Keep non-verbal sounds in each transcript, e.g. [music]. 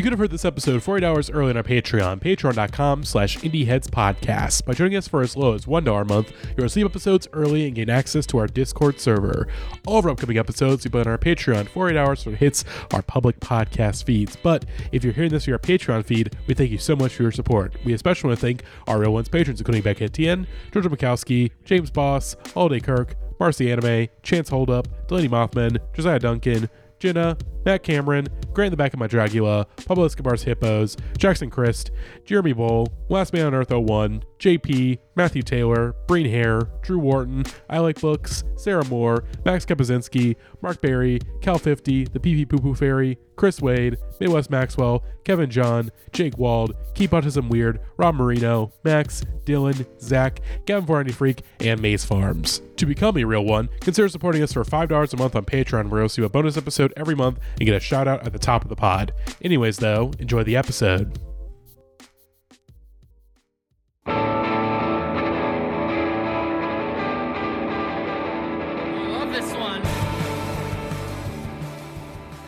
You could have heard this episode 48 hours early on our Patreon, patreon.com slash indieheadspodcast. By joining us for as low as $1 a month, you'll receive episodes early and gain access to our Discord server. All of our upcoming episodes will be on our Patreon 48 hours so it hits our public podcast feeds. But if you're hearing this via our Patreon feed, we thank you so much for your support. We especially want to thank our Real Ones patrons, including Becky Etienne, Georgia Makowski, James Boss, Holiday Kirk, Marcy Anime, Chance Holdup, Delaney Mothman, Josiah Duncan, Jenna, Matt Cameron, Grant in the Back of My Dragula, Pablo Escobar's Hippos, Jackson Crist, Jeremy Bohl, Last Man on Earth 01, JP, Matthew Taylor, Breen Haire, Drew Wharton, I Like Books, Sarah Moore, Max Kapczynski, Mark Barry, Cal 50, The PP Poo Poo Fairy, Chris Wade, Midwest Maxwell, Kevin John, Jake Wald, Keep Autism Weird, Rob Marino, Max, Dylan, Zach, Gavin Variety Freak, and Maze Farms. To become a real one, consider supporting us for $5 a month on Patreon, where you'll see a bonus episode every month and get a shout out at the top of the pod. Anyways, though, enjoy the episode.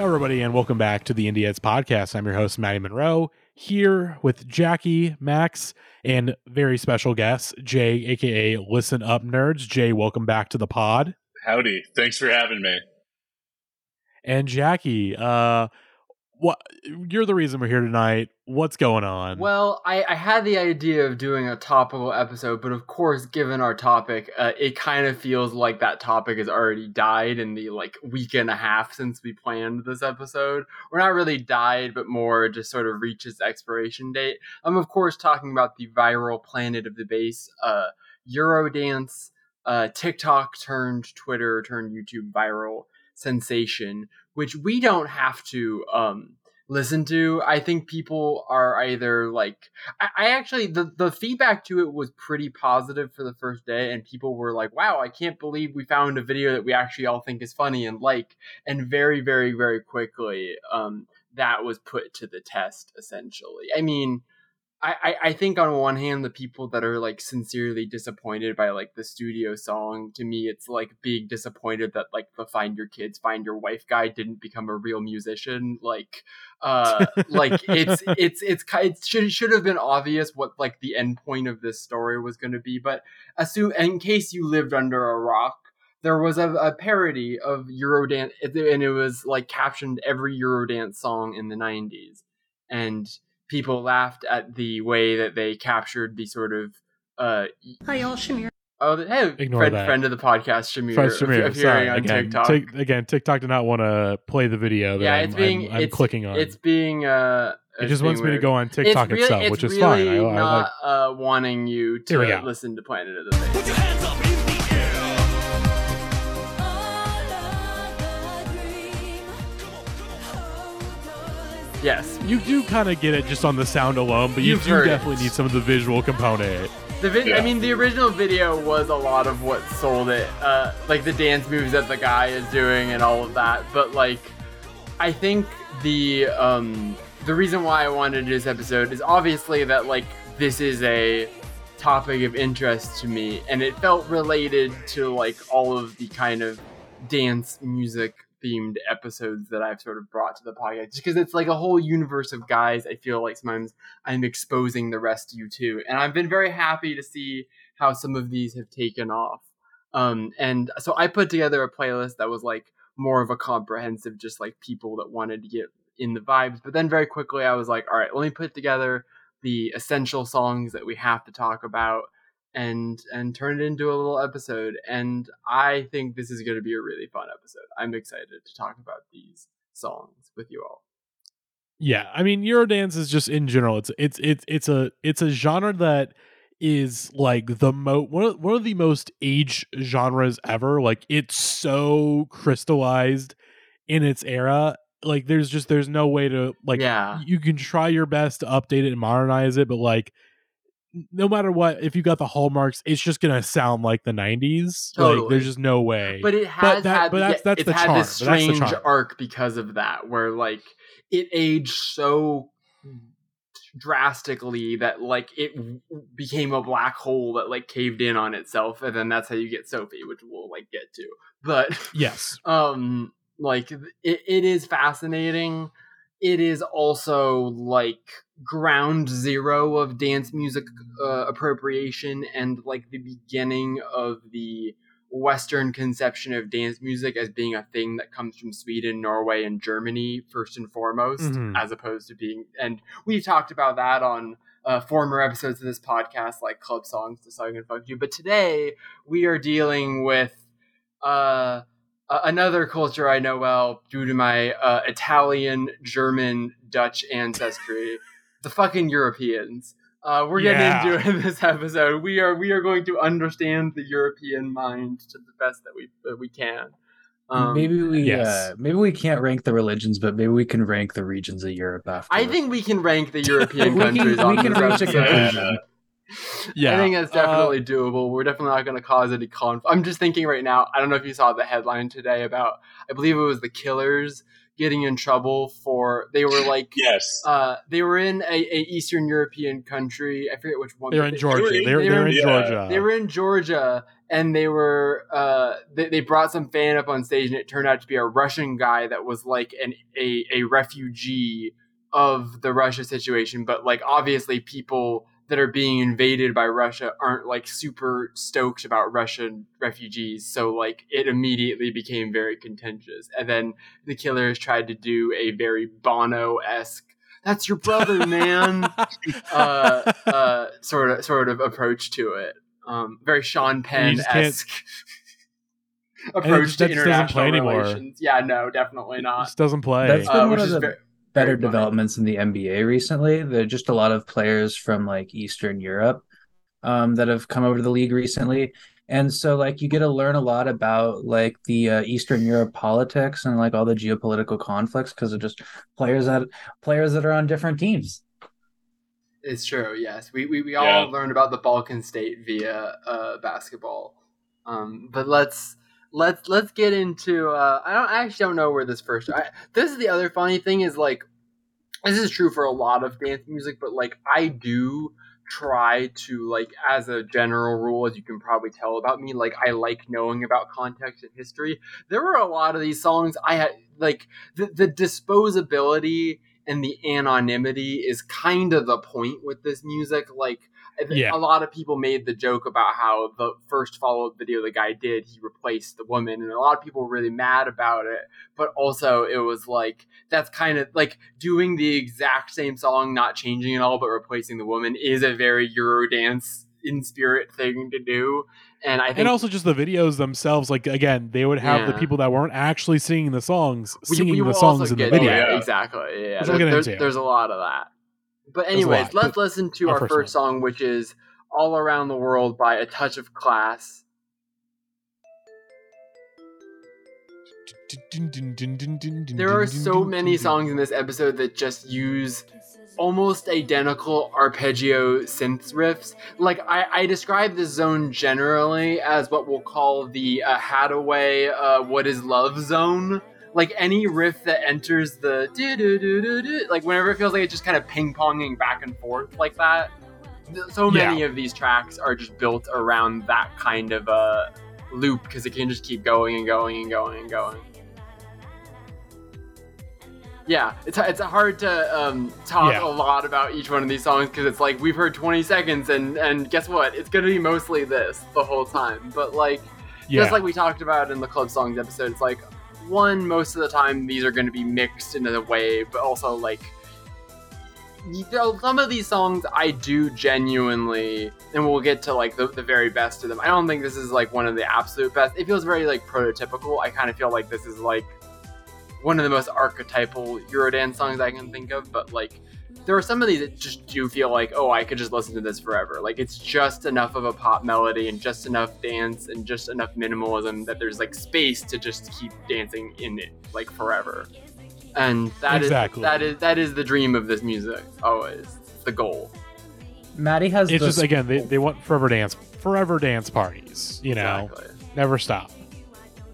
Everybody, and welcome back to the Indie Heads podcast. I'm your host, Matty Monroe, here with Jackie, Max, and very special guest, Jay, aka Listen Up Nerds. Jay, welcome back to the pod. Howdy. Thanks for having me. And Jackie, uh, what you're the reason we're here tonight. What's going on? Well, I, I had the idea of doing a topical episode, but of course, given our topic, uh, it kind of feels like that topic has already died in the like week and a half since we planned this episode. We're not really died, but more just sort of reached expiration date. I'm of course talking about the viral Planet of the Bass uh, Eurodance uh, TikTok turned Twitter turned YouTube viral sensation, which we don't have to um, listen to. I think people are either like, I, I actually, the, the feedback to it was pretty positive for the first day, and people were like, wow, I can't believe we found a video that we actually all think is funny and like. And very, very, very quickly, um, that was put to the test, essentially. I mean, I, I think on one hand the people that are like sincerely disappointed by like the studio song to me it's like being disappointed that like the find your kids find your wife guy didn't become a real musician. Like uh [laughs] like it's it's it's it should should have been obvious what like the end point of this story was going to be but assume in case you lived under a rock there was a, a parody of Eurodance and it was like captioned every Eurodance song in the 90s and people laughed at the way that they captured the sort of uh Hi, y'all, Shamir. oh hey Ignore friend, that. friend of the podcast Shamir, Fred Shamir, appearing sorry, on again, TikTok Tik- again, TikTok did not want to play the video that yeah I'm, it's being I'm, I'm it's, clicking on. it's being uh it just wants being me to go on TikTok it's really, itself, it's which is really fine. I, I like not uh wanting you to listen to Planet of the Bass yes you do kind of get it just on the sound alone, but you You've do heard definitely it. need some of the visual component. The vid- I mean, the original video was a lot of what sold it, uh, like the dance moves that the guy is doing and all of that. But like, I think the um, the reason why I wanted to do this episode is obviously that like this is a topic of interest to me, and it felt related to like all of the kind of dance music themed episodes that I've sort of brought to the podcast just because it's like a whole universe of guys I feel like sometimes I'm exposing the rest of you to. And I've been very happy to see how some of these have taken off. Um, and so I put together a playlist that was like more of a comprehensive, just like people that wanted to get in the vibes. But then very quickly I was like, all right, let me put together the essential songs that we have to talk about and and turn it into a little episode and i think this is going to be a really fun episode i'm excited to talk about these songs with you all Yeah, I mean Eurodance is just in general. It's it's it's it's a it's a genre that is like the mo one of, one of the most age genres ever. Like it's so crystallized in its era. Like there's just there's no way to like yeah you can try your best to update it and modernize it, but like no matter what, if you got the hallmarks, it's just gonna sound like the '90s. Like there's just no way. but it has that- had but that's- that's it's the had charm, this but that's the strange arc because of that where like it aged so drastically that like it w- became a black hole that like caved in on itself and then that's how you get sophie which we'll like get to. But yes, [laughs] um like it, it is fascinating it is also like ground zero of dance music uh, appropriation and like the beginning of the Western conception of dance music as being a thing that comes from Sweden, Norway, and Germany first and foremost, Mhm. as opposed to being. And we've talked about that on uh, former episodes of this podcast, like Club Songs to Song and Fuck You. But today we are dealing with uh, a- another culture I know well due to my uh, Italian, German, Dutch ancestry. the fucking Europeans. Uh, we're getting Yeah. into it in this episode. We are we are going to understand the European mind to the best that we that we can. Um, maybe we yes. uh, maybe we can't rank the religions, but maybe we can rank the regions of Europe after. I think we can rank the [laughs] European We can- countries we on can this reach a episode. conclusion. Yeah, I think that's uh, definitely doable. We're definitely not going to cause any conflict. I'm just thinking right now. I don't know if you saw the headline today about. I believe it was the Killers getting in trouble for they were [laughs] like. Yes. Uh, they were in a, a Eastern European country. I forget which one. they're in they- Georgia. They're, they they're were in in- Georgia. They were in Georgia, and they were uh, they, they brought some fan up on stage, and it turned out to be a Russian guy that was like an a a refugee of the Russia situation. But like obviously, people that are being invaded by Russia aren't like super stoked about Russian refugees. So like it immediately became very contentious, and then the killers tried to do a very Bono esque. That's your brother, man [laughs] uh, uh, sort of sort of approach to it. Um, very Sean Penn esque [laughs] approach just- to that just play international anymore. relations. Yeah, no, definitely not. just doesn't play. That's been Uh, one which of is the very, better developments in the NBA recently. There are just a lot of players from like Eastern Europe um, that have come over to the league recently, and so like you get to learn a lot about like the uh, Eastern Europe politics and like all the geopolitical conflicts because of just players that players that are on different teams. It's true. Yes, we we, we Yeah. all learned about the Balkan state via uh, basketball. Um, but let's let's let's get into. Uh, I don't I actually don't know where this first. I, this is the other funny thing is like this is true for a lot of dance music, but like I do try to like as a general rule as you can probably tell about me like i like knowing about context and history there were a lot of these songs i had like the, the disposability and the anonymity is kind of the point with this music. Like, Yeah. a lot of people made the joke about how the first follow up video the guy did, he replaced the woman, and a lot of people were really mad about it. But also, it was like that's kind of like doing the exact same song, not changing at all, but replacing the woman is a very Eurodance in spirit thing to do. And I think and also just the videos themselves. Like again, they would have the people that weren't actually singing the songs singing we the songs in the video. yeah, Yeah. exactly. Yeah, there's, there's a lot of that. But anyways, lot, let's but listen to our our, first first song, which is "All Around the World" by A Touch of Class. There are so many songs in this episode that just use almost identical arpeggio synth riffs. Like I, I describe this zone generally as what we'll call the uh, Hadaway uh, "What Is Love" zone. Like any riff that enters the do do do do do, like whenever it feels like it's just kind of ping ponging back and forth like that. So many of these tracks are just built around that kind of uh, loop because it can just keep going and going and going and going. Yeah, it's it's hard to um, talk Yeah. a lot about each one of these songs because it's like we've heard 20 seconds and and guess what? It's gonna be mostly this the whole time. But like Yeah. just like we talked about in the club songs episode, it's like one most of the time these are going to be mixed in a way, but also like some of these songs I do genuinely, and we'll get to like the, the very best of them. I don't think this is like one of the absolute best. It feels very like prototypical. I kind of feel like this is like one of the most archetypal Eurodance songs I can think of, but like there are some of these that just do feel like, oh, I could just listen to this forever. Like it's just enough of a pop melody and just enough dance and just enough minimalism that there's like space to just keep dancing in it like forever. And that is Exactly. that is that is the dream of this music always. It's the goal. Matty has it's the just again they, they want forever dance forever dance parties. You know, Exactly. never stop.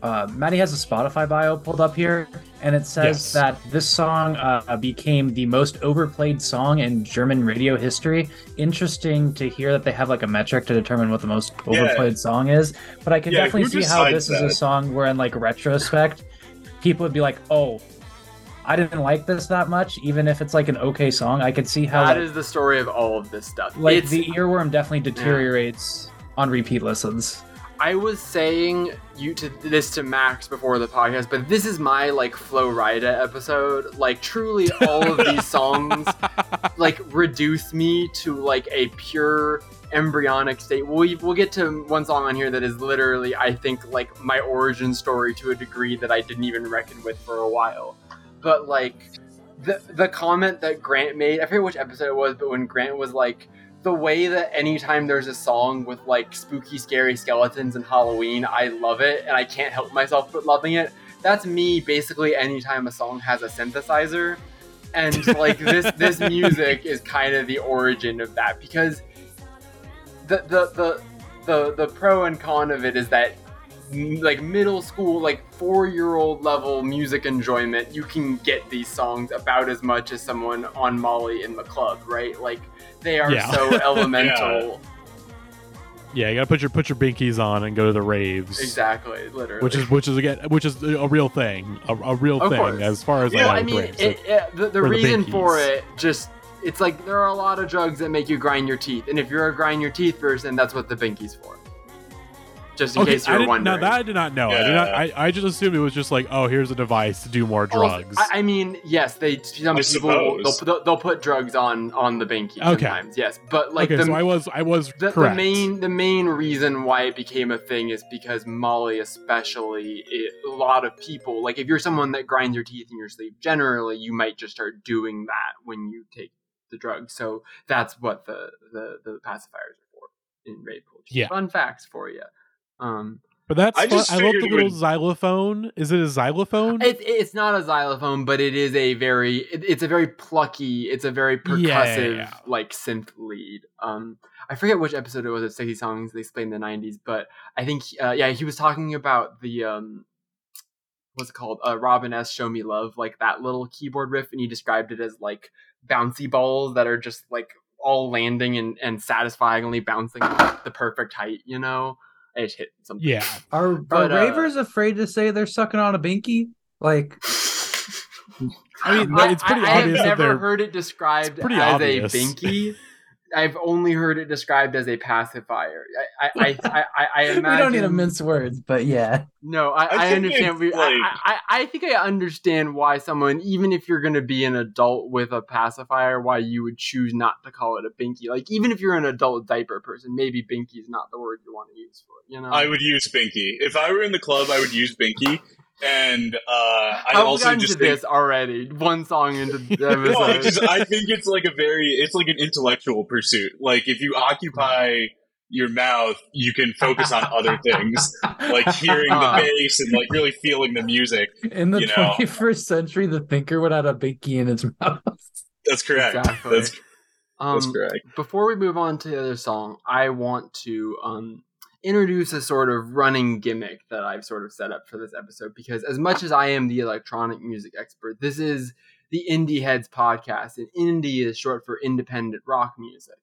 uh, Matty has a Spotify bio pulled up here, and it says Yes. that this song uh, became the most overplayed song in German radio history. Interesting to hear that they have like a metric to determine what the most Yeah. overplayed song is. But I can Yeah, definitely see how this is a song where, in like retrospect, people would be like, "Oh, I didn't like this that much, even if it's like an okay song. I could see how That like, is the story of all of this stuff. like it's, the earworm definitely deteriorates on repeat listens. I was saying you to this to Max before the podcast, but this is my like Flo Rida episode. Like truly all of these [laughs] songs like reduce me to like a pure embryonic state. We'll, we'll get to one song on here that is literally, I think, like my origin story to a degree that I didn't even reckon with for a while. But like the the comment that Grant made, I forget which episode it was, but when Grant was like, the way that anytime there's a song with like spooky, scary skeletons and Halloween, I love it, and I can't help myself but loving it. That's me basically anytime a song has a synthesizer. And like this [laughs] this music is kind of the origin of that because the the the the, the pro and con of it is that like middle school like four year old level music enjoyment you can get these songs about as much as someone on molly in the club right like they are Yeah. so [laughs] elemental Yeah, you gotta put your put your binkies on and go to the raves. exactly literally Which is which is again which is a real thing, a, a real Of thing course. as far as well, I I know. mean, raves. it, it, the, the for the reason for it just it's like there are a lot of drugs that make you grind your teeth, and if you're a grind your teeth person, that's what the binky's for. Just in okay, case I you're didn't, wondering. now that I did not know. I did not. I, I just assumed it was just like, oh, here's a device to do more Also, drugs. I, I mean, yes, they some I people they'll, they'll, they'll put drugs on on the binky Okay. sometimes. Yes, but like okay, the, so I was I was the, the main the main reason why it became a thing is because Molly, especially, it, a lot of people like if you're someone that grinds your teeth in your sleep, generally you might just start doing that when you take the drug. So that's what the the, the pacifiers are for in rave culture. Yeah. fun facts for you. Um, but that's I fun. just I love the little when- xylophone. Is it a xylophone? It, it's not a xylophone, but it is a very it, it's a very plucky, it's a very percussive Yeah, yeah, yeah. like synth lead. Um, I forget which episode it was of Sexy Songs they explained in the '90s, but I think uh, yeah, he was talking about the um, what's it called? Uh, Robin S. Show Me Love, like that little keyboard riff, and he described it as like bouncy balls that are just like all landing and and satisfyingly bouncing the perfect height. You know, I just hit something. yeah. [laughs] Are, But, uh, are ravers afraid to say they're sucking on a binky? Like, I mean, I, it's pretty I, obvious I that have never they're. heard it described as obvious. a binky. [laughs] I've only heard it described as a pacifier. I I I, I, I imagine. [laughs] we don't need to mince words, but yeah. No, I, I I, understand. We, like- I, I I think I understand why someone, even if you're going to be an adult with a pacifier, why you would choose not to call it a binky. Like even if you're an adult diaper person, maybe binky is not the word you want to use for it. You know. I would use Binky. If I were in the club, I would use Binky. And uh, I How have also gotten just to think, this already? One song into [laughs] the no, episode. I just I think it's like a very it's like an intellectual pursuit. Like if you occupy your mouth, you can focus on other things, like hearing the Uh. [laughs] bass and like really feeling the music. In the 21st century, the thinker would have a binky in its mouth. That's correct. Exactly. That's, that's Um, correct. before we move on to the other song, I want to um, introduce a sort of running gimmick that I've sort of set up for this episode because, as much as I am the electronic music expert, this is the Indie Heads podcast, and indie is short for independent rock music.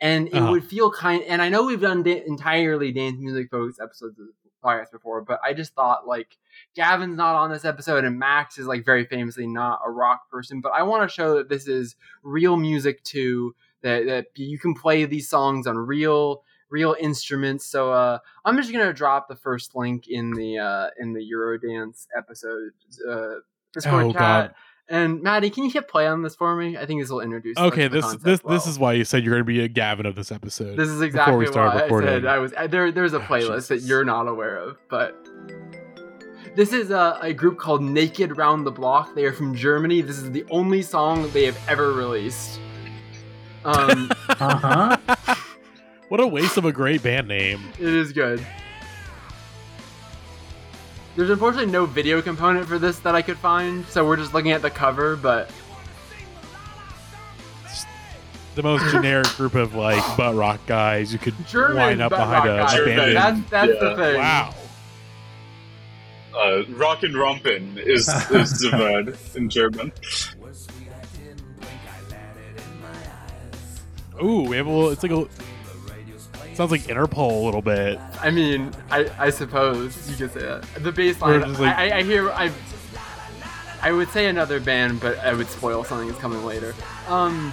And it Uh-huh. would feel kind, and I know we've done da- entirely dance music focused episodes of the podcast before, but I just thought like Gavin's not on this episode, and Max is like very famously not a rock person, but I want to show that this is real music too that, that you can play these songs on real real instruments so uh i'm just gonna drop the first link in the uh in the eurodance episode uh discord Oh, chat God. and Matty can you hit play on this for me i think this will introduce Okay, this concept this well. this is why you said you're going to be a Gavin of this episode. this is before exactly we start why recording. i said i was there there's a Oh, playlist that you're not aware of but this is a, a group called naked round the block they are from germany this is the only song they have ever released um [laughs] Uh huh. What a waste of a great band name. It is good. There's unfortunately no video component for this that I could find, so we're just looking at the cover, but The most generic group of like [laughs] butt rock guys you could German line up behind a rock guys. Abandoned. That's that's Yeah. the thing. Wow. Uh, Rock and Rumpen is is the [laughs] word in German. Ooh, we have a little. It's like a. Sounds like Interpol a little bit. I mean, I, I suppose you could say that. The bass line, like- I, I, hear, I, I would say another band, but I would spoil something that's coming later. Um,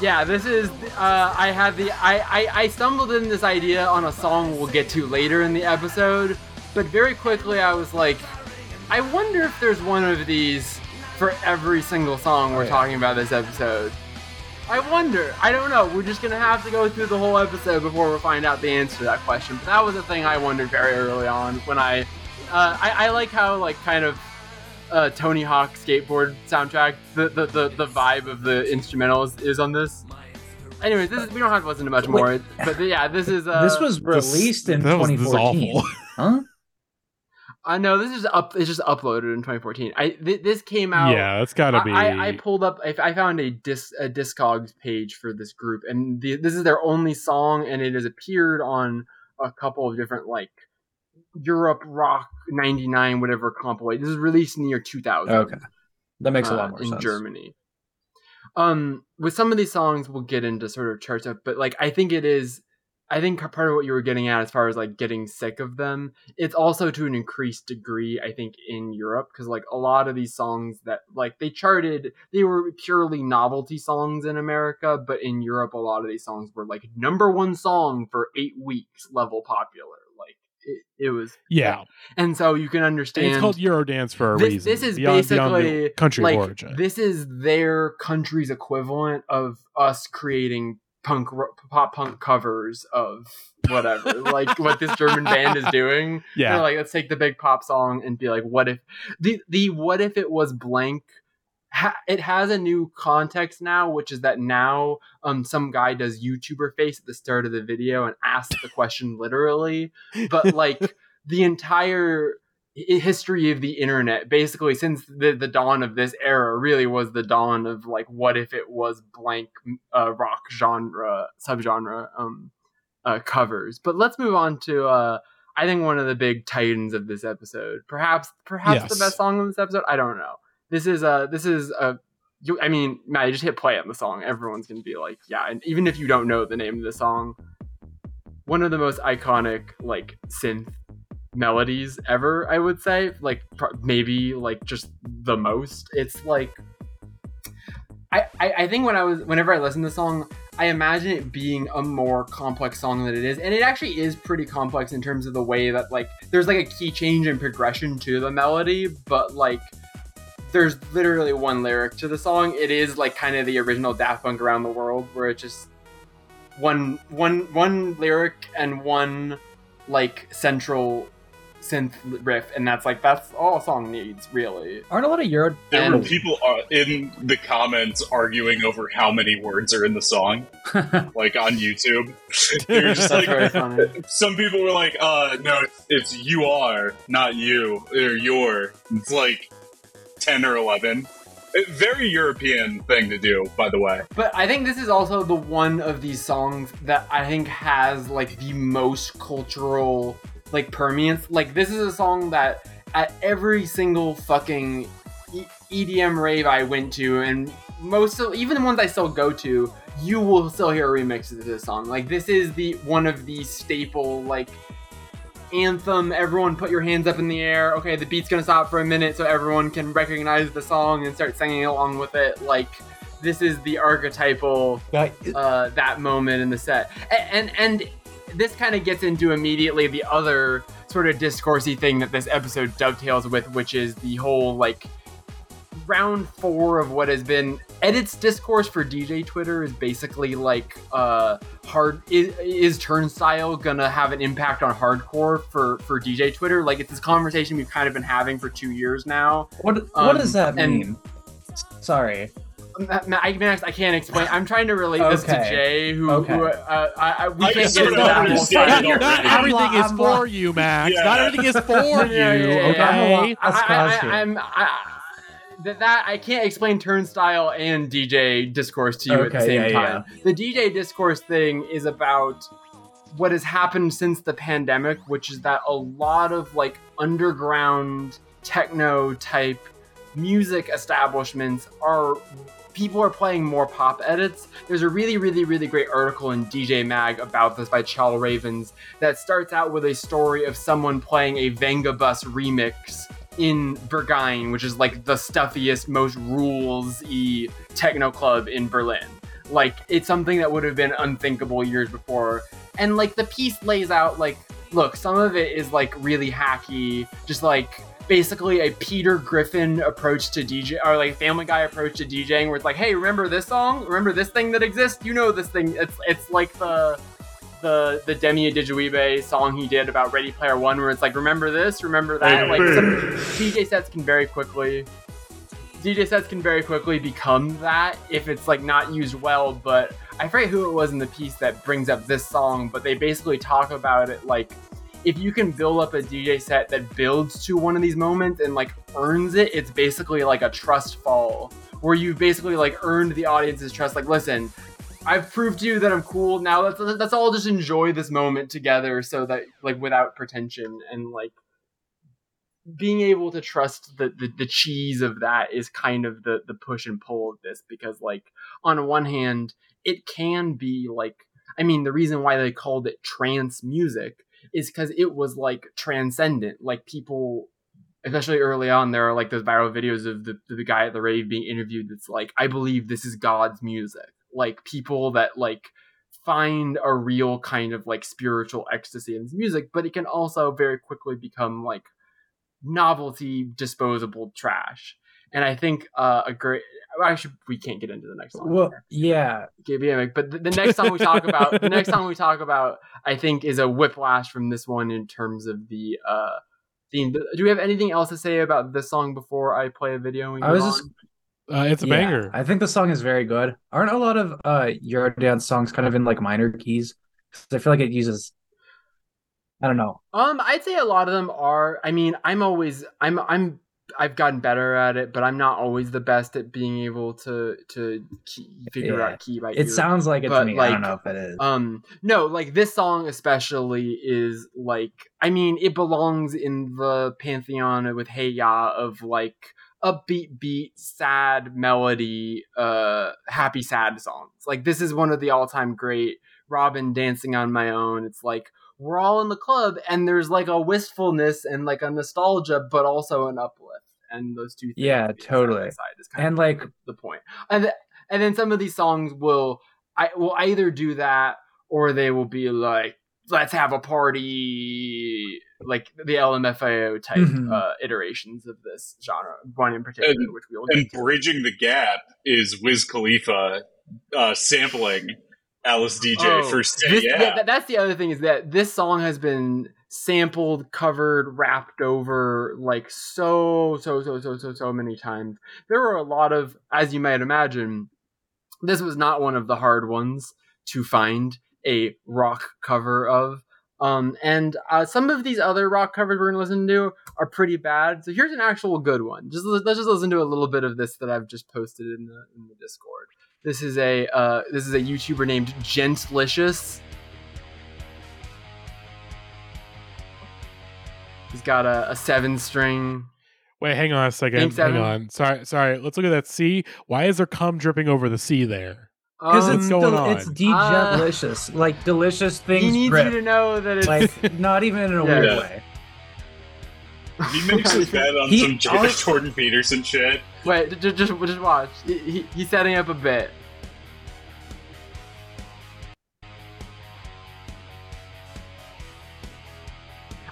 yeah, this is. Uh, I had the. I, I I stumbled in this idea on a song we'll get to later in the episode, but very quickly I was like, I wonder if there's one of these for every single song we're Oh, yeah. talking about this episode. I wonder. I don't know. We're just gonna have to go through the whole episode before we find out the answer to that question. But that was a thing I wondered very early on when I. Uh, I, I like how like kind of uh, Tony Hawk skateboard soundtrack. The, the the the vibe of the instrumental is, is on this. Anyways, this is, we don't have to listen to much Wait. more. But yeah, this is. Uh, this was released in that was- this is 2014. awful. Huh? I know this is up. It's just uploaded in 2014. I th- this came out. yeah, it's gotta be. I, I, I pulled up. I, I found a dis a Discogs page for this group, and the, this is their only song, and it has appeared on a couple of different like Europe Rock '99 whatever compilation. This is released in the year 2000. Okay. That makes a uh, lot more sense. in sense. Germany. Um, with some of these songs, we'll get into sort of charts up, but like I think it is. I think part of what you were getting at, as far as like getting sick of them, it's also to an increased degree. I think in Europe, because like a lot of these songs that like they charted, they were purely novelty songs in America, but in Europe, a lot of these songs were like number one song for eight weeks, level popular. Like it, it was, yeah, and so you can and understand. it's called Eurodance for a This- reason. this is beyond, beyond basically, country like origin. this is their country's equivalent of us creating punk pop punk covers of whatever like what this german band is doing. [laughs] Yeah, They're like let's take the big pop song and be like what if the the what if it was blank ha- it has a new context now which is that now um some guy does youtuber face at the start of the video and asks the question literally. But like [laughs] the entire history of the internet basically since the, the dawn of this era really was the dawn of like what if it was blank uh, rock genre subgenre um uh, covers but let's move on to uh i think one of the big titans of this episode perhaps perhaps the best song of this episode i don't know this is uh this is a you, I mean, Matt, you just hit play on the song. Everyone's gonna be like, yeah. And even if you don't know the name of the song, one of the most iconic like synth melodies ever i would say like pro- maybe like just the most. It's like I, I i think when i was whenever i listen to the song i imagine it being a more complex song than it is. And it actually is pretty complex in terms of the way that like there's like a key change in progression to the melody but like there's literally one lyric to the song. It is like kind of the original daft punk around the world where it just one one one lyric and one like central synth riff and that's like that's all a song needs really Aren't a lot of Euro? There were people uh, in the comments arguing over how many words are in the song, [laughs] like on YouTube. [laughs] they were just that's very like, funny [laughs] some people were like, "Uh, no, it's, it's you are, not you, or your." It's like ten or eleven. A very European thing to do, by the way. but i think this is also the one of these songs that i think has like the most cultural like permeance. Like this is a song that at every single fucking E- edm rave i went to and most of even the ones i still go to you will still hear remixes of this song. Like this is the one of the staple like anthem. Everyone put your hands up in the air. Okay the beat's gonna stop for a minute so everyone can recognize the song and start singing along with it. Like this is the archetypal uh, that moment in the set. A- and and, this kind of gets into immediately the other sort of discoursey thing that this episode dovetails with which is the whole like round four of what has been edits discourse for dj twitter is basically like uh hard is, is turnstile gonna have an impact on hardcore for for dj twitter like it's this conversation we've kind of been having for two years now What what Um, does that and- mean? Sorry. Matt, Matt, I, Max, I can't explain. I'm trying to relate this to Jay, who, Okay. who uh, I, I, we I can't get sort into that whole understand thing. it not, not everything I'm is lo- for I'm lo- you, Max. Yeah. Not everything is for [laughs] you. yeah, yeah, yeah. Okay. I'm I, I, I. I'm I, that, that I can't explain turnstile and DJ discourse to you at the same yeah, time. The DJ discourse thing is about what has happened since the pandemic, which is that a lot of like underground techno type music establishments are people are playing more pop edits. There's a really, really, really great article in DJ Mag about this by Chal Ravens that starts out with a story of someone playing a Vengabus remix in Berghain, which is like the stuffiest, most rules-y techno club in Berlin. Like it's something that would have been unthinkable years before. And like the piece lays out like look, some of it is like really hacky, just like basically a Peter Griffin approach to DJ or like Family Guy approach to DJing where it's like, hey, remember this song? Remember this thing that exists? You know this thing. It's it's like the the the Demi Adejuyigbe song he did about Ready Player One, where it's like, remember this, remember that. Like some DJ sets can very quickly DJ sets can very quickly become that if it's like not used well. But I forget who it was in the piece that brings up this song, but they basically talk about it like if you can build up a DJ set that builds to one of these moments and like earns it, it's basically like a trust fall where you've basically like earned the audience's trust. Like, listen, I've proved to you that I'm cool. Now let's let's all just enjoy this moment together, so that like without pretension and like being able to trust the, the, the cheese of that is kind of the the push and pull of this because like on one hand it can be like I mean the reason why they called it trance music is because it was like transcendent like people especially early on there are like those viral videos of the, the guy at the rave being interviewed that's like I believe this is God's music like people that like find a real kind of like spiritual ecstasy in this music but it can also very quickly become like novelty disposable trash. And I think uh, a great. Actually, we can't get into the next song. Well, yeah, but the, the next song we talk about, the next song we talk about, I think, is a whiplash from this one in terms of the uh, theme. Do we have anything else to say about this song before I play a video? I was just. Uh, it's a yeah, banger. I think the song is very good. Aren't a lot of uh Eurodance songs kind of in like minor keys? I feel like it uses I don't know. Um, I'd say a lot of them are. I mean, I'm always I'm I'm I've gotten better at it, but I'm not always the best at being able to to key, figure yeah. out key by It sounds like it but to me. Like, I don't know if it is. Um, no, like this song especially is like I mean, it belongs in the pantheon with Hey Ya of like upbeat beat, sad melody, uh, happy sad songs. Like this is one of the all time great. Robin dancing on my own. It's like we're all in the club and there's like a wistfulness and like a nostalgia but also an uplift. And those two things yeah totally. and like the point. And th- and then some of these songs will i will either do that or they will be like let's have a party like the lmfao type mm-hmm. uh, iterations of this genre one in particular and, which we'll and bridging the gap is wiz khalifa uh, sampling Alice Deejay oh, for Stay this, yeah. yeah. That's the other thing is that this song has been sampled, covered, rapped over like so, so, so, so, so, so many times. There were a lot of, as you might imagine, this was not one of the hard ones to find a rock cover of. Um, and uh, some of these other rock covers we're gonna listen to are pretty bad. So here's an actual good one. Just let's just listen to a little bit of this that I've just posted in the in the Discord. This is a uh, this is a YouTuber named Gentlicious. He's got a, a seven string. Wait, hang on a second. Hang on. Sorry, sorry. Let's look at that C. Why is there cum dripping over the C there? Because um, it's going del- on? It's delicious, uh, like delicious things. He needs drip. you to know that it's like not even in a yeah. weird way. He makes his bed on he, some J- Jordan Peterson shit. Wait, just just, just watch. He, he, he's setting up a bit.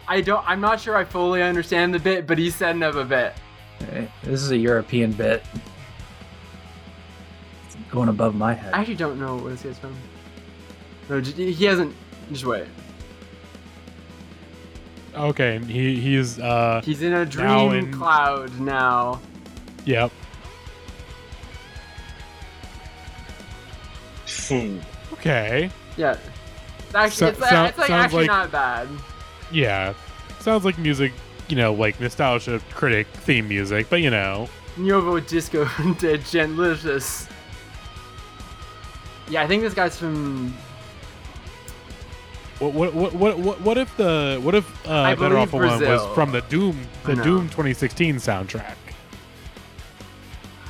I don't. I'm not sure I fully understand the bit, but he's setting up a bit. This is a European bit. It's going above my head. I actually don't know where this is from. No, he hasn't. Just wait. Okay, he he's uh he's in a dream in... cloud now. Yep. okay. Yeah. Actually, it's, so, it's like actually like, not bad. Yeah. Sounds like music, you know, like nostalgia critic theme music, but you know. Nuevo Disco [laughs] de Gentlicious. Yeah, I think this guy's from what what what what what if the what if uh, Better Off Alone was from the Doom the Doom 2016 soundtrack?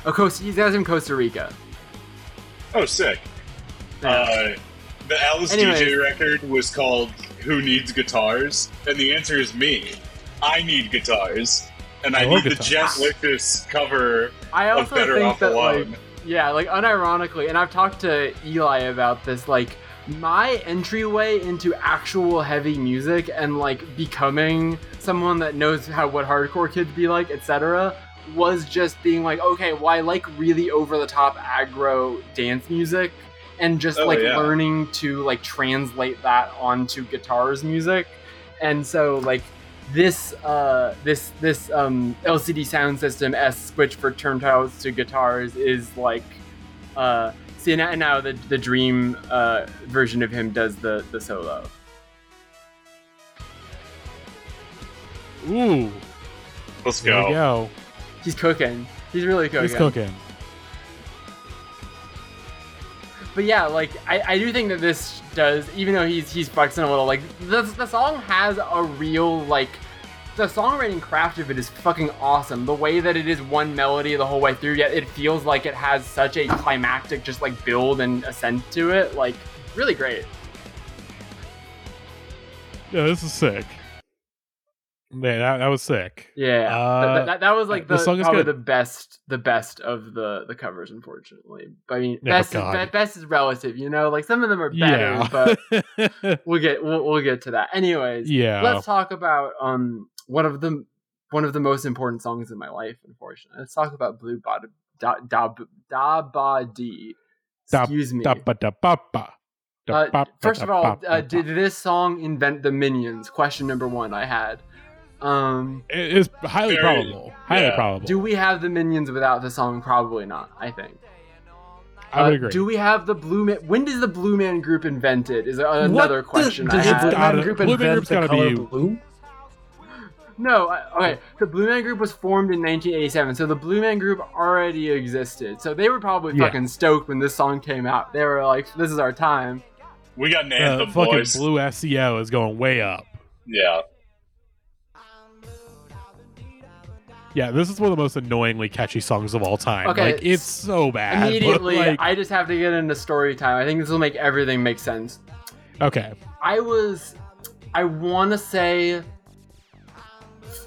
Oh, Costa, he's guys from Costa Rica. Oh, sick. Yeah. Uh, the Alice Anyways. Deejay record was called "Who Needs Guitars," and the answer is me. I need guitars. and I, I love need the guitars. Jet Lickus cover I of Better think Off that Alone. like yeah, like unironically, and I've talked to Eli about this, like my entryway into actual heavy music and like becoming someone that knows how what hardcore kids be like, etc., was just being like, okay, well, I like really over the top aggro dance music and just Oh, like yeah. learning to like translate that onto guitars music. And so like this uh this this um LCD Soundsystem S switch for turntiles to guitars is like uh see now, now the the dream uh version of him does the the solo. Ooh, Let's there we go. go. He's cooking. He's really cooking. He's cooking. But yeah, like I, I do think that this does, even though he's he's flexing a little, like the the song has a real like the songwriting craft of it is fucking awesome. The way that it is one melody the whole way through, yet it feels like it has such a climactic just like build and ascent to it, like really great. Yeah, this is sick. Man, that, that was sick. Yeah, Uh, Th- th- that, that was like the the, song is probably good. the best the best of the the covers, unfortunately. I mean, Oh, best is, God. be- best is relative, you know. Like some of them are better, yeah. but [laughs] we'll get we'll, we'll get to that. Anyways, yeah. let's talk about um one of the one of the most important songs in my life. Unfortunately, let's talk about Blue Bada Da Da Da Ba Dee. Excuse me. Da ba da ba ba. Da Uh, ba first of all, uh, did this song invent the minions? Question number one. I had. Um, It is highly Very- probable. Highly yeah. probable. do we have the minions without the song? Probably not. I think. I would Uh, agree. Do we have the Blue Man? When does the Blue Man Group invented? Is another What question the, I does the had. Blue Gotta- Man Group Blue Man invent Group's the gotta color be- blue? [laughs] No, uh, okay. The Blue Man Group was formed in 1987, so the Blue Man Group already existed. So they were probably Yeah. fucking stoked when this song came out. They were like, "This is our time." We got an Uh, fucking boys. blue SEO is going way up. Yeah. Yeah, this is one of the most annoyingly catchy songs of all time. Okay, like it's so bad. Immediately, like, I just have to get into story time. I think this will make everything make sense. okay. I was, I want to say,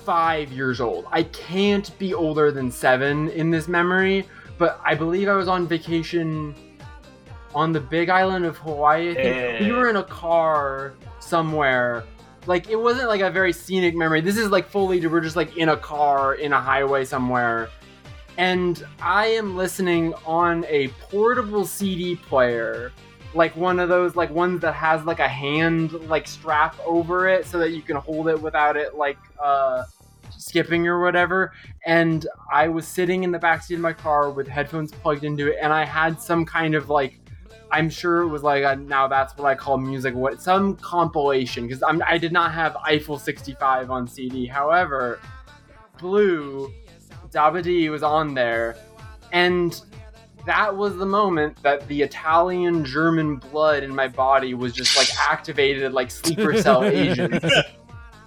five years old. I can't be older than seven in this memory, but I believe I was on vacation on the big island of Hawaii. I think. We were in a car somewhere. Like, it wasn't like a very scenic memory. This is like fully, we're just like in a car in a highway somewhere. And I am listening on a portable CD player like one of those like ones that has like a hand like strap over it so that you can hold it without it like uh skipping or whatever and i was sitting in the backseat of my car with headphones plugged into it and i had some kind of like i'm sure it was like a, now that's what i call music what some compilation because i'm did not have eiffel 65 on cd however blue dabadi was on there and that was the moment that the Italian German blood in my body was just like activated like sleeper cell [laughs] agents.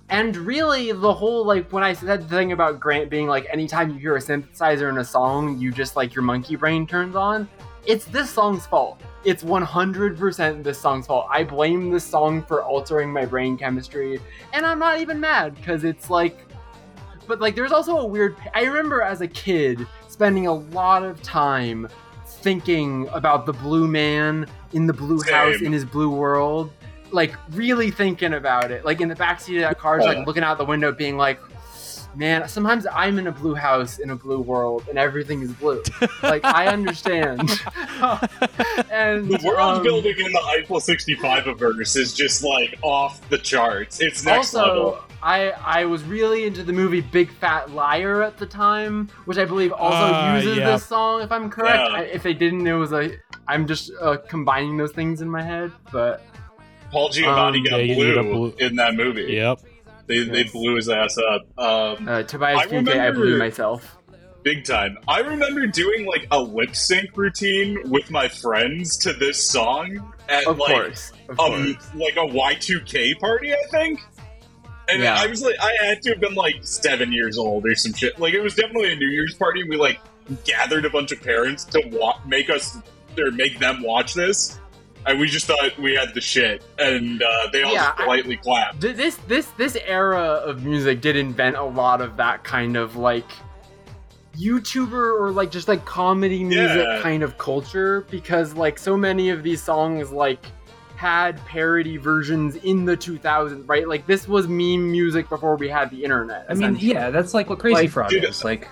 And really, the whole like when I said the thing about Grant being like, anytime you hear a synthesizer in a song, you just like your monkey brain turns on. It's this song's fault. It's 100% this song's fault. I blame this song for altering my brain chemistry, and I'm not even mad because it's like, but like, there's also a weird. I remember as a kid spending a lot of time thinking about the blue man in the blue Same. house in his blue world like really thinking about it like in the backseat of that car just like looking out the window being like man sometimes i'm in a blue house in a blue world and everything is blue [laughs] like i understand [laughs] and The world um, building in the Eiffel 65 verse is just like off the charts. It's next also level. I, I was really into the movie Big Fat Liar at the time, which I believe also Ah, uses yeah. this song. If I'm correct, Yeah. I, if they didn't, it was a. I'm just uh, combining those things in my head, but Paul Giamatti um, got yeah, blue, got blue. in that movie. Yep. They, they blew his ass up. Um, uh, Tobias I Funke, I blew myself. big time. I remember doing like a lip sync routine with my friends to this song at Of like course, of um, like a Y2K party, I think. And Yeah. I was like, I had to have been like seven years old or some shit. Like it was definitely a New Year's party. And we like gathered a bunch of parents to wa- make us or make them watch this. And we just thought we had the shit, and uh, they all Yeah, just I- politely clapped. This this this era of music did invent a lot of that kind of like YouTuber or like just like comedy music Yeah. kind of culture because like so many of these songs like had parody versions in the 2000s, right? Like this was meme music before we had the internet. I mean, yeah, that's like what Crazy Like, Frog dude, is. Like,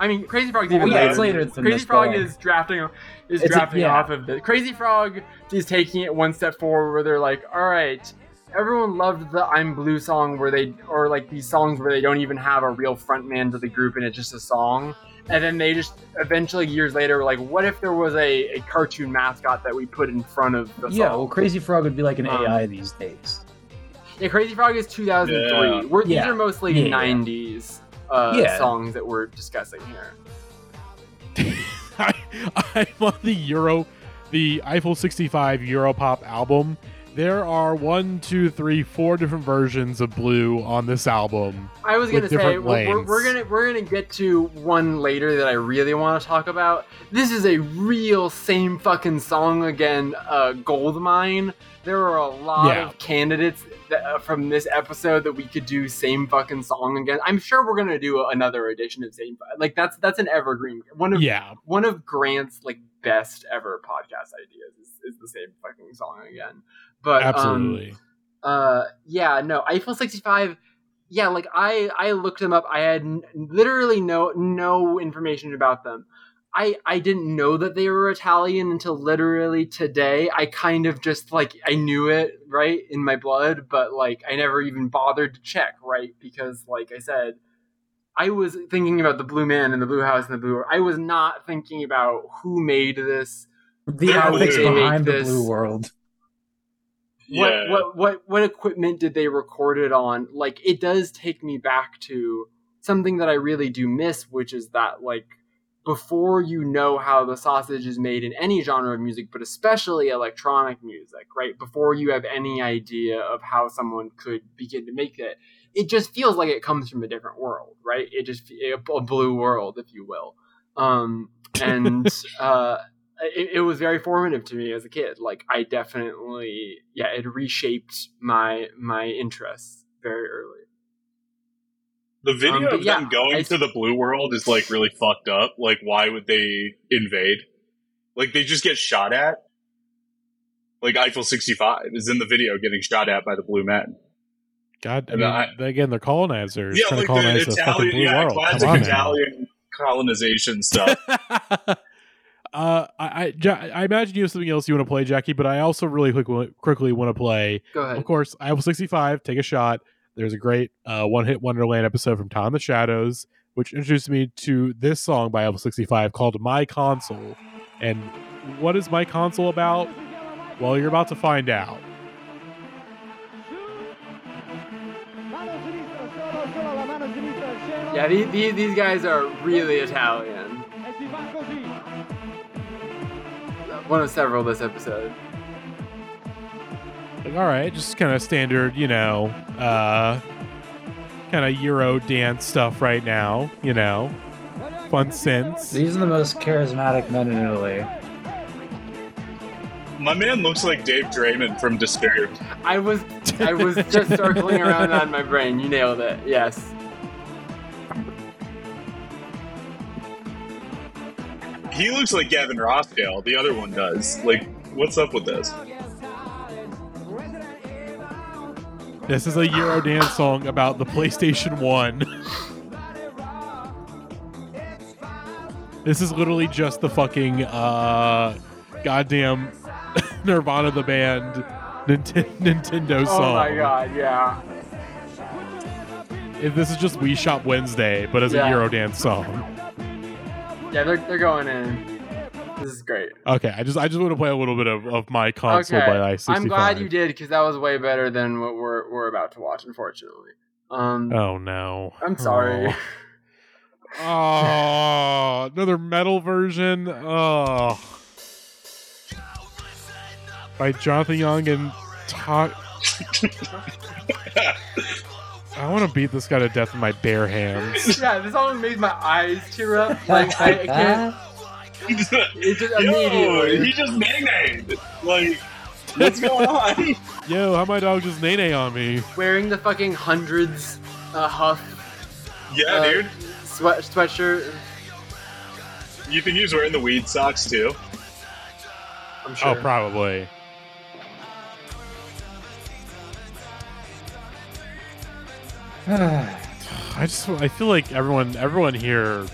I mean, Crazy Frog's Well, yeah, later. it's later than Crazy this, Frog but, is drafting is It's a- yeah. off of the Crazy Frog is taking it one step forward where they're like, all right, everyone loved the I'm Blue song where they or like these songs where they don't even have a real frontman to the group and it's just a song. And then they just eventually years later were like, what if there was a, a cartoon mascot that we put in front of the yeah, song? well, Crazy Frog would be like an Um, AI these days. Yeah, Crazy Frog is 2003. Yeah. We're, These Yeah. are mostly Yeah, yeah. 90s uh, Yeah. songs that we're discussing here. [laughs] [laughs] I, I'm on the Euro, the Eiffel 65 Europop album. There are one, two, three, four different versions of Blue on this album. I was gonna say we're, we're, gonna we're gonna get to one later that I really want to talk about. This is a real same fucking song again, uh, gold mine. There are a lot Yeah. of candidates that, uh, from this episode that we could do same fucking song again. I'm sure we're gonna do another edition of same like that's that's an evergreen one of Yeah, one of Grant's like best ever podcast ideas is, is the same fucking song again. But um, absolutely. uh yeah no eiffel 65 yeah like i i looked them up i had n- literally no no information about them i i didn't know that they were italian until literally today i kind of just like i knew it right in my blood but like i never even bothered to check right because like i said i was thinking about the blue man and the blue house and the blue world. i was not thinking about who made this The how ethics behind the Blue World. What, Yeah. what what what equipment did they record it on? Like it does take me back to something that i really do miss which is that like before you know how the sausage is made in any genre of music but especially electronic music right? Before you have any idea of how someone could begin to make it it just feels like it comes from a different world right? It just a blue world if you will. Um and [laughs] uh it, it was very formative to me as a kid. Like I definitely, yeah, it reshaped my my interests very early. The video Um, of yeah, them going I- to the blue world is like really fucked up. Like, why would they invade? Like, they just get shot at. Like Eiffel 65 is in the video getting shot at by the blue men. God, I mean, I- again, they're colonizers yeah, trying like to colonize the the, fucking blue yeah, world. classic Come on now. Italian colonization stuff. [laughs] uh, I, I, I imagine you have something else you want to play, Jackie, but I also really quick, quickly want to play. Go ahead. Of course, Eiffel 65, Take a Shot. There's a great uh, One Hit Wonderland episode from Tom the Shadows, which introduced me to this song by Eiffel 65 called My Console. And what is My Console about? Well, you're about to find out. Yeah, these, these these guys are really Italian. One of several this episode. Like, all right, just kind of standard, you know, uh, kind of Euro dance stuff right now, you know, fun synths. These are the most charismatic men in Italy. My man looks like Dave Draiman from Disturbed. I was I was just circling around on my brain. You nailed it. Yes. He looks like Gavin Rossdale. The other one does. Like, what's up with this? This is a Euro dance song about the PlayStation 1. this is literally just the fucking uh goddamn [laughs] Nirvana the band Nint- Nintendo song. Oh my god. Yeah. If this is just We Shop Wednesday, but as Yeah. a Euro dance song. Yeah. They're they're going in. This is great. Okay, I just I just want to play a little bit of, of my console Okay. by I-65. I'm glad you did because that was way better than what we're we're about to watch. Unfortunately. Um. Oh no. I'm sorry. Oh, [laughs] Oh, another metal version. Oh. By Jonathan Young and Todd. [laughs] I want to beat this guy to death with my bare hands. [laughs] yeah, this song made my eyes tear up. Like I, I can't. It just Yo, immediately. he just nay Like, [laughs] what's going on? [laughs] Yo, how my dog just nay nay on me? wearing the fucking hundreds uh, huff Yeah, uh, dude. sweat sweatshirt. You think he was wearing the weed socks too? I'm sure. Oh, probably. [sighs] I just I feel like everyone everyone here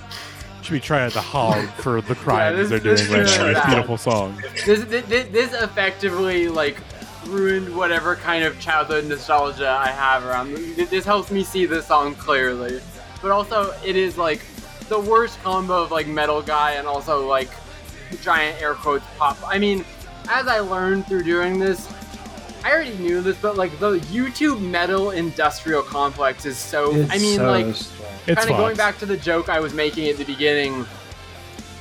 should be trying to hog [laughs] for the crimes this- they're this doing right now. It's a beautiful song. this, this this effectively like ruined whatever kind of childhood nostalgia I have around this. This helps me see this song clearly, but also it is like the worst combo of like metal guy and also like giant air quotes pop. I mean, as I learned through doing this. I already knew this, but like the YouTube metal industrial complex is so. It's I mean, so like kind of going back to the joke I was making at the beginning,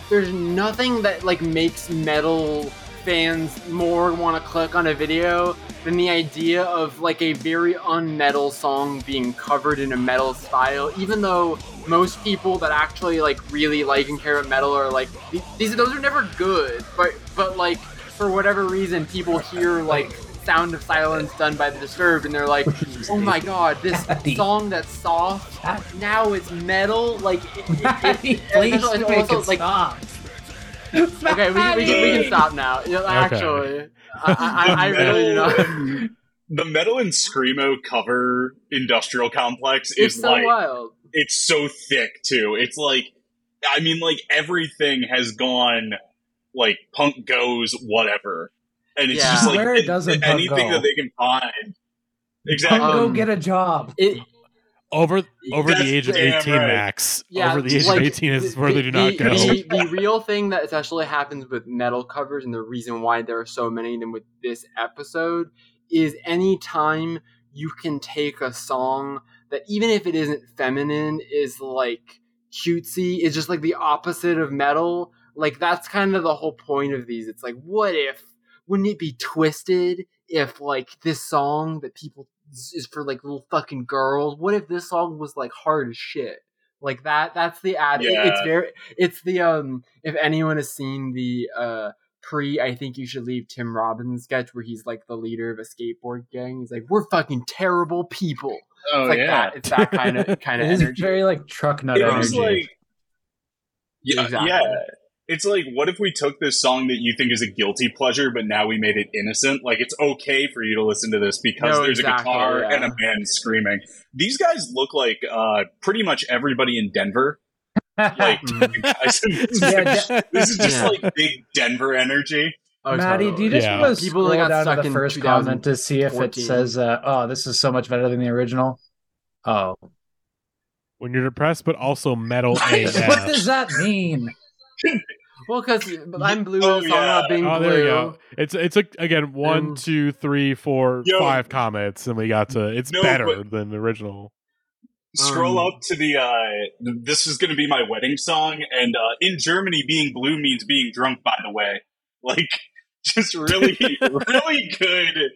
there's nothing that like makes metal fans more want to click on a video than the idea of like a very unmetal song being covered in a metal style. Even though most people that actually like really like and care about metal are like th- these those are never good, but but like for whatever reason people hear like Sound of Silence done by the Disturbed and they're like, oh my god, this song that's soft now it's metal. Like, it, it, it, please it's also- it's make also, it like, stop. [laughs] okay, we, can- we, can, we can stop now. You know, Actually, I, I, I really do not. [laughs] The metal and screamo cover industrial complex It's is so like wild. it's so thick too. It's like I mean like everything has gone like punk goes whatever. And it's Yeah. just like Where it- doesn't anything that they can find. Come Exactly. go Um, get a job. It, over over That's the age of 18 right. max. yeah, over the age like, of 18 is the- where they do not the, go. The, the real thing that essentially happens with metal covers, and the reason why there are so many of them with this episode, is anytime you can take a song that, even if it isn't feminine, is like cutesy, is just like the opposite of metal. Like that's kind of the whole point of these. It's like, what if? Wouldn't it be twisted if like this song that people is for like little fucking girls? What if this song was like hard as shit? Like that. That's the ad. it- it's very. It's the um. If anyone has seen the uh pre, I think you should leave Tim Robinson sketch where he's like the leader of a skateboard gang. He's like, we're fucking terrible people. Oh It's like yeah. that. It's that kind of kind of energy. very like truck nut It energy. was like yeah, Exactly. yeah. It's like, what if we took this song that you think is a guilty pleasure, but now we made it innocent? Like, it's okay for you to listen to this because No, there's exactly, a guitar yeah. and a man screaming. These guys look like uh, pretty much everybody in Denver. [laughs] Like, Mm. [laughs] guys, Yeah, this is just Yeah. like big Denver energy. Oh, Matty, do you just Yeah. want to People scroll that got down to the first comment to see if it says, uh, "Oh, this is so much better than the original"? Oh, when you're depressed, but also metal [laughs] what does that mean? [laughs] Well, because [laughs] I'm blue Oh, and the song yeah. about being Oh, blue. there we go. It's it's a, again one, Um, two, three, four, Yo. five comments, and we got to. It's No, better but- than the original. Scroll Um, up to the. Uh, this is going to be my wedding song, and uh, in Germany, being blue means being drunk. By the way, [laughs] like, just really, really good.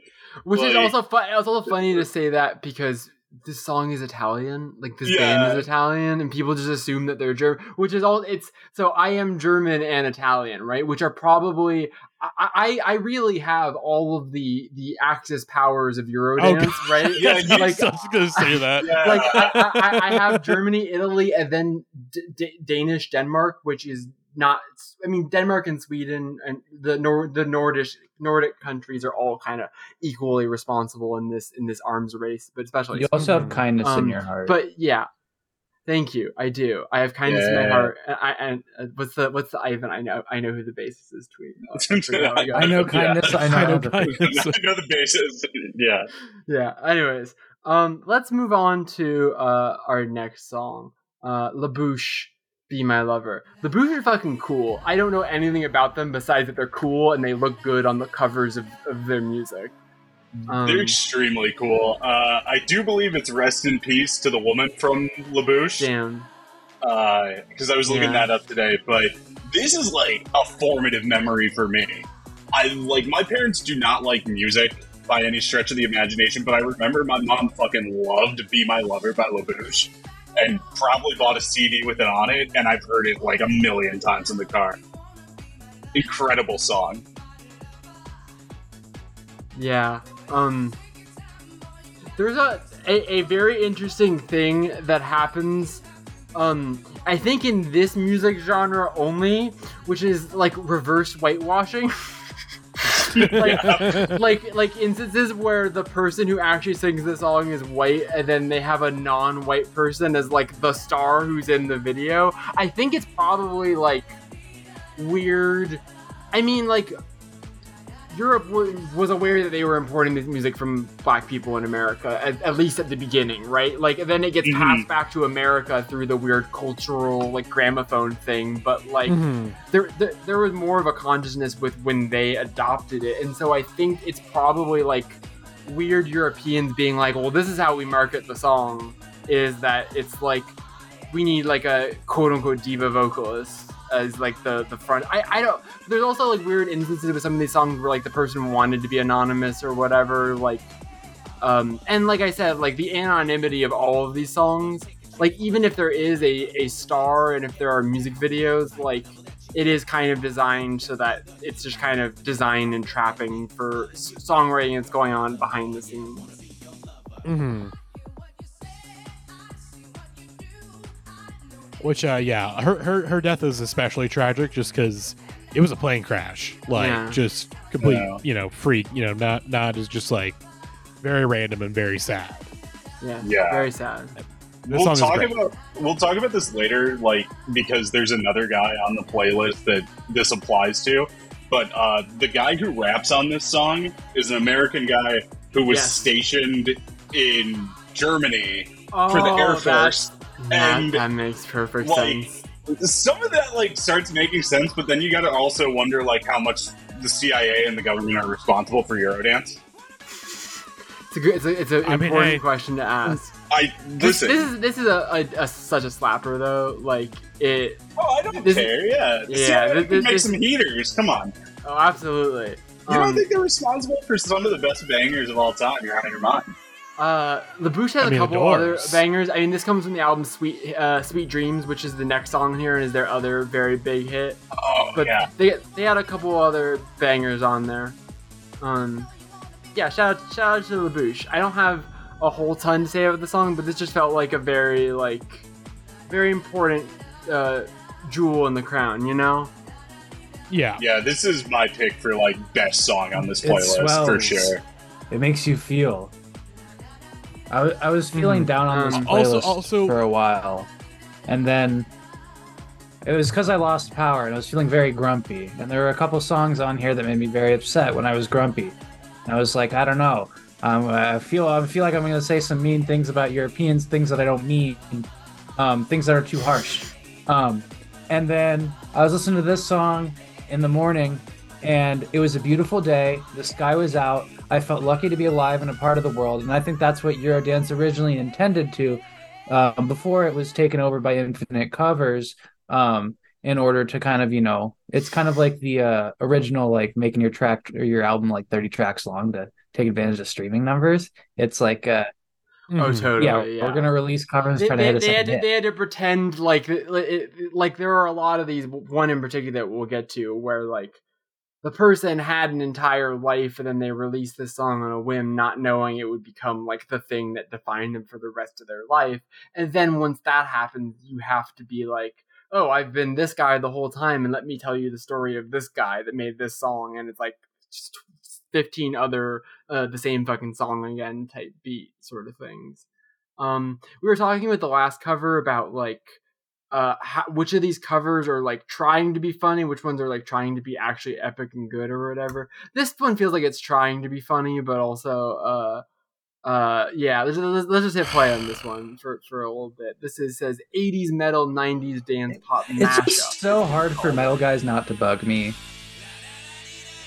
Which is also fun. It's also funny to say that because this song is Italian. Like this Yeah. band is Italian, and people just assume that they're German. Which is all. It's so I am German and Italian, right? Which are probably. I, I, I really have all of the the Axis powers of Eurodance, God. [laughs] right? Yeah, you- like [laughs] I was gonna say that. Yeah. [laughs] like I, I, I have Germany, Italy, and then D- D- Danish, Denmark, which is not. I mean, Denmark and Sweden and the Nor- the Nordic Nordic countries are all kind of equally responsible in this in this arms race, but especially. You also have kindness in Um, your heart. But yeah, thank you. I do. I have kindness in my heart. And, I, and uh, what's the what's the Ivan? I know I know who the basis is. Tweet. Oh, [laughs] I it I goes. know Yeah. kindness. I know I know empathy. kindness. [laughs] I know the basis. Yeah. yeah anyways um let's move on to uh our next song uh La Bouche be my lover the Bouche are fucking cool i don't know anything about them besides that they're cool and they look good on the covers of, of their music um, They're extremely cool. Uh, I do believe it's rest in peace to the woman from La Bouche. damn because I was looking Yeah. that up today. But this is like a formative memory for me. I like my parents do not like music by any stretch of the imagination, but I remember my mom fucking loved "Be My Lover" by La Bouche, and probably bought a CD with it on it, and I've heard it like a million times in the car. incredible song. Yeah. Um there's a, a a very interesting thing that happens um I think in this music genre only, which is like reverse whitewashing. [laughs] [laughs] like, like like instances where the person who actually sings the song is white and then they have a non-white person as like the star who's in the video. I think it's probably like weird. I mean like Europe w- was aware that they were importing this music from black people in America, at, at least at the beginning, right? Like, then it gets Mhm. passed back to America through the weird cultural, like, gramophone thing. But, like, Mhm. there, there, there was more of a consciousness with when they adopted it. And so I think it's probably, like, weird Europeans being like, well, this is how we market the song, is that it's like, we need, like, a quote unquote diva vocalist as like the the front. I, I don't there's also like weird instances with some of these songs where like the person wanted to be anonymous or whatever like um and like i said like the anonymity of all of these songs like even if there is a a star and if there are music videos like it is kind of designed so that it's just kind of designed and trapping for songwriting that's going on behind the scenes. Hmm Which, uh, yeah, her, her her death is especially tragic just because it was a plane crash, like Yeah. just complete, Yeah. you know, freak, you know, not not as just like very random and very sad. yeah Yeah. very sad This we'll talk about we'll talk about this later, like because there's another guy on the playlist that this applies to. But uh, the guy who raps on this song is an American guy who was Yes. stationed in Germany. oh, For the Air that- Force, that, and, that makes perfect like, sense Some of that like starts making sense, but then you got to also wonder like how much the CIA and the government are responsible for Eurodance. it's a good it's a, it's an I mean, important hey. question to ask I This, listen. this is this is a, a, a such a slapper though. Like it. oh, I don't this- care. Yeah, the yeah, CIA this- can make some heaters. Come on. Oh, absolutely. You don't Um, think they're responsible for some of the best bangers of all time? You're out of your mind. Uh, La Bouche has I mean, a couple other bangers. I mean, this comes from the album "Sweet uh, Sweet Dreams," which is the next song here, and is their other very big hit. Oh But yeah. they they had a couple other bangers on there. Um, yeah, shout out, shout out to La Bouche. I don't have a whole ton to say about the song, but this just felt like a very like very important uh, jewel in the crown. You know. Yeah, Yeah, this is my pick for like best song on this playlist for sure. It makes you feel. I, I was feeling Mhm. down on this Um, playlist also- also- for a while, and then it was because I lost power and I was feeling very grumpy. And there were a couple songs on here that made me very upset when I was grumpy. And I was like, I don't know. Um, I feel I feel like I'm going to say some mean things about Europeans, things that I don't mean, um, things that are too harsh. Um, and then I was listening to this song in the morning, and it was a beautiful day. The sky was out. I felt lucky to be alive in a part of the world, and I think that's what Eurodance originally intended to, um, before it was taken over by Infinite Covers. Um, in order to kind of, you know, it's kind of like the uh, original, like making your track or your album like 30 tracks long to take advantage of streaming numbers. It's like, uh, Oh, Mhm. totally. yeah, Yeah, we're gonna release covers They, trying to they, hit a they had second to, hit. they had to pretend like it- it- like there are a lot of these. One in particular that we'll get to, where like the person had an entire life, and then they released this song on a whim, not knowing it would become like the thing that defined them for the rest of their life. And then once that happens, you have to be like, "Oh, I've been this guy the whole time, and let me tell you the story of this guy that made this song." And it's like just fifteen other uh, the same fucking song again type beat sort of things. Um, we were talking with the last cover about like uh how, which of these covers are like trying to be funny, which ones are like trying to be actually epic and good or whatever. This one feels like it's trying to be funny, but also uh uh yeah let's, let's, let's just hit play on this one for for a little bit this is says 80s metal 90s dance pop It's mashup just so hard for metal guys not to bug me.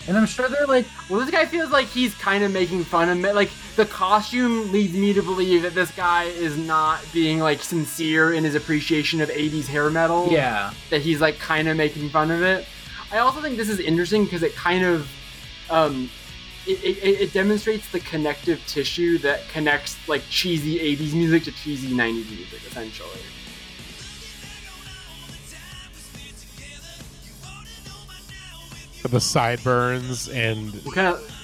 And I'm sure they're like, Well, this guy feels like he's kind of making fun of me. Like the costume leads me to believe that this guy is not being like sincere in his appreciation of '80s hair metal. yeah, that he's like kind of making fun of it. I also think this is interesting because it kind of um, it, it, it demonstrates the connective tissue that connects like cheesy '80s music to cheesy '90s music, essentially. The sideburns and What kind of?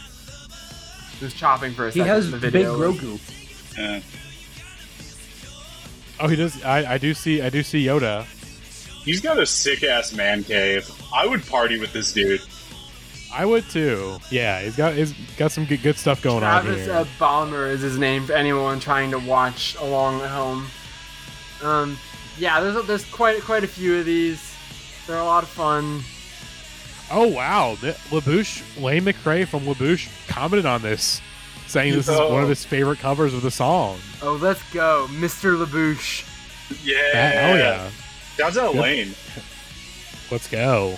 Just chopping for a second. He second. has the big video. Grogu. Yeah. oh, he does. I, I do see. I do see Yoda. He's got a sick ass man cave. I would party with this dude. I would too. Yeah, he's got he's got some good, good stuff going on Travis here. uh, Balmer is his name for anyone trying to watch along at home. Um, yeah, there's a, there's quite quite a few of these. They're a lot of fun. Oh wow, the, La Bouche Lane McCray from La Bouche commented on this, saying this is one of his favorite covers of the song. Oh, let's go, Mr. Labouche. Yeah. Hell yeah. Shouts out Lane. Let's go.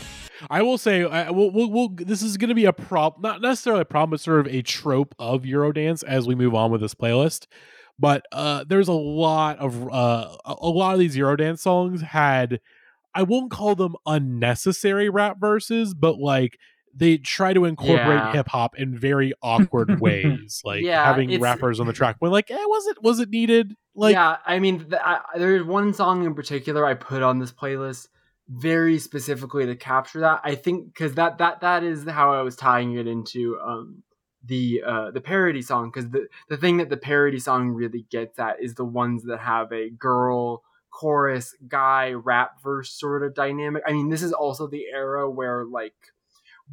I will say, I, we'll, we'll, we'll, this is going to be a prop, not necessarily a problem, but sort of a trope of Eurodance as we move on with this playlist. But uh, there's a lot of uh, a a lot of these Eurodance songs had, I won't call them unnecessary rap verses, but like they try to incorporate Yeah. hip hop in very awkward [laughs] ways, like Yeah, having rappers on the track. But like, eh, was it was it needed? Like, yeah, I mean, th- I, there's one song in particular I put on this playlist very specifically to capture that. I think because that that that is how I was tying it into um the uh the parody song because the the thing that the parody song really gets at is the ones that have a girl chorus guy rap verse sort of dynamic. I mean, this is also the era where like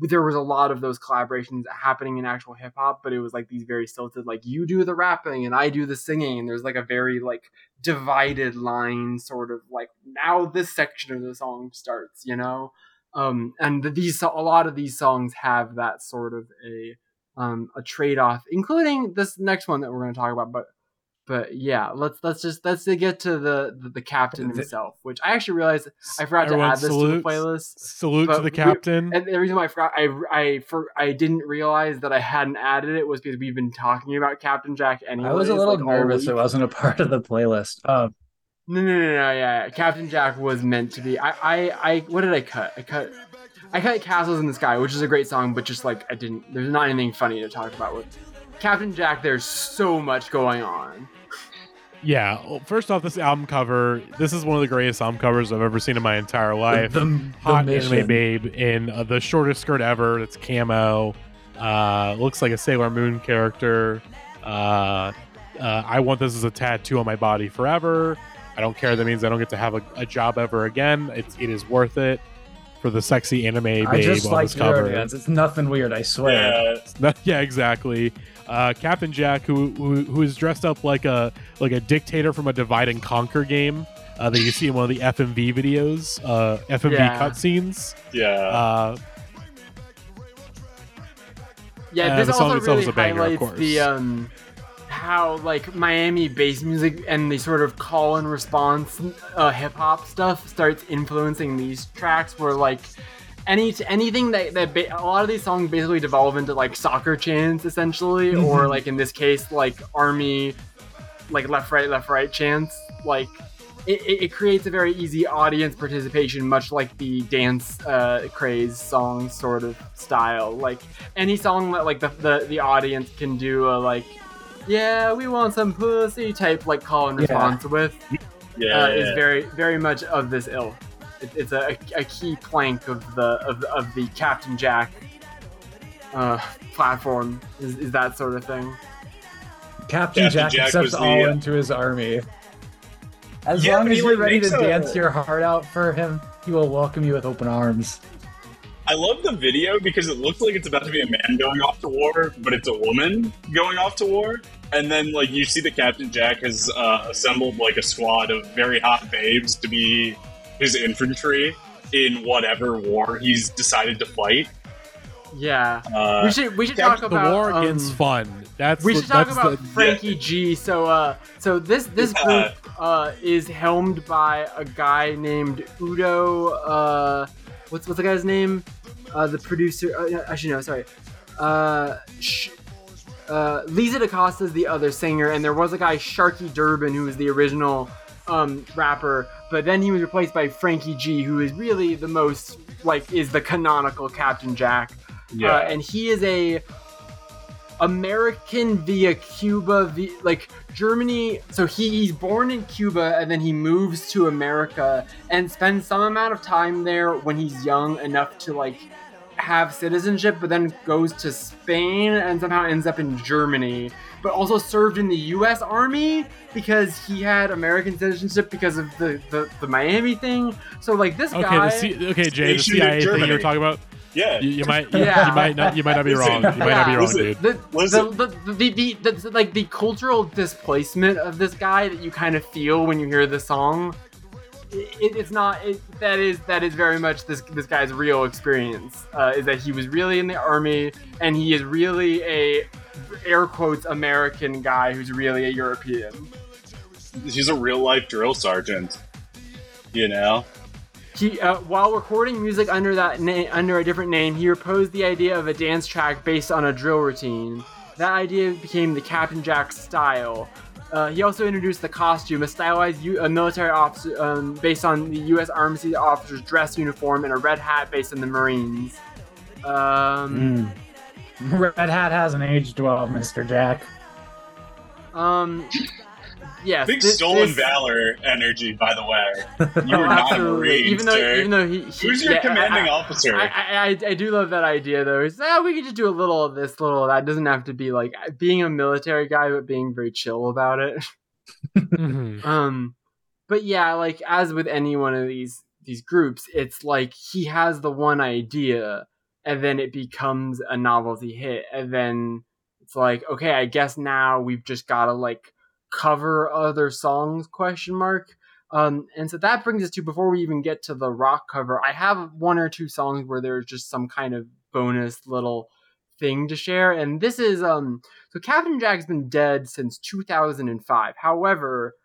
there was a lot of those collaborations happening in actual hip hop, but it was like these very stilted, like you do the rapping and I do the singing, and there's like a very like divided line, sort of like now this section of the song starts, you know. Um, and the, these a lot of these songs have that sort of a um a trade off, including this next one that we're going to talk about, but. But yeah, let's let's just let's get to the the, the captain himself, which I actually realized I forgot Everyone to add this to the playlist. salute to the we- captain. And the reason why I forgot, I I for I didn't realize that I hadn't added it was because we've been talking about Captain Jack anyway. I was a little nervous it wasn't a part of the playlist. Um, No, no, no, no, yeah, yeah. Captain Jack was meant to be. I, I, I. What did I cut? I cut. I cut Castles in the Sky, which is a great song, but just like I didn't. There's not anything funny to talk about with Captain Jack. There's so much going on. Yeah. well, First off, this album cover. This is one of the greatest album covers I've ever seen in my entire life. the, the Hot mission. anime babe in uh, the shortest skirt ever. It's camo. Uh, looks like a Sailor Moon character. Uh, uh, I want this as a tattoo on my body forever. I don't care. That means I don't get to have a, a job ever again. It's it is worth it for the sexy anime babe I just on like this cover. Eurodance. It's nothing weird, I swear. Yeah. [laughs] yeah, exactly. Uh, Captain Jack, who, who who is dressed up like a like a dictator from a divide and conquer game uh, that you see in one of the FMV videos, uh, FMV Yeah. cutscenes. Yeah. Uh, Yeah, this the song also itself really is a banger, of highlights course. the um how like Miami bass music and the sort of call and response uh, hip hop stuff starts influencing these tracks. Where like any anything that that ba- a lot of these songs basically devolve into like soccer chants essentially, Mm-hmm. or like in this case like army like left right left right chants like. It, it, it creates a very easy audience participation, much like the dance uh, craze song sort of style. Like any song that like the, the, the audience can do a like yeah we want some pussy type like call and Yeah. response with yeah. uh, yeah. is very very much of this ilk it, it's a, a key plank of the of, of the captain jack uh, platform is, is that sort of thing Captain, Captain Jack, Jack accepts was the, all uh, into his army. As Yeah, long as you're like, ready to a- dance your heart out for him, he will welcome you with open arms. I love the video because it looks like it's about to be a man going off to war, but it's a woman going off to war. And then, like, you see that Captain Jack has uh, assembled like a squad of very hot babes to be his infantry in whatever war he's decided to fight. yeah Uh, we should we should Cap- talk the about war um, against fun. That's we the- should talk about the- Franky Gee. So, uh, so this this Yeah. group uh, is helmed by a guy named Udo. Uh, what's what's the guy's name? Uh, the producer. Uh, actually, no, sorry. Uh, sh- uh, Liza da Costa is the other singer, and there was a guy Sharky Durbin who was the original um, rapper, but then he was replaced by Franky Gee, who is really the most like is the canonical Captain Jack. yeah. Uh, and he is a American via Cuba, via, like Germany. So he, he's born in Cuba and then he moves to America and spends some amount of time there when he's young enough to like have citizenship, but then goes to Spain and somehow ends up in Germany. But also served in the U.S. Army because he had American citizenship because of the the, the Miami thing. So like this Okay, guy. the C- okay, Jay, the CIA thing you were Germany. talking about. Yeah. You, you might, you, Yeah. you might not, you might not be wrong. You might not be wrong, listen. dude. the, the, the, the, the, the, like the cultural displacement of this guy that you kind of feel when you hear the song it, it's not it, that is that is very much this this guy's real experience uh, is that he was really in the army and he is really a air quotes american guy who's really a european He's a real life drill sergeant. You know? He, uh, while recording music under that name, under a different name, he proposed the idea of a dance track based on a drill routine. That idea became the Captain Jack style. Uh, he also introduced the costume, a stylized U- a military officer um, based on the U.S. Army officer's dress uniform, and a red hat based on the Marines. Um, Mm. [laughs] Red Hat hasn't aged well, Mr. Jack. um, yes, Big thi- stolen this- valor energy, by the way. [laughs] You Oh, are not a absolutely. Marine, even though, sir. even though he, he Who's your yeah, commanding I- officer? I, I, I, I do love that idea though. Is oh, we could just do a little of this, little of that. It doesn't have to be like being a military guy, but being very chill about it. Mhm. [laughs] Um, but yeah, like as with any one of these these groups, it's like he has the one idea, and then it becomes a novelty hit, and then it's like, okay, I guess now we've just got to like cover other songs? Question mark. Um, and so that brings us to before we even get to the rock cover, I have one or two songs where there's just some kind of bonus little thing to share, and this is um so Captain Jack's been dead since 2005. However,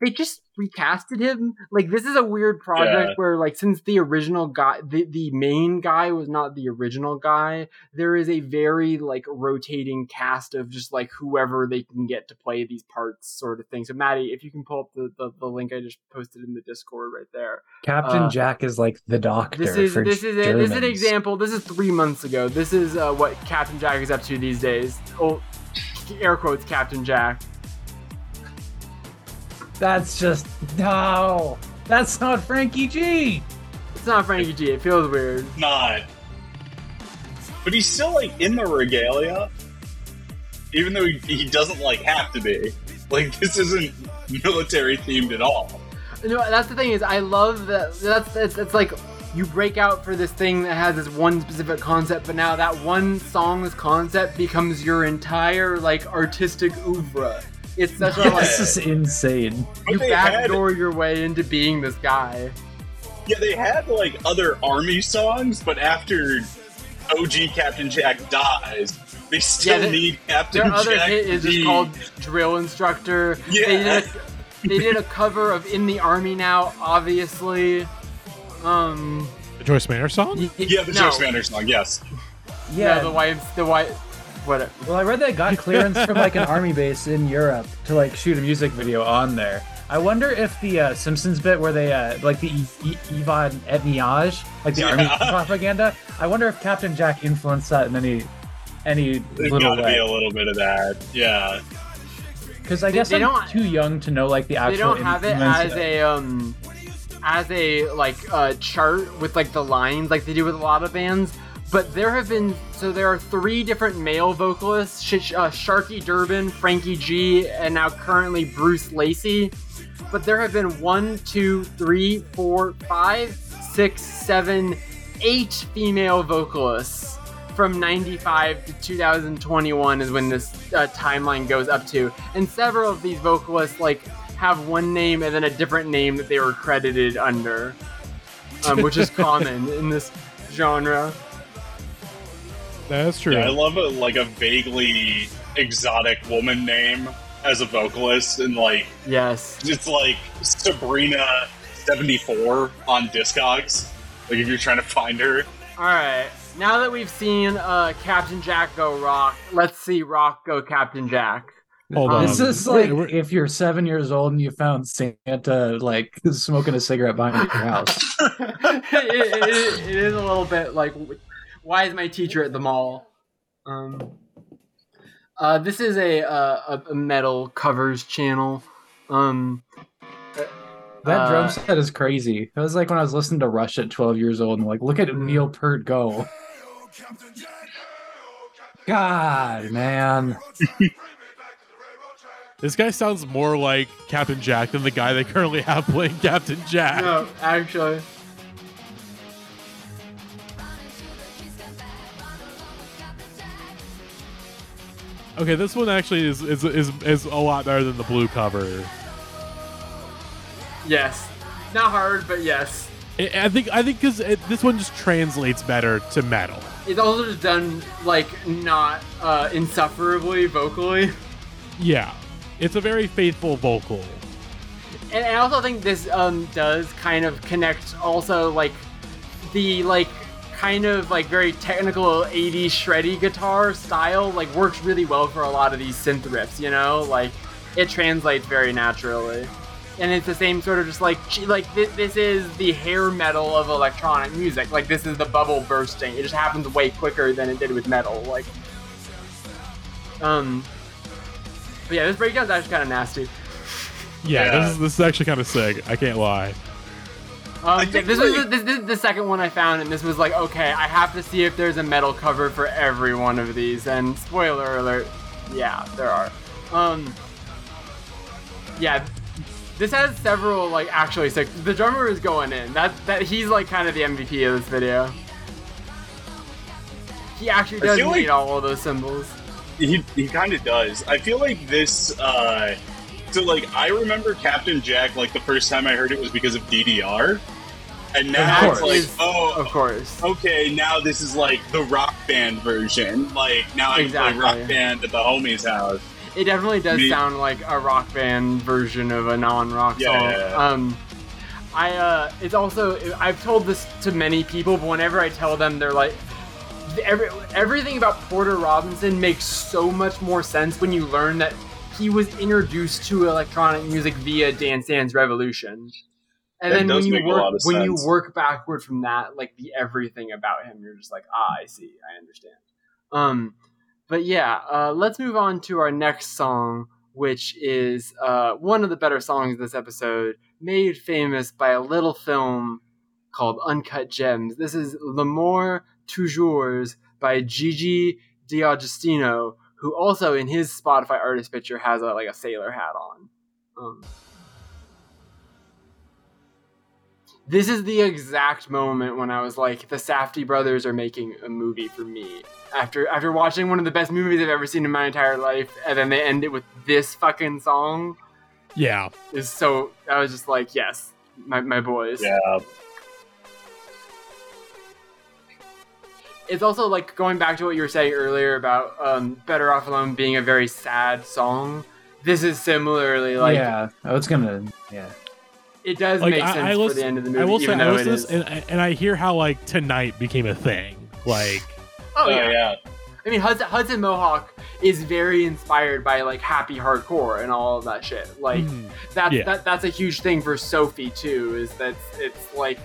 they just recasted him. Like this is a weird project Yeah. where like since the original guy the, the main guy was not the original guy, there is a very like rotating cast of just like whoever they can get to play these parts sort of thing. So Matty, if you can pull up the, the, the link I just posted in the Discord right there. Captain Uh, Jack is like the doctor. This is for this is a, this is an example. This is three months ago. This is uh, what Captain Jack is up to these days. Oh, air quotes, Captain Jack. That's just no. That's not Franky Gee. It's not Franky Gee. It feels weird. not. But he's still like in the regalia, even though he, he doesn't like have to be. Like this isn't military themed at all. No, that's the thing is I love that. That's that's it's like you break out for this thing that has this one specific concept, but now that one song's concept becomes your entire like artistic oeuvre. It's such a like This is insane. You they had, backdoor your way into being this guy. yeah, they had like other army songs, but after OG Captain Jack dies, they still Yeah, they- need Captain Jack. Their other Jack. hit is just D. called Drill Instructor. They Yeah. did, a, they did a cover of In the Army Now, obviously. Um, The Joyce Manor song? y- y- Yeah, the no, Joe Spanner song. Yes. Yeah, Yeah. the white, the white, what? well, I read they got clearance from like an army base in Europe to like shoot a music video on there. I wonder if the uh, Simpsons bit where they uh, like the e- e- Yvonne Etniage, like the army propaganda. I wonder if Captain Jack influenced that in any any There's little got to be a little bit of that. Yeah. Because I They- guess they I'm don't- too young to know like the actual. They don't have it influence as a um, as a like uh, chart with like the lines like they do with a lot of bands. But there have been so there are three different male vocalists: Sh- uh, Sharky Durbin, Franky Gee, and now currently Bruce Lacey. But there have been one, two, three, four, five, six, seven, eight female vocalists from 95 to 2021 is when this uh, timeline goes up to and several of these vocalists like have one name and then a different name that they were credited under um, which is [laughs] common in this genre That's true. Yeah, I love a like a vaguely exotic woman name as a vocalist, and like yes it's like Sabrina seventy four on Discogs. Like if you're trying to find her, all right now that we've seen uh, captain jack go rock let's see rock go captain jack Hold Um, on. This is like we're- if you're seven years old and you found Santa like [laughs] smoking a cigarette behind your house. [laughs] it, it- it is a little bit like why is my teacher at the mall um uh this is a uh, a- a metal covers channel um That Uh, drum set is crazy. It was like when I was listening to Rush at 12 years old and like, look at Neil Peart go. God, man. [laughs] This guy sounds more like Captain Jack than the guy they currently have playing Captain Jack. No, actually. Okay, this one actually is, is is is a lot better than the blue cover. Yes. Not hard, but yes. I I think I think because this one just translates better to metal. It's also just done like not uh, insufferably vocally. Yeah, it's a very faithful vocal. And I also think this um, does kind of connect also like the like kind of like very technical 80s shreddy guitar style like works really well for a lot of these synth riffs, you know? Like it translates very naturally. And it's the same sort of just like like this, this is the hair metal of electronic music. Like this is the bubble bursting. It just happens way quicker than it did with metal. Like um but yeah, this breakdown's actually kind of nasty. Yeah, Yeah. this is this is actually kind of sick. I can't lie. Um, this was like- this, this is the second one I found, and this was like, okay, I have to see if there's a metal cover for every one of these. And spoiler alert, yeah, there are. Um, yeah, this has several like actually sick. The drummer is going in. That that he's like kind of the MVP of this video. He actually does need like- all of those symbols. He he kind of does. I feel like this. uh So like I remember Captain Jack. Like the first time I heard it was because of DDR, and now That it's like oh. Of course. Okay, now this is like the rock band version. Like now I can Exactly. play rock band at the homie's house. It definitely does Me- sound like a rock band version of a non-rock Yeah. song. Um, I uh, it's also I've told this to many people, but whenever I tell them, they're like, every, everything about Porter Robinson makes so much more sense when you learn that he was introduced to electronic music via Dance Dance Revolution. And That then when you work when you work backward from that, like the everything about him, you're just like, ah, I see, I understand. Um, but yeah, uh, let's move on to our next song, which is uh, one of the better songs this episode, made famous by a little film called Uncut Gems. This is L'amour toujours by Gigi D'Agostino, who also in his Spotify artist picture has a, like a sailor hat on. Um, this is the exact moment when I was like, the Safdie brothers are making a movie for me. After after watching one of the best movies I've ever seen in my entire life, and then they end it with this fucking song, Yeah, is so. I was just like, yes, my my boys. Yeah, It's also like going back to what you were saying earlier about um, "Better Off Alone" being a very sad song. This is similarly like yeah, I was gonna. Yeah, it does like make I, sense I for listen, the end of the movie, I will say I listen to this is. and, and I hear how like tonight became a thing. Like [laughs] oh yeah. yeah. I mean, Hudson, Hudson Mohawke is very inspired by like happy hardcore and all of that shit. Like mm, that's Yeah. that, that's a huge thing for Sophie too. Is that it's like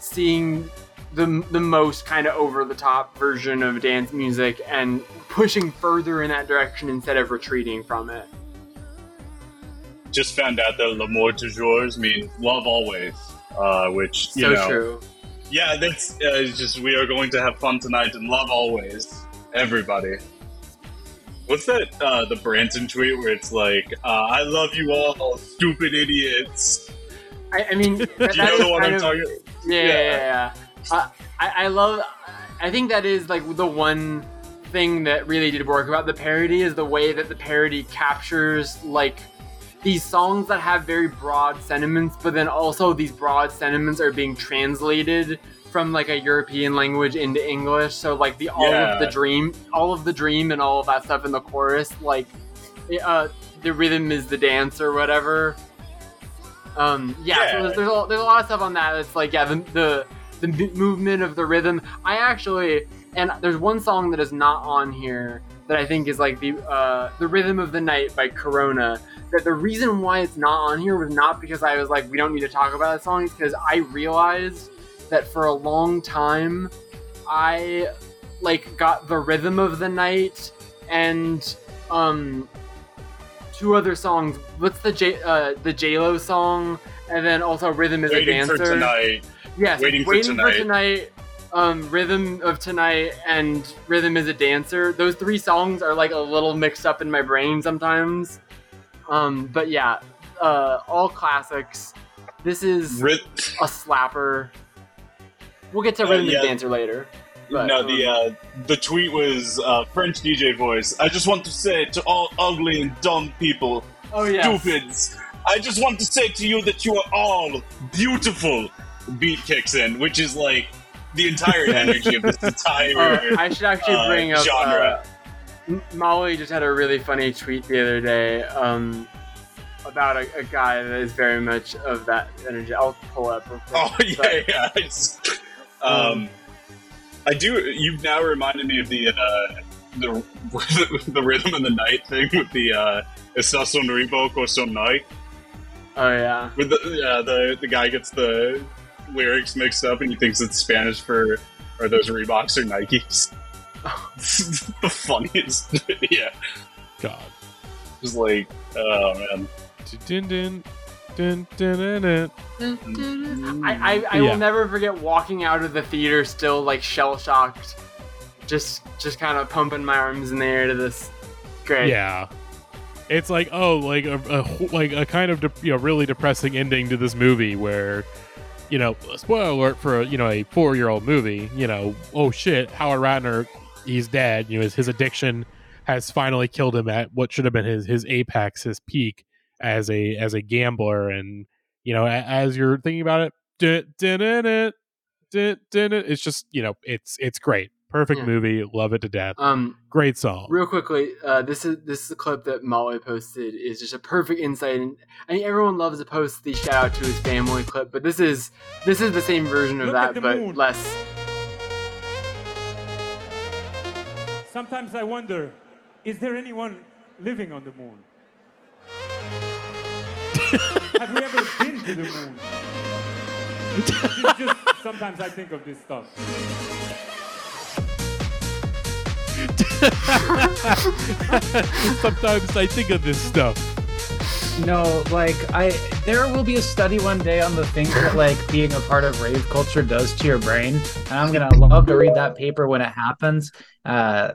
seeing the the most kind of over the top version of dance music and pushing further in that direction instead of retreating from it. Just found out that l'amour toujours means love always, uh, which you So know. true. Yeah, that's uh, it's just we are going to have fun tonight and love always, everybody. What's that? Uh, the Branson tweet where it's like, uh, "I love you all, stupid idiots." I, I mean, [laughs] that, Do you know the one I'm of- talking? Yeah, yeah, yeah. yeah. Uh, I, I love. I think that is like the one thing that really did work about the parody is the way that the parody captures like these songs that have very broad sentiments, but then also these broad sentiments are being translated from like a European language into English. So like the all Yeah. of the dream, all of the dream, and all of that stuff in the chorus, like uh, the rhythm is the dance or whatever. Um, yeah, Yeah. so there's, there's, a, there's a lot of stuff on that. It's like yeah, the the the movement of the rhythm. I actually and there's one song that is not on here that I think is like the uh, the rhythm of the night by Corona. That the reason why it's not on here was not because I was like we don't need to talk about that song. It's because I realized that for a long time I like got the rhythm of the night and um two other songs. What's the J uh, the J Lo song? And then also rhythm is a Waiting dancer. for tonight. Yes, Waiting waiting, for for Tonight. tonight. um, Rhythm of Tonight and Rhythm is a Dancer. Those three songs are like a little mixed up in my brain sometimes. Um, but yeah, uh, all classics. This is Ri- a slapper. We'll get to Uh, Rhythm yeah. Dancer later. But, no, the um, uh, the tweet was uh, French DJ voice. I just want to say to all ugly and dumb people, oh yeah, stupids. I just want to say to you that you are all beautiful. Beat kicks in, which is like the entire [laughs] energy of this entire. Uh, I should actually uh, bring up. genre. Molly just had a really funny tweet the other day um, about a, a guy that is very much of that energy. I'll pull up. Real quick. oh [laughs] yeah, But- yeah. It's, um, I do. You've now reminded me of the uh, the [laughs] the rhythm of the night thing with the uh, "Está son Reebok or son night." Oh yeah. With the yeah, the the guy gets the lyrics mixed up and he thinks it's Spanish for are those Reeboks or Nikes. [laughs] It's the funniest. [laughs] yeah, God. just like oh man. Dun, dun, dun, dun, dun, dun. I, I, I Yeah. will never forget walking out of the theater still like shell shocked, just just kind of pumping my arms in the air to this. Great. Yeah. It's like oh, like a, a like a kind of de- you know really depressing ending to this movie where, you know, spoiler alert for a, you know a four year old movie. You know, oh shit, Howard Ratner, he's dead. You know, his, his addiction has finally killed him at what should have been his his apex, his peak as a as a gambler. And you know, as you're thinking about it, it's just you know, it's it's great, perfect Yeah. movie, love it to death, Um, great song. real quickly, uh, this is this is a clip that Molly posted. is just a perfect insight, and I mean everyone loves to post the shout out to his family clip, but this is this is the same version of Look at that, but moon. less. Sometimes I wonder, is there anyone living on the moon? [laughs] Have we ever been to the moon? It's just sometimes I think of this stuff. [laughs] Sometimes I think of this stuff. No, like I there will be a study one day on the things that like being a part of rave culture does to your brain. And I'm gonna love to read that paper when it happens. Uh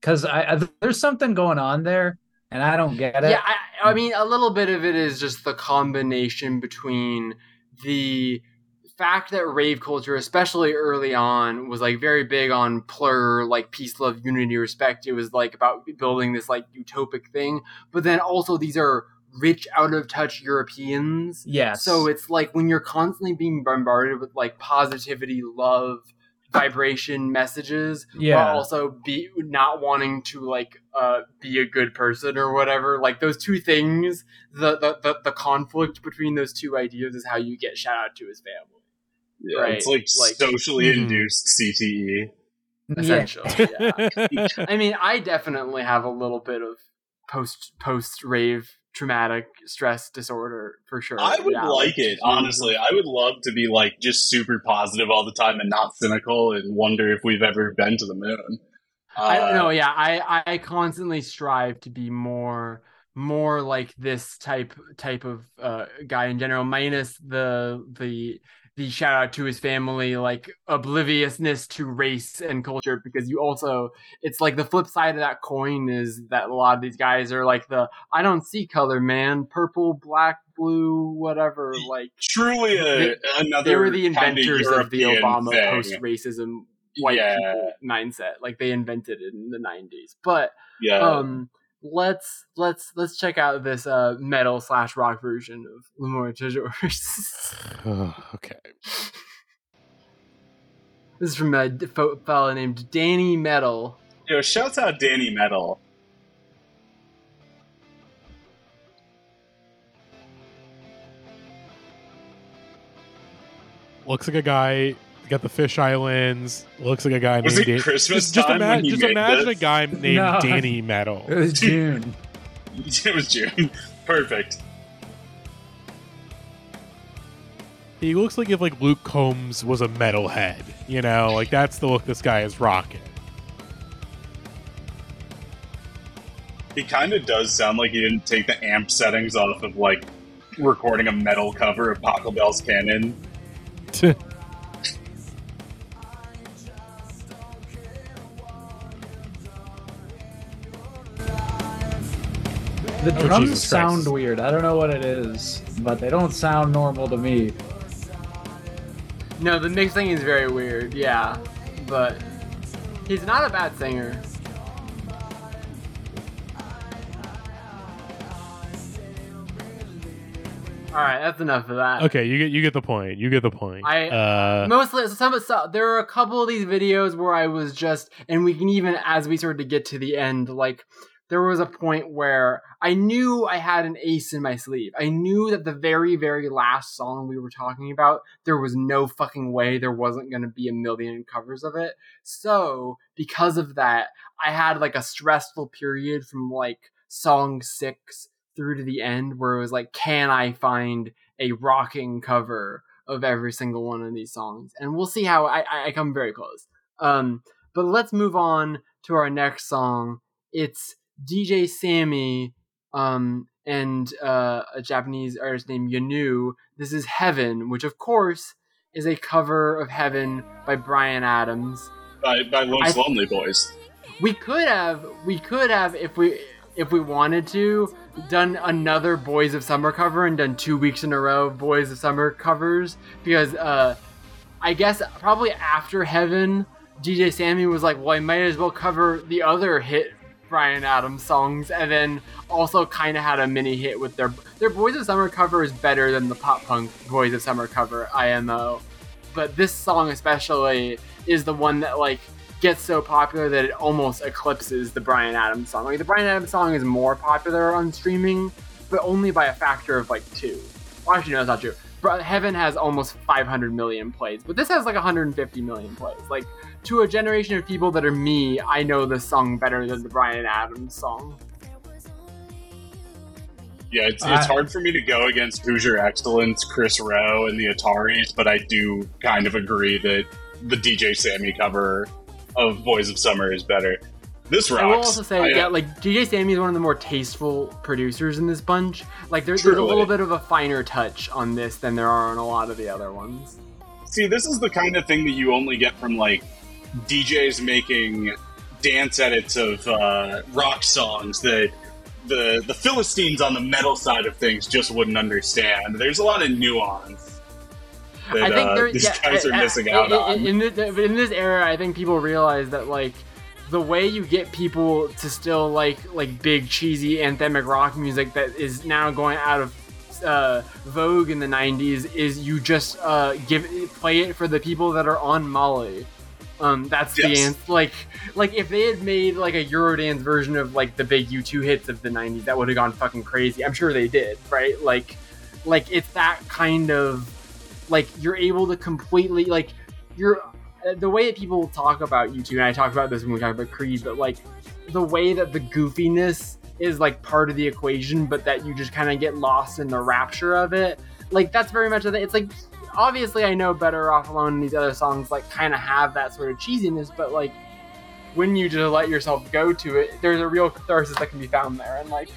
because I, I there's something going on there and I don't get it. Yeah, I, I mean, a little bit of it is just the combination between the fact that rave culture, especially early on, was like very big on plur, like peace, love, unity, respect. It was like about building this like utopic thing, but then also these are rich, out of touch Europeans. Yes. So it's like when you're constantly being bombarded with like positivity, love, vibration messages, Yeah. while also be not wanting to like uh be a good person or whatever. Like those two things, the the the, the conflict between those two ideas is how you get shout out to his family. Yeah, Right, it's like, like- socially Mhm. induced. CTE. Yeah. [laughs] Yeah. I mean, I definitely have a little bit of post post rave traumatic stress disorder for sure. I would Yeah, like it, [laughs] honestly. I would love to be like just super positive all the time and not cynical and wonder if we've ever been to the moon. I Uh, don't know. Yeah, I I constantly strive to be more more like this type type of uh, guy in general, minus the the the shout out to his family, like obliviousness to race and culture, because you also it's like the flip side of that coin is that a lot of these guys are like the I don't see color, man, purple, black, blue, whatever. Like Truly a, They- another they were the inventors of the Obama post racism white yeah, people mindset. Like they invented it in the nineties, but yeah. um let's let's let's check out this uh metal slash rock version of L'Amour Toujours. [sighs] okay. [laughs] this is from a fo- fellow named Danny Metal. Yo, shouts out Danny Metal. Looks like a guy got the fish islands. Looks like a guy Was named it Dan- Christmas just, just, time ima- when he just made imagine this? a guy named [laughs] No. Danny Metal. It was [laughs] June. It was June. Perfect. He looks like if like Luke Combs was a metalhead. You know, like that's the look this guy is rocking. He kind of does sound like he didn't take the amp settings off of like recording a metal cover of Pachelbel's Canon. [laughs] The Oh, drums Jesus sound Christ. weird. I don't know what it is, but they don't sound normal to me. No, the mixing is very weird, yeah. But he's not a bad singer. Alright, that's enough of that. Okay, you get you get the point. You get the point. I- uh, Mostly, some so, there are a couple of these videos where I was just, and we can even as we started to get to the end, like there was a point where I knew I had an ace in my sleeve. I knew that the very, very last song we were talking about, there was no fucking way there wasn't going to be a million covers of it. So because of that, I had like a stressful period from like song six through to the end where it was like, can I find a rocking cover? of every single one of these songs, and we'll see how I, I, come very close. Um, but let's move on to our next song. It's DJ Sammy um, and uh, a Japanese artist named Yanou. This is Heaven, which of course is a cover of Heaven by Bryan Adams. by, by Love's I- Lonely Boys. We could have, we could have, if we if we wanted to, done another Boys of Summer cover and done two weeks in a row of Boys of Summer covers because uh, I guess probably after Heaven, DJ Sammy was like, well, I might as well cover the other hit Bryan Adams songs, and then also kind of had a mini hit with their their Boys of Summer cover is better than the pop punk Boys of Summer cover IMO, but this song especially is the one that like gets so popular that it almost eclipses the Bryan Adams song. Like the Bryan Adams song is more popular on streaming, but only by a factor of like two. Well, actually, no, it's not true. Heaven has almost 500 million plays, but this has like 150 million plays. Like to a generation of people that are me, I know this song better than the Bryan Adams song. Yeah, it's, it's I- hard for me to go against Hoosier Excellence, Kris Roe, and the Ataris, but I do kind of agree that the DJ Sammy cover of Boys of Summer is better. This rocks. I will also say, I- yeah, like DJ Sammy is one of the more tasteful producers in this bunch. Like there, there's a little bit of a finer touch on this than there are on a lot of the other ones. See, this is the kind of thing that you only get from like DJs making dance edits of uh, rock songs that the the Philistines on the metal side of things just wouldn't understand. There's a lot of nuance that I think uh, these yeah, guys are missing out in, on. In, this, in this era, I think people realize that like the way you get people to still like like big cheesy anthemic rock music that is now going out of uh, vogue in the 90s is you just uh, give play it for the people that are on Molly. Um, that's the answer. Like, like if they had made like a Eurodance version of like the big U2 hits of the '90s, that would have gone fucking crazy. I'm sure they did, right? Like, like it's that kind of like you're able to completely like you're uh, the way that people talk about U2, and I talk about this when we talk about Creed, but like the way that the goofiness is like part of the equation, but that you just kind of get lost in the rapture of it. Like that's very much of it. It's like obviously I know Better Off Alone and these other songs like kind of have that sort of cheesiness, but like when you just let yourself go to it, there's a real catharsis that can be found there. And like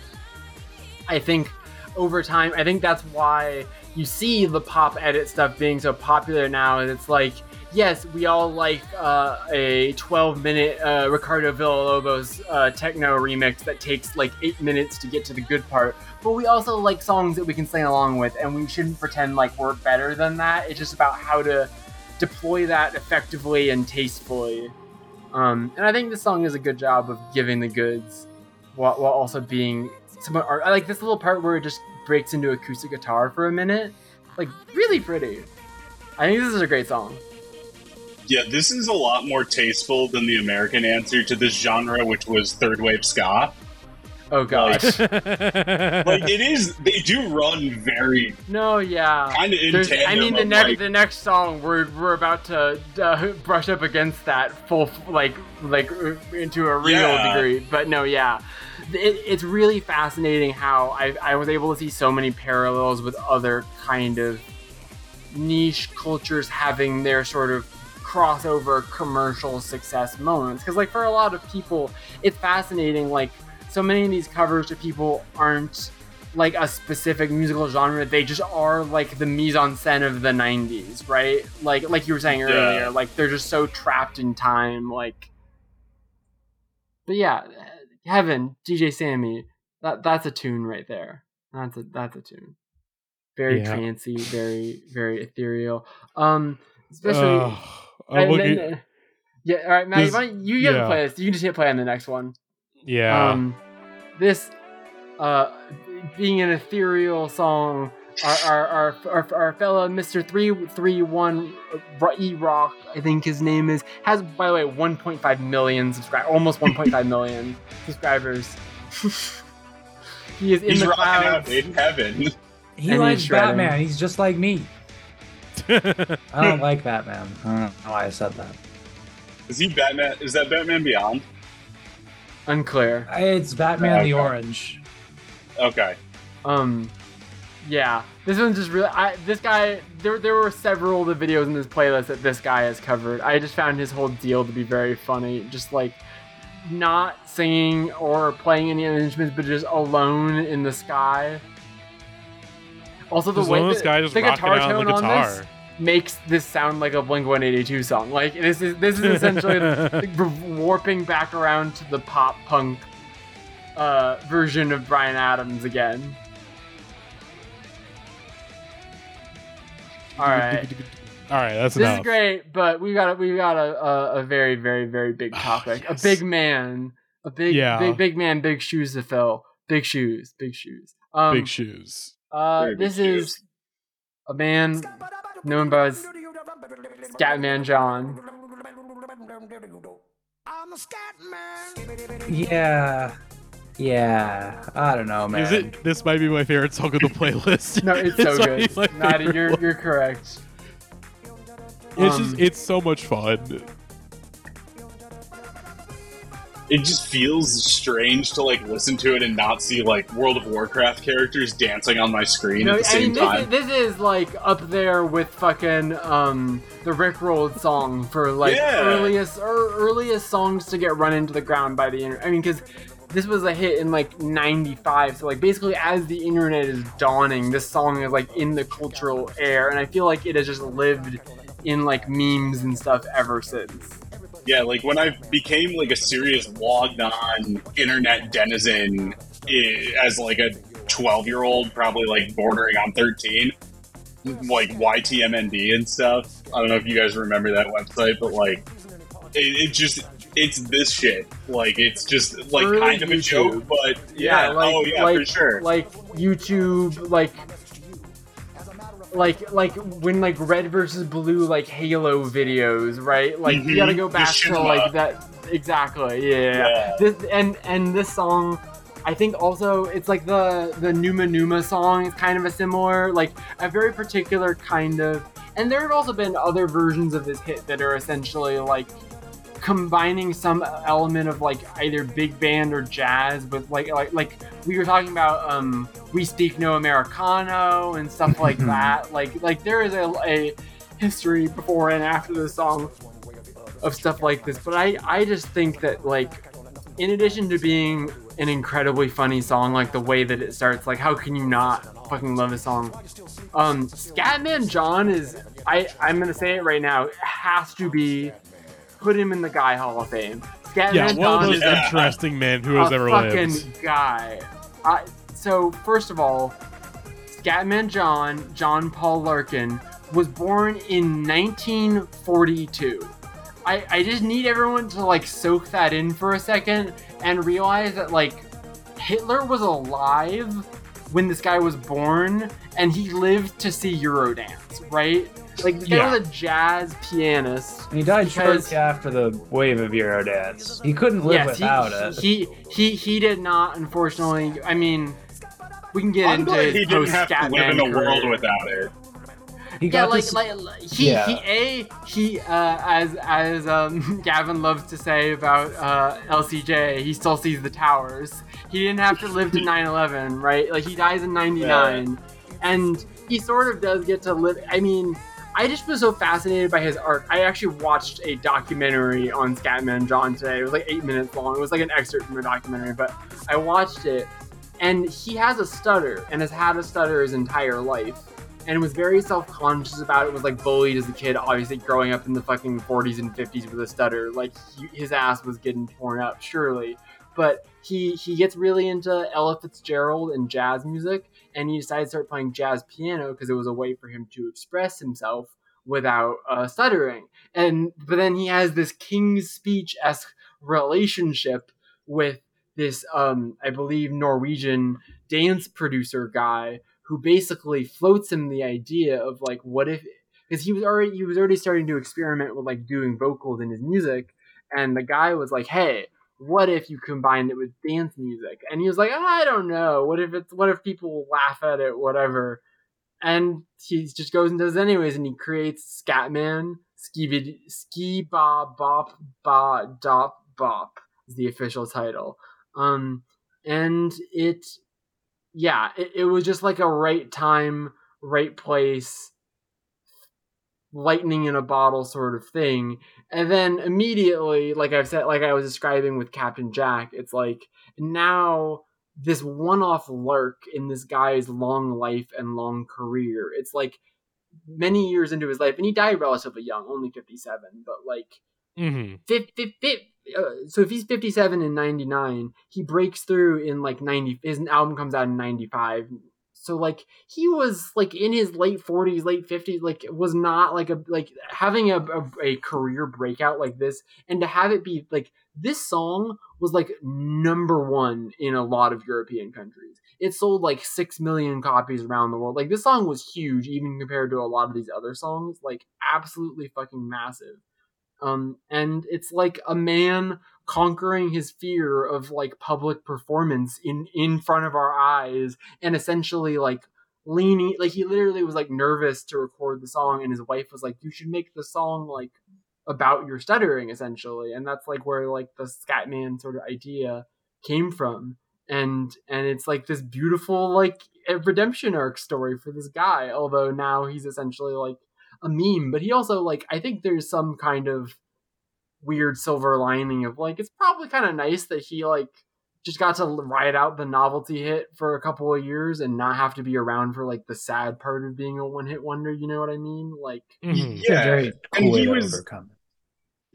I think over time, I think that's why you see the pop edit stuff being so popular now. And it's like, yes, we all like uh, a 12 minute uh, Ricardo Villalobos uh, techno remix that takes like eight minutes to get to the good part. But we also like songs that we can sing along with, and we shouldn't pretend like we're better than that. It's just about how to deploy that effectively and tastefully. Um, and I think this song does a good job of giving the goods while, while also being somewhat art. I like this little part where it just breaks into acoustic guitar for a minute. Like, really pretty. I think this is a great song. Yeah, this is a lot more tasteful than the American answer to this genre, which was third wave ska. Oh, gosh. [laughs] Like it is, they do run very no, yeah. kind of in tandem. I mean, the next like, the next song we're we're about to uh, [laughs] brush up against that full like like uh, into a real Yeah. degree. But no, yeah, it, it's really fascinating how I I was able to see so many parallels with other kind of niche cultures having their sort of crossover commercial success moments because like for a lot of people it's fascinating like so many of these covers to people aren't like a specific musical genre they just are like the mise en scène of the 90s right like like you were saying earlier Yeah. like they're just so trapped in time like but yeah heaven dj sammy that that's a tune right there. That's a that's a tune. Very Yeah. trancy, very very ethereal. Um, especially. Ugh, I'm and looking. then, uh, yeah, all right, Matt. This- why you, you have yeah. to play this. You can just hit play on the next one. yeah. Um, this, uh, being an ethereal song, our our our, our, our fellow Mister Three Three One E Rock, I think his name is, has by the way 1.5 million [laughs] subscribers, almost 1.5 million subscribers. [laughs] he is in He's the rocking out clouds. in heaven. He And likes he's. Batman. He's just like me. [laughs] I don't like Batman. I don't know why I said that. Is he Batman? Is that Batman Beyond? Unclear. It's Batman the Okay. Orange. Okay. Um, yeah, this one's just really. I this guy. There there were several of the videos in this playlist that this guy has covered. I just found his whole deal to be very funny. Just like not singing or playing any instruments, but just alone in the sky. Also, the way one of those guys just the rocking guitar out on tone the on this guitar. Makes this sound like a Blink 182 song. Like this is this is essentially [laughs] like, warping back around to the pop punk uh, version of Bryan Adams again. All right, All right, that's this enough. is great, but we got a, we got a, a, a very very very big Oh, topic, yes. a big man, a big Yeah. big big man, big shoes to fill, big shoes, big shoes. Um, Big shoes. uh, Very big this shoes. is a man known by his Scatman John. Yeah. Yeah. I don't know, man. Is it? This might be my favorite song of the playlist. No, it's [laughs] so good. my Matty, you're one. you're correct. It's um, just it's so much fun. It just feels strange to like listen to it and not see like World of Warcraft characters dancing on my screen You know, at the I same mean, this is, time. this is like up there with fucking um the Rickrolled song for like Yeah. earliest or earliest songs to get run into the ground by the internet. I mean, because this was a hit in like '95, so like basically as the internet is dawning, this song is like in the cultural air, and I feel like it has just lived in like memes and stuff ever since. Yeah, like when I became like a serious logged on internet denizen as like a 12 year old, probably like bordering on 13, like YTMND and stuff. I don't know if you guys remember that website, but like it, it just it's this shit. Like it's just like Early kind of a YouTube. joke, but yeah, oh, like, oh yeah, like, for sure. Like YouTube, like like like when like red versus blue like Halo videos, right? Like you Mhm, gotta go back to like that exactly, yeah. Yeah. This and and this song I think also it's like the the Numa Numa song is kind of a similar, like a very particular kind of and there have also been other versions of this hit that are essentially like combining some element of like either big band or jazz with like like like we were talking about um we speak no americano and stuff like [laughs] that. Like like there is a, a history before and after the song of stuff like this but i i just think that like in addition to being an incredibly funny song like the way that it starts like how can you not fucking love this song? Um scatman john is i i'm gonna say it right now has to be put him in the guy hall of fame scatman Yeah, one of most interesting men who has a ever fucking lived. guy. I, so first of all, Scatman John, John Paul Larkin, was born in 1942. I, I just need everyone to like soak that in for a second and realize that like Hitler was alive when this guy was born and he lived to see Eurodance, right? Like this guy Yeah. was a jazz pianist. And he died Because- shortly after the wave of Eurodance. He couldn't live Yes, without he, it. He, he he did not, unfortunately. I mean, we can get I'm into glad he didn't post have to live in a career. world without it. He Yeah, got to like, see- like like, he Yeah. he a he uh, as as um, [laughs] Gavin loves to say about uh, LCJ, he still sees the towers. He didn't have to live to [laughs] 9/11, right? Like he dies in '99, and he sort of does get to live. I mean. I just was so fascinated by his art. I actually watched a documentary on Scatman John today. It was like eight minutes long. It was like an excerpt from a documentary, but I watched it, and he has a stutter and has had a stutter his entire life and was very self-conscious about it was like bullied as a kid obviously growing up in the fucking 40s and 50s with a stutter like he, his ass was getting torn up surely but he he gets really into Ella Fitzgerald and jazz music, and he decided to start playing jazz piano because it was a way for him to express himself without uh, stuttering. And but then he has this King's Speech esque relationship with this, um, I believe, Norwegian dance producer guy who basically floats him the idea of like, what if? Because he was already he was already starting to experiment with like doing vocals in his music, and the guy was like, hey. What if you combined it with dance music? And he was like, I don't know. What if it's what if people laugh at it? Whatever and he just goes and does it anyways, and he creates Scatman, Ski Ski Ba Bop Ba Dop Bop is the official title. Um, and it, yeah, it, it was just like a right time, right place, lightning in a bottle sort of thing. And then immediately, like I've said, like I was describing with Captain Jack, it's like now this one-off lurk in this guy's long life and long career. It's like many years into his life, and he died relatively young, only fifty-seven. But like, Mm-hmm. 50, uh, so if he's fifty-seven in ninety-nine, he breaks through in like ninety. His album comes out in ninety-five. So like he was like in his late forties, late fifties. Like was not like a like having a, a a career breakout like this, and to have it be like this song was like number one in a lot of European countries. It sold like six million copies around the world. Like this song was huge, even compared to a lot of these other songs. Like absolutely fucking massive. Um, and it's like a man conquering his fear of like public performance in in front of our eyes, and essentially like leaning like he literally was like nervous to record the song, and his wife was like, "You should make the song like." about your stuttering essentially and that's like where like the scatman sort of idea came from and and it's like this beautiful like eh, redemption arc story for this guy although now he's essentially like a meme but he also like i think there's some kind of weird silver lining of like it's probably kind of nice that he like just got to ride out the novelty hit for a couple of years and not have to be around for like the sad part of being a one hit wonder. You know what I mean? Like, Mhm. Yeah, very and cool way he was- overcome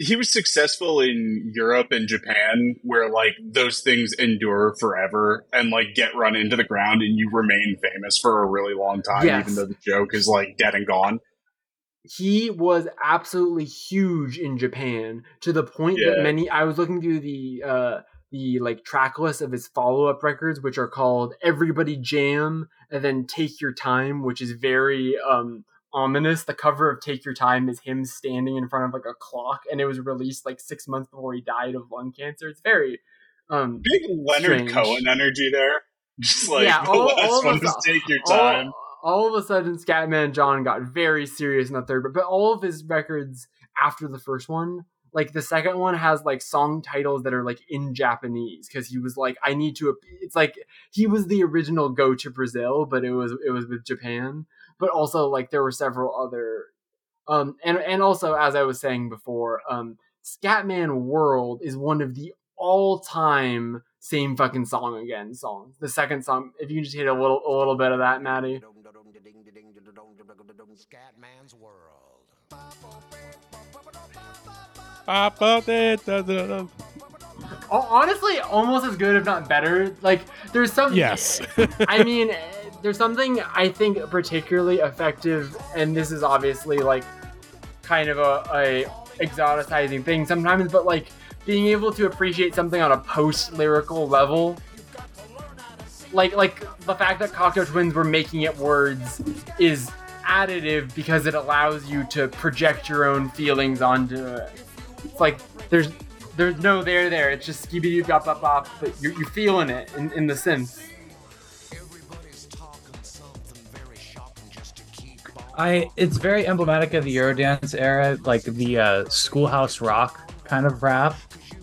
he was successful in Europe and Japan, where like those things endure forever and like get run into the ground, and you remain famous for a really long time, Yes. even though the joke is like dead and gone. He was absolutely huge in Japan to the point that many I was looking through the uh the like track list of his follow-up records which are called Everybody Jam and then Take Your Time which is very um ominous the cover of Take Your Time is him standing in front of like a clock and it was released like 6 months before he died of lung cancer it's very um Big Leonard Strange. Cohen energy there. [laughs] Just like Yeah, the all- last all one was take your time. All, of a sudden, Scatman John got very serious in the third, but, but all of his records after the first one, like the second one has like song titles that are like in Japanese because he was like, I need to. It's like he was the original Go to Brazil, but it was it was with Japan. But also like there were several other, um, and and also as I was saying before, um, Scatman World is one of the all time same fucking song again songs. The second song, if you can just hit a little a little bit of that, Matty. [laughs] Scatman's World. Honestly, almost as good, if not better. Like, there's some. Yes. [laughs] I mean, there's something I think particularly effective, and this is obviously like kind of a, a exoticizing thing sometimes, but like being able to appreciate something on a post lyrical level. Like, like the fact that Cocteau Twins were making it words is additive because it allows you to project your own feelings onto it. It's like there's there's no there there. It's just skibidi bop bop bop, but you're, you're feeling it in, in the sense. I it's very emblematic of the Eurodance era, like the uh, schoolhouse rock kind of rap.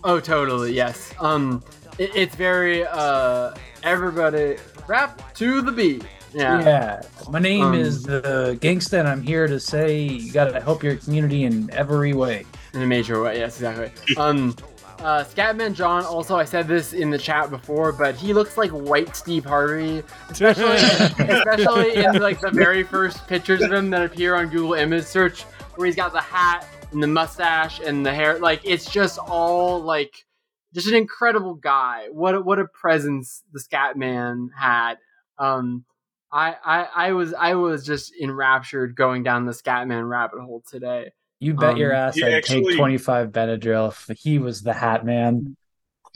Oh, totally. Yes. Um, it, it's very uh, everybody rap to the beat. Yeah. Yeah. My name Um, is the Gangsta, and I'm here to say you gotta help your community in every way. In a major way. Yes, exactly. Um, uh, Scatman John. Also, I said this in the chat before, but he looks like white Steve Harvey, especially [laughs] especially in like the very first pictures of him that appear on Google Image Search, where he's got the hat and the mustache and the hair. Like it's just all like just an incredible guy. What a, what a presence the Scat Man had. Um, I, I I was I was just enraptured going down the Scatman rabbit hole today. You bet your Um, ass I'd actually- take 25 Benadryl if he was the Hat Man.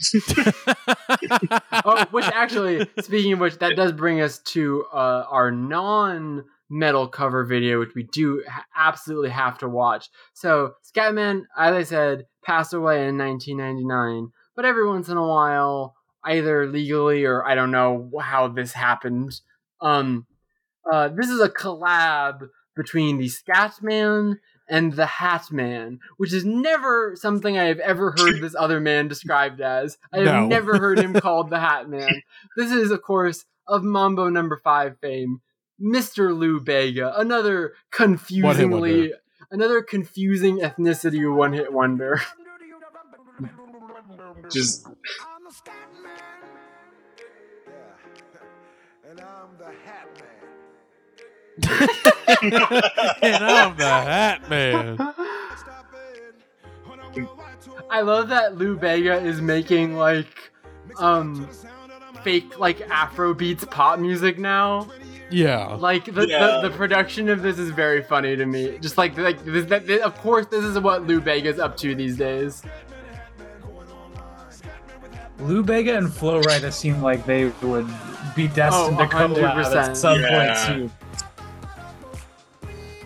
[laughs] [laughs] oh, which actually, speaking of which, that does bring us to uh, our non metal cover video, which we do absolutely have to watch. So, Scatman, as I said, passed away in 1999, but every once in a while, either legally or I don't know how this happened, um, uh, this is a collab between the Scatman and the Hat Man, which is never something I have ever heard this other man described as. I have No. never heard him [laughs] called the Hat Man. This is, of course, of Mambo Number Five fame, Mr. Lou Bega, another confusingly, another confusing ethnicity one-hit wonder. [laughs] Just I'm the scat man. Yeah. And I'm the hat man. I'm the Hat Man. Stop it. When I will fight to I love that Lou Bega is making like um fake like Afro beats pop music now. Yeah. Like the, Yeah. the, the production of this is very funny to me. Just like like this, that, that- of course this is what Lou Bega's up to these days. Lou Bega and Flo Rida seem like they would be destined Oh, to come 100%. at some Yeah. point soon.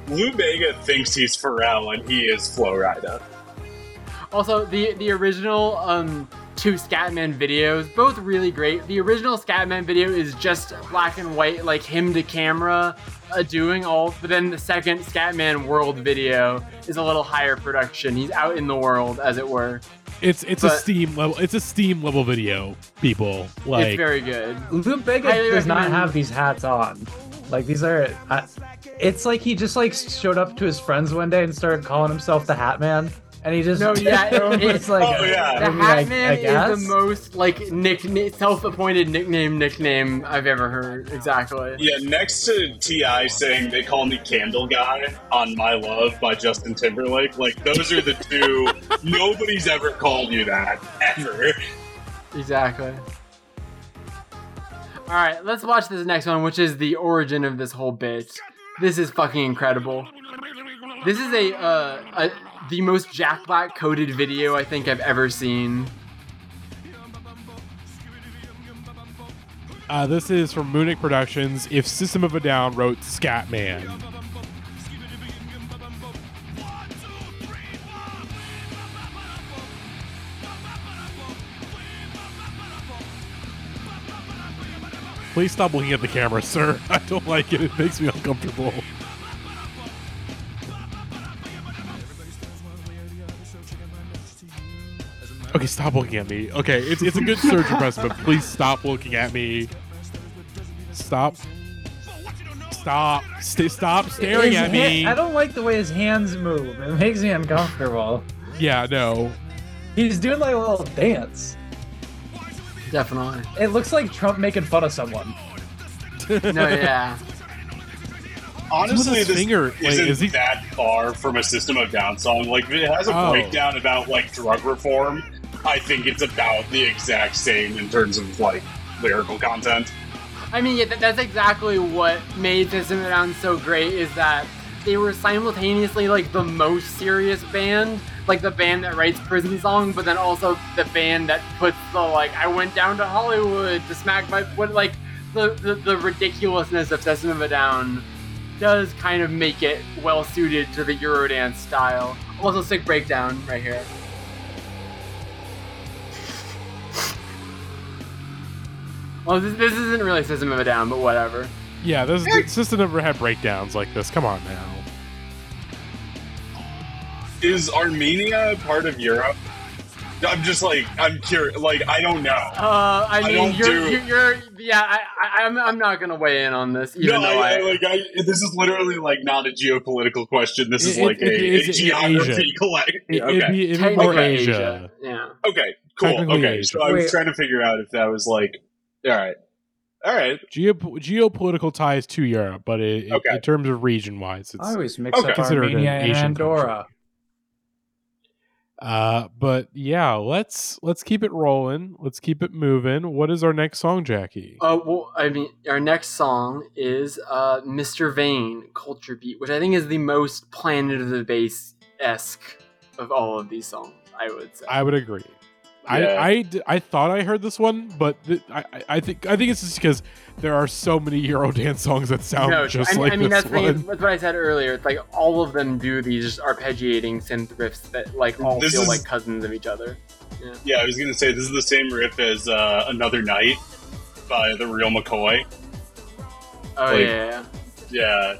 Lou Bega thinks he's Pharrell and he is Flo Rida. Also the the original um two Scatman videos, both really great. The original Scatman video is just black and white, like him to camera uh, doing all. But then the second Scatman World video is a little higher production. He's out in the world, as it were. It's it's a Steam level. It's a Steam level video. People like it's very good. Lou Bega does not have these hats on. Like these are, I, it's like he just like showed up to his friends one day and started calling himself the Hat Man, and he just No, [laughs] yeah, it- it's like Oh, yeah. The I mean, Hat I- Man I is guess. the most like nickname, self-appointed nickname nickname I've ever heard. Exactly. Yeah, next to T.I. saying they call me Candle Guy on My Love by Justin Timberlake, like those are the two. [laughs] nobody's ever called you that ever. Exactly. All right, let's watch this next one, which is the origin of this whole bit. This is fucking incredible. This is a, uh, a the most Jack Black coded video I think I've ever seen. uh, this is from Munich Productions. If System of a Down wrote Scatman. Please stop looking at the camera, sir. [laughs] I don't like it. It makes me uncomfortable. Okay, stop looking at me. Okay, it's, it's a good surge request, but please stop looking at me. Stop. Stop. St- stop staring His at ha- me. I don't like the way his hands move. It makes me uncomfortable. Yeah, no. He's doing like a little dance. Definitely. It looks like Trump making fun of someone. No, yeah. Honestly, his this finger, isn't is he- that far from a System of Down song. Like, it has a Oh. breakdown about like drug reform, I think it's about the exact same in terms of like lyrical content. I mean, yeah, that's exactly what made System of Down so great is that they were simultaneously like the most serious band, like the band that writes prison songs, but then also the band that puts the like I went down to Hollywood to smack my what like the, the the ridiculousness of System of a Down does kind of make it well suited to the Eurodance style. Also, sick breakdown right here. Well, this, this isn't really System of a Down, but whatever. Yeah, this the system never had breakdowns like this. Come on now. Is Armenia part of Europe? I'm just like I'm curious. Like I don't know. Uh, I I mean, don't you're, do- you're, you're, yeah, I, I, I'm, I'm not gonna weigh in on this, even no, I, I, I- like I, this is literally like not a geopolitical question. This is It- like it- a, it is a in geography Asia. collect. It, okay. It'd be, it'd be more technically Asia. Yeah. okay, cool. Okay, Asia. so I was Wait. trying to figure out if that was like, all right, all right. Geop- geopolitical ties to Europe, but it, it- Okay. in terms of region wise, it's I always mix Okay. up Considered an Armenia and Asian Andorra. Uh, but yeah, let's let's keep it rolling. Let's keep it moving. What is our next song, Jackie? Uh, well, I mean, our next song is uh, Mr. Vain, Culture Beat, which I think is the most Planet of the Bass esque of all of these songs, I would say. I would agree. Yeah. I, I, d- I thought I heard this one, but th- I, I- I think I think it's just because there are so many Eurodance songs that sound no, just I, like I mean, this that's, the thing, one. is- that's what I said earlier. It's like all of them do these arpeggiating synth riffs that like all This feel is- like cousins of each other. Yeah, I was gonna say this is the same riff as uh, "Another Night" by the Real McCoy. Oh Like, yeah, yeah. Yeah,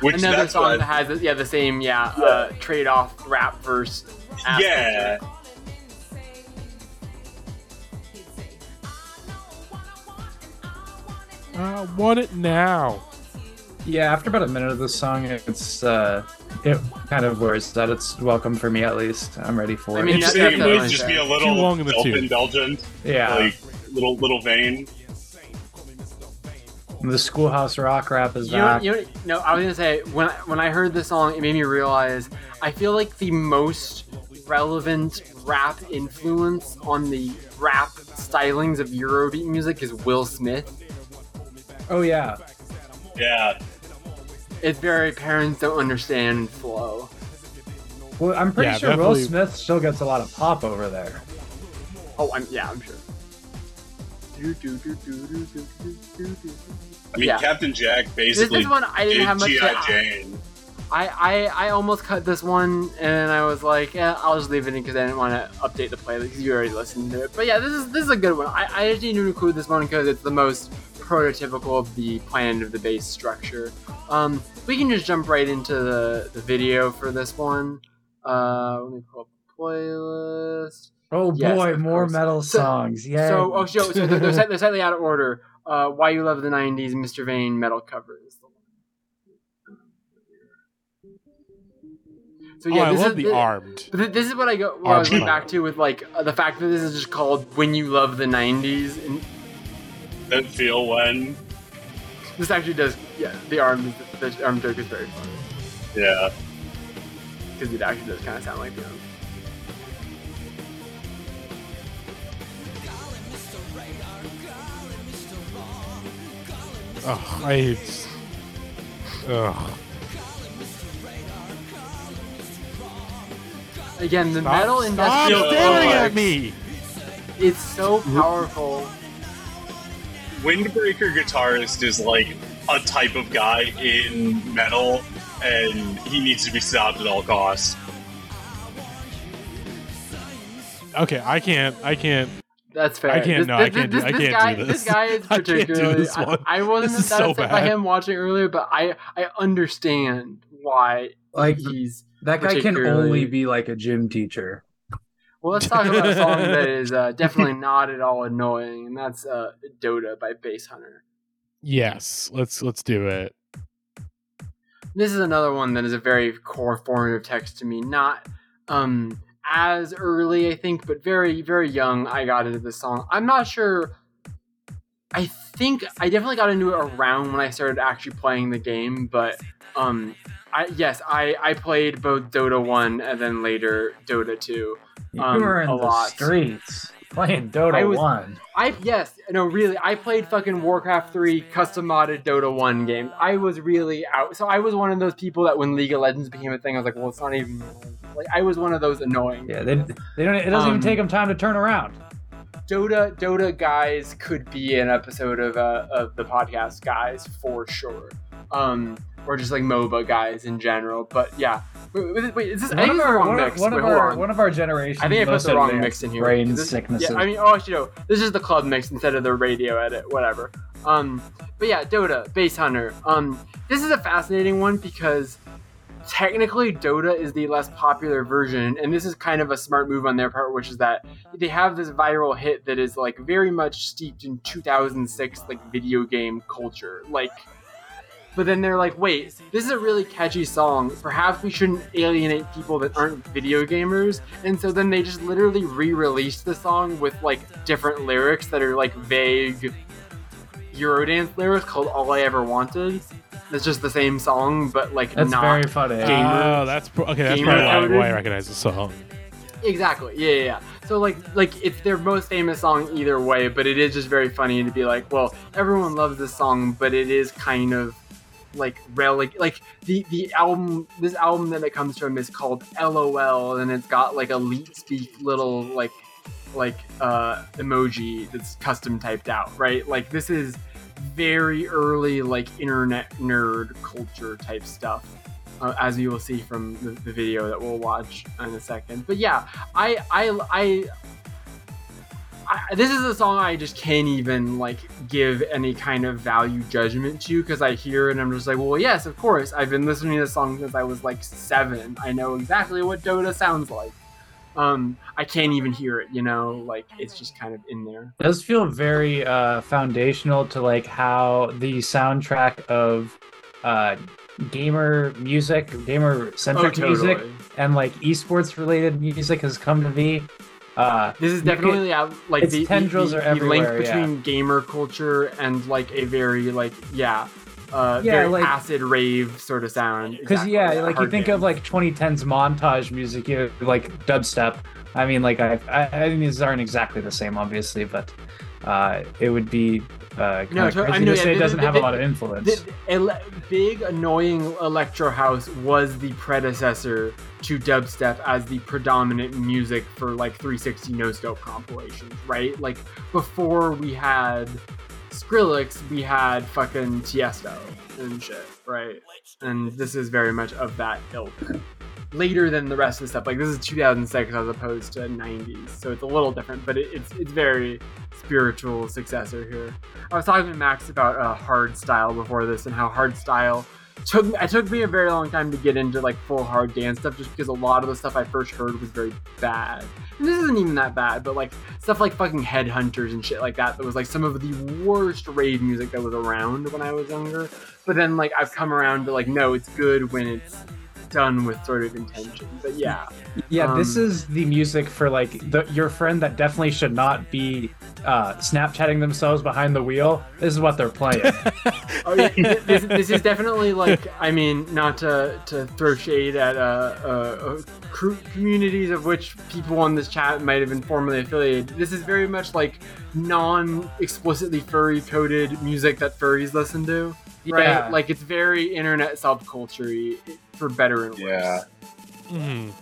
which Another song that has yeah the same yeah, Yeah. Uh, trade off rap verse. aspect yeah. I want it now. Yeah, after about a minute of the song, it's uh, it kind of wears that. It's welcome for me at least. I'm ready for it. I mean, It's that- saying that's would just be a little Too long in the self-indulgent, yeah, like little little vain. the schoolhouse rock rap is You know, you know, no, I was gonna say when when I heard this song, it made me realize I feel like the most relevant rap influence on the rap stylings of Eurobeat music is Will Smith. Oh yeah. Yeah. It's very parents don't understand flow. Well, I'm pretty yeah, sure definitely. Will Smith still gets a lot of pop over there. Oh, I'm yeah, I'm sure. I mean, yeah. Captain Jack basically. This, is one I didn't have much. Jane. I, I, I almost cut this one and I was like, eh, I'll just leave it in because I didn't want to update the playlist because you already listened to it. But yeah, this is this is a good one. I, I just need to include this one because it's the most prototypical of the Planet of the Bass structure. Um, we can just jump right into the, the video for this one. Uh, let me pull up the playlist. Oh Yes, boy, more course. metal So- songs. Yeah. So, oh, so, so they're, they're, slightly out of order. Uh, Why You Love the '90s, Mr. Vain metal covers. is the one. So oh, I this love is the thi- armed. This is what I go. What I was going back to with like uh, the fact that this is just called "When You Love the '90s," and That feel when this actually does. Yeah, the arm, the arm joke is very funny yeah. because it actually does kind of sound like the arm. Oh, I. Ugh. Again, the Stop, metal stop industrial staring oh at me. It's so powerful. Windbreaker guitarist is like a type of guy in metal, and he needs to be stopped at all costs. Okay, I can't. I can't. That's fair. I can't- This, no, I can't do- this- I this can't guy, do This this. guy is [laughs] I can't do particularly. this I, one. I wasn't This is that so upset by him watching earlier, but I I understand why like he's. that guy can only be like a gym teacher. Well, let's talk about a song that is uh, definitely [laughs] not at all annoying, and that's uh, "Dota" by Basshunter. Yes, let's let's do it. This is another one that is a very core formative text to me. Not um as early, I think, but very very young. I got into this song. I'm not sure. I think I definitely got into it around when I started actually playing the game, but um, I yes, I I played both Dota one and then later Dota two. You Um, were in a the lot. streets playing Dota I was- One. I yes, no, really. I played fucking Warcraft 3 custom modded Dota 1 games. I was really out. So I was one of those people that when League of Legends became a thing, I was like, well, it's not even like I was one of those annoying. Yeah, they, they don't. It doesn't Um, even take them time to turn around. Dota Dota guys could be an episode of uh, of the podcast guys for sure. Um, or just like MOBA guys in general. But yeah, wait, wait, wait is this? I think One of our, wrong one of, mix. one Wait, of our, on. one of our generations. I think I put the wrong mix in here. Brain This- sicknesses. Yeah, I mean, oh, you know, This is the club mix instead of the radio edit, whatever. Um, but yeah, Dota, Basshunter. Um, this is a fascinating one because technically Dota is the less popular version, and this is kind of a smart move on their part, which is that they have this viral hit that is like very much steeped in 2006 like video game culture, like. But then they're like, wait, this is a really catchy song. Perhaps we shouldn't alienate people that aren't video gamers. And so then they just literally re released the song with like different lyrics that are like vague Eurodance lyrics called All I Ever Wanted. It's just the same song, but like That's not. very funny. Gamer- Oh, that's pro- okay. That's probably why, why I recognize the song. Exactly. Yeah, yeah, yeah. So like like it's their most famous song either way, but it is just very funny to be like, well, everyone loves this song, but it is kind of like relic like the the album this album that it comes from is called LOL and it's got like a leet speak little like like uh emoji that's custom typed out, right? Like this is very early like internet nerd culture type stuff uh, as you will see from the, the video that we'll watch in a second. But yeah, I I I. I, this is a song I just can't even like give any kind of value judgment to because I hear it and I'm just like, well, yes, of course. I've been listening to this song since I was like seven. I know exactly what Dota sounds like. Um, I can't even hear it, you know, like it's just kind of in there. It does feel very uh, foundational to like how the soundtrack of uh, gamer music, gamer centric Oh, music, and like esports related music has come to be. Uh, This is definitely uh, like its the, tendrils the, are the link everywhere, yeah. between gamer culture and like a very like yeah, uh, Yeah, very like- acid rave sort of sound. Because Exactly, yeah, like you think game. of like 2010s montage music, you know, like dubstep. I mean, like I, I, I mean, these aren't exactly the same, obviously, but uh, it would be uh, No, to- I know, to yeah, say it doesn't the- have a lot of influence. The ele- big annoying electro house was the predecessor to dubstep as the predominant music for like 360 no scope compilations, right? Like before we had Skrillex, we had fucking Tiesto and shit, right? And this is very much of that ilk. Later than the rest of the stuff, like this is 2006 as opposed to 90s, so it's a little different, but it, it's it's very spiritual successor here. I was talking to Max about uh, hard style before this and how hard style took it took me a very long time to get into like full hard dance stuff just because a lot of the stuff I first heard was very bad. And this isn't even that bad, but like stuff like fucking Headhunterz and shit like that that was like some of the worst rave music that was around when I was younger. But then like I've come around to like no, it's good when it's done with sort of intention. But yeah. Yeah, this Um, is the music for like the, your friend that definitely should not be uh, Snapchatting themselves behind the wheel. This is what they're playing. [laughs] Oh, yeah, this, this is definitely like I mean, not to, to throw shade at uh, uh, uh, communities of which people on this chat might have been formerly affiliated. This is very much like non-explicitly furry coded music that furries listen to, right? Yeah. Like it's very internet subculture for better and worse. Yeah. Mhm.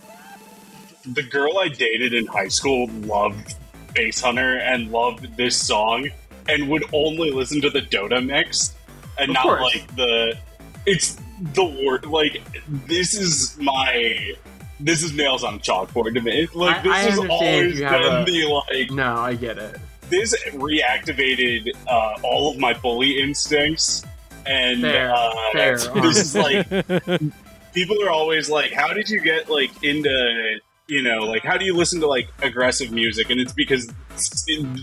The girl I dated in high school loved Basshunter and loved this song and would only listen to the Dota mix and Of not course. like the it's the word like this is my this is nails on chalkboard to me. Like this I has understand always you have been a- the like No, I get it. this reactivated uh, all of my bully instincts and Fair, uh, fair, this is like [laughs] people are always like, "How did you get like into you know like how do you listen to like aggressive music?" And it's because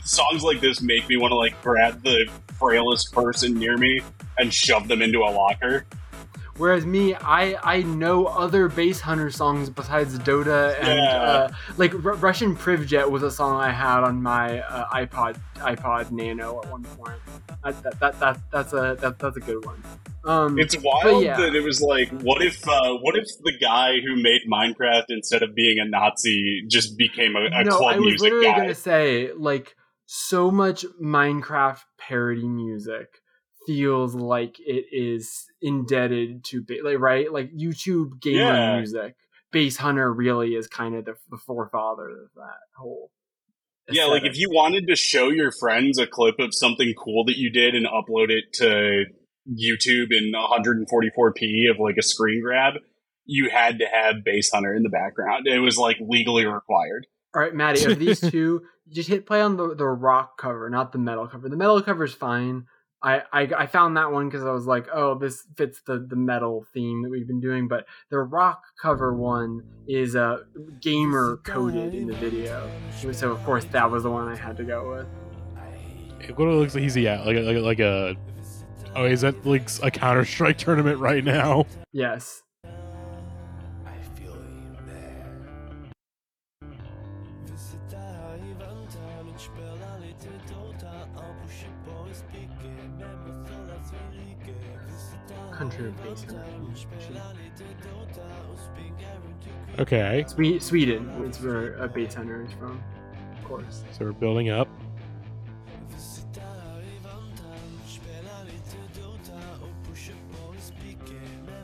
songs like this make me want to like grab the frailest person near me and shove them into a locker. Whereas me, I I know other Basshunter songs besides Dota and Yeah. uh, like R- Russian Privjet was a song I had on my uh, iPod iPod Nano at one point. That, that, that, that that's a that, that's a good one. Um, It's wild yeah. that it was like, what if uh, what if the guy who made Minecraft instead of being a Nazi just became a, a no, club I was literally guy? gonna say like so much Minecraft parody music feels like it is indebted to like right like YouTube gamer Yeah. music. Basshunter really is kind of the, the forefather of that whole. Yeah, like if you wanted to show your friends a clip of something cool that you did and upload it to YouTube in 144p of like a screen grab, you had to have Basshunter in the background. It was like legally required. All right, Matty, of these [laughs] two, just hit play on the, the rock cover, not the metal cover. The metal cover is fine. I, I, I found that one because I was like, oh, this fits the, the metal theme that we've been doing. But the rock cover one is uh, gamer coded in the video. So, of course, that was the one I had to go with. It literally looks like he's yeah, like a, like a, like a. Oh, is that like a Counter Strike tournament right now? Yes. Country bass. Okay, Swe- Sweden is where a Basshunter is from, of course. so we're building up.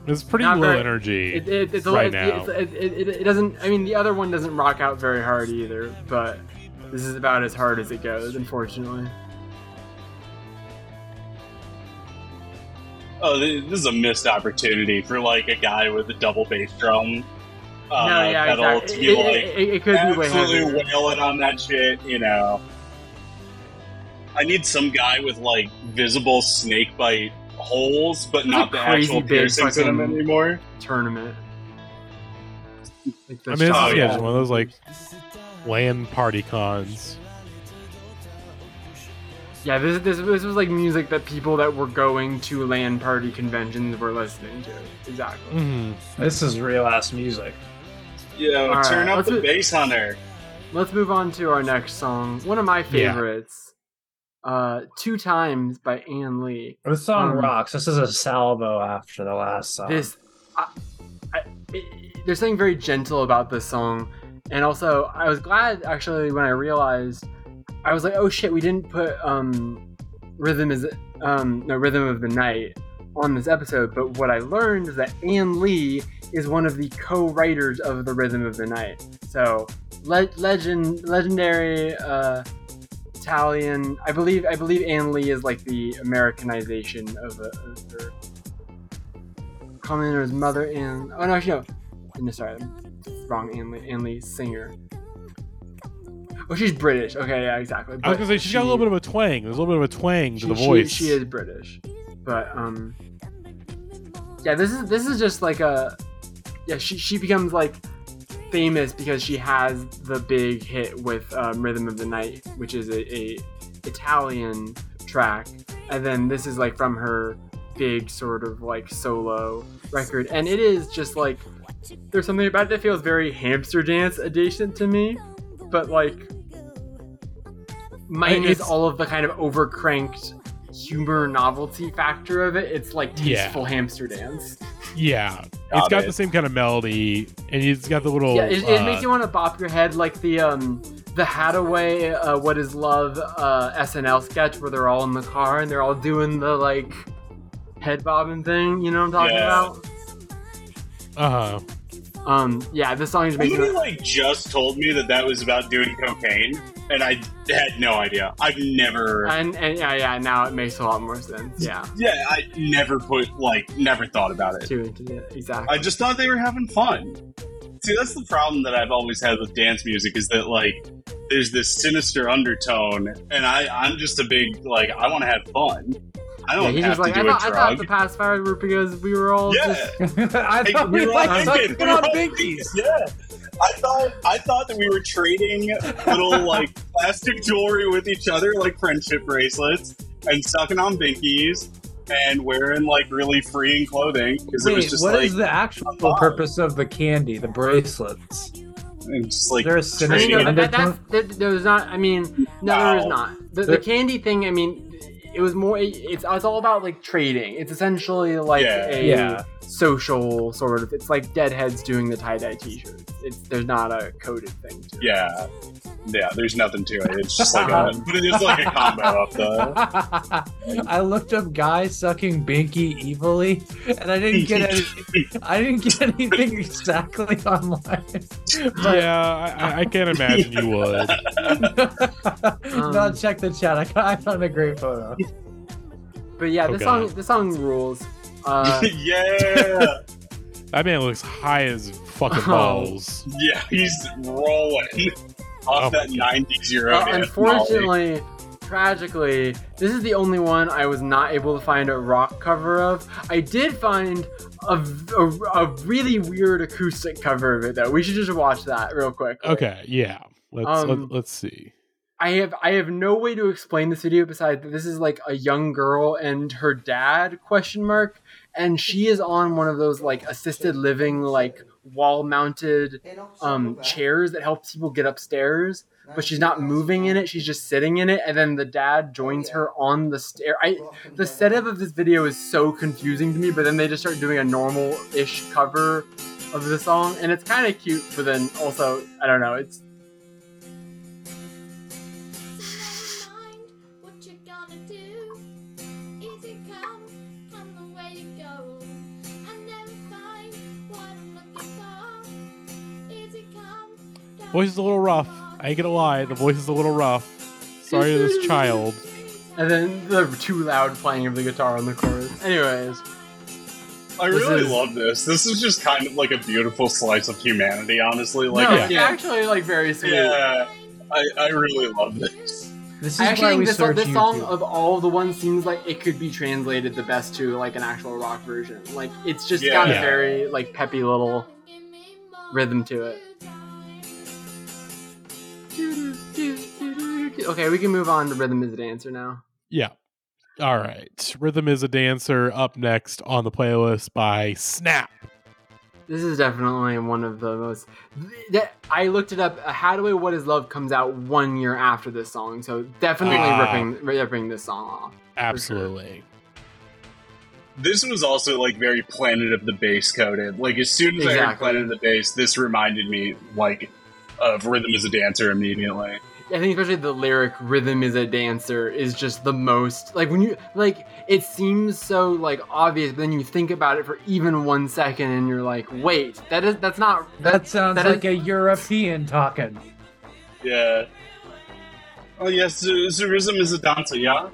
It's pretty Not low very- energy It, it, it's a, right it, now. it's- it, it, it doesn't. I mean, the other one doesn't rock out very hard either, but this is about as hard as it goes, unfortunately. Oh, this is a missed opportunity for like a guy with a double bass drum uh, no, yeah, pedal exactly. to be It, like it, it, it could be way absolutely heavier. wailing on that shit. You know, I need some guy with like visible snake bite holes, but That's not a the crazy actual big piercings in them anymore. tournament. Like I mean, this Oh, is yeah, yeah. just one of those like LAN party cons. Yeah, this, this this was like music that people that were going to LAN party conventions were listening to. Exactly. hmm This is real ass music. Yeah, All right, turn up let's the do- Basshunter. Let's move on to our next song. One of my Yeah. favorites. Uh, Two Times by Ann Lee. This song Um, rocks. This is a salvo after the last song. This, I, I, it, there's something very gentle about this song, and also I was glad actually when I realized I was like, oh shit, we didn't put um, rhythm is um, no rhythm of the night on this episode. But what I learned is that Ann Lee is one of the co-writers of the Rhythm of the Night. So le- legend, legendary uh, Italian. I believe I believe Ann Lee is like the Americanization of, a, of her his mother and oh no, no, no sorry, wrong. Ann Lee, Ann Lee singer. Oh, she's British. Okay, yeah, exactly. I was gonna say she's got a little bit of a twang. There's a little bit of a twang to the she- voice. She, is British, but um, yeah, this is this is just like a yeah. She she becomes like famous because she has the big hit with um, Rhythm of the Night, which is a, a Italian track, and then this is like from her big sort of like solo record, and it is just like there's something about it that feels very hamster dance adjacent to me, but like minus it's- all of the kind of overcranked humor novelty factor of it. It's like Yeah. tasteful hamster dance. yeah, it's Got got it. the same kind of melody, and it's got the little. Yeah, it, it uh, makes you want to bop your head like the um the Hadaway uh, "What Is Love" uh, SNL sketch where they're all in the car and they're all doing the like head bobbing thing. You know what I'm talking Yeah. about? Uh-huh. Um, yeah, this song just makes Somebody like just told me that that was about doing cocaine, and I [laughs] had no idea. I've never, And, and yeah, yeah, now it makes a lot more sense. Yeah, yeah, I never put like never thought about it. two into it exactly. I just thought they were having fun. See, that's the problem that I've always had with dance music is that like there's this sinister undertone, and I I'm just a big like I want to have fun. I don't he's have just like, to I do thought, I thought drug. the pacifiers were because we were all yeah, just. [laughs] I Hey, thought we we were all like thinking, we were on all binkies. Yeah. I thought I thought that we were trading little [laughs] like plastic jewelry with each other, like friendship bracelets, and sucking on binkies and wearing like really freeing clothing because it was Wait, just what like is the actual fun. purpose of the candy, the bracelets? and just like Is there a I sinister mean, no, trading. that, that, that's there, there's not. I mean, no, there is No. not. The, the candy thing. I mean, it was more. It's it's all about like trading. It's essentially like Yeah. a Yeah. social sort of. It's like deadheads doing the tie dye T-shirts. It's there's not a coded thing to it. yeah, yeah. There's nothing to it. It's just like a, [laughs] but it's like a combo of the. [laughs] I looked up guy sucking binky evilly, and I didn't get any. [laughs] I didn't get anything exactly online. But yeah, I, I- I can't imagine you would. no, check the chat. I, I found a great photo. But yeah, the Okay. song the song rules. Uh, [laughs] yeah, That man looks high as fucking Oh. balls. yeah. He's rolling off Oh that my '90s Euro. Uh, dance Molly. unfortunately, tragically, this is the only one I was not able to find a rock cover of. I did find a, a, a really weird acoustic cover of it though. We should just watch that real quick. Okay, yeah. Let's Um, let, let's see. I have I have no way to explain this video besides that this is like a young girl and her dad question mark and she is on one of those like assisted living like wall mounted um chairs that helps people get upstairs but she's not moving in it she's just sitting in it and then the dad joins her on the stair. I the setup of this video is so confusing to me but then they just start doing a normal-ish cover of the song and it's kind of cute but then also i don't know it's Voice is a little rough. I ain't gonna lie, the voice is a little rough. Sorry to this child. and then the too loud playing of the guitar on the chorus anyways I really is- love this. This is just kind of like a beautiful slice of humanity, honestly. Like, no, I actually like very sweet yeah, I, I really love this. This is I why actually we think this, song, this song of all the ones seems like it could be translated the best to like an actual rock version. Like it's just got a very like peppy little rhythm to it. Okay, we can move on to rhythm is a dancer now. Yeah. All right. Rhythm is a dancer up next on the playlist by Snap. This is definitely one of the most. That I looked it up. How Do I What Is Love comes out one year after this song, so definitely Ah. ripping ripping this song off. Absolutely. This was also like very Planet of the Bass coded. Like as soon as I heard Planet of the Bass, this reminded me like of Rhythm as a Dancer immediately. I think especially the lyric "rhythm is a dancer" is just the most like when you like it seems so like obvious, but then you think about it for even one second, and you're like, wait, that is that's not That sounds that like is- a European talking. Yeah. Oh yes, the, the rhythm is a dancer, yeah.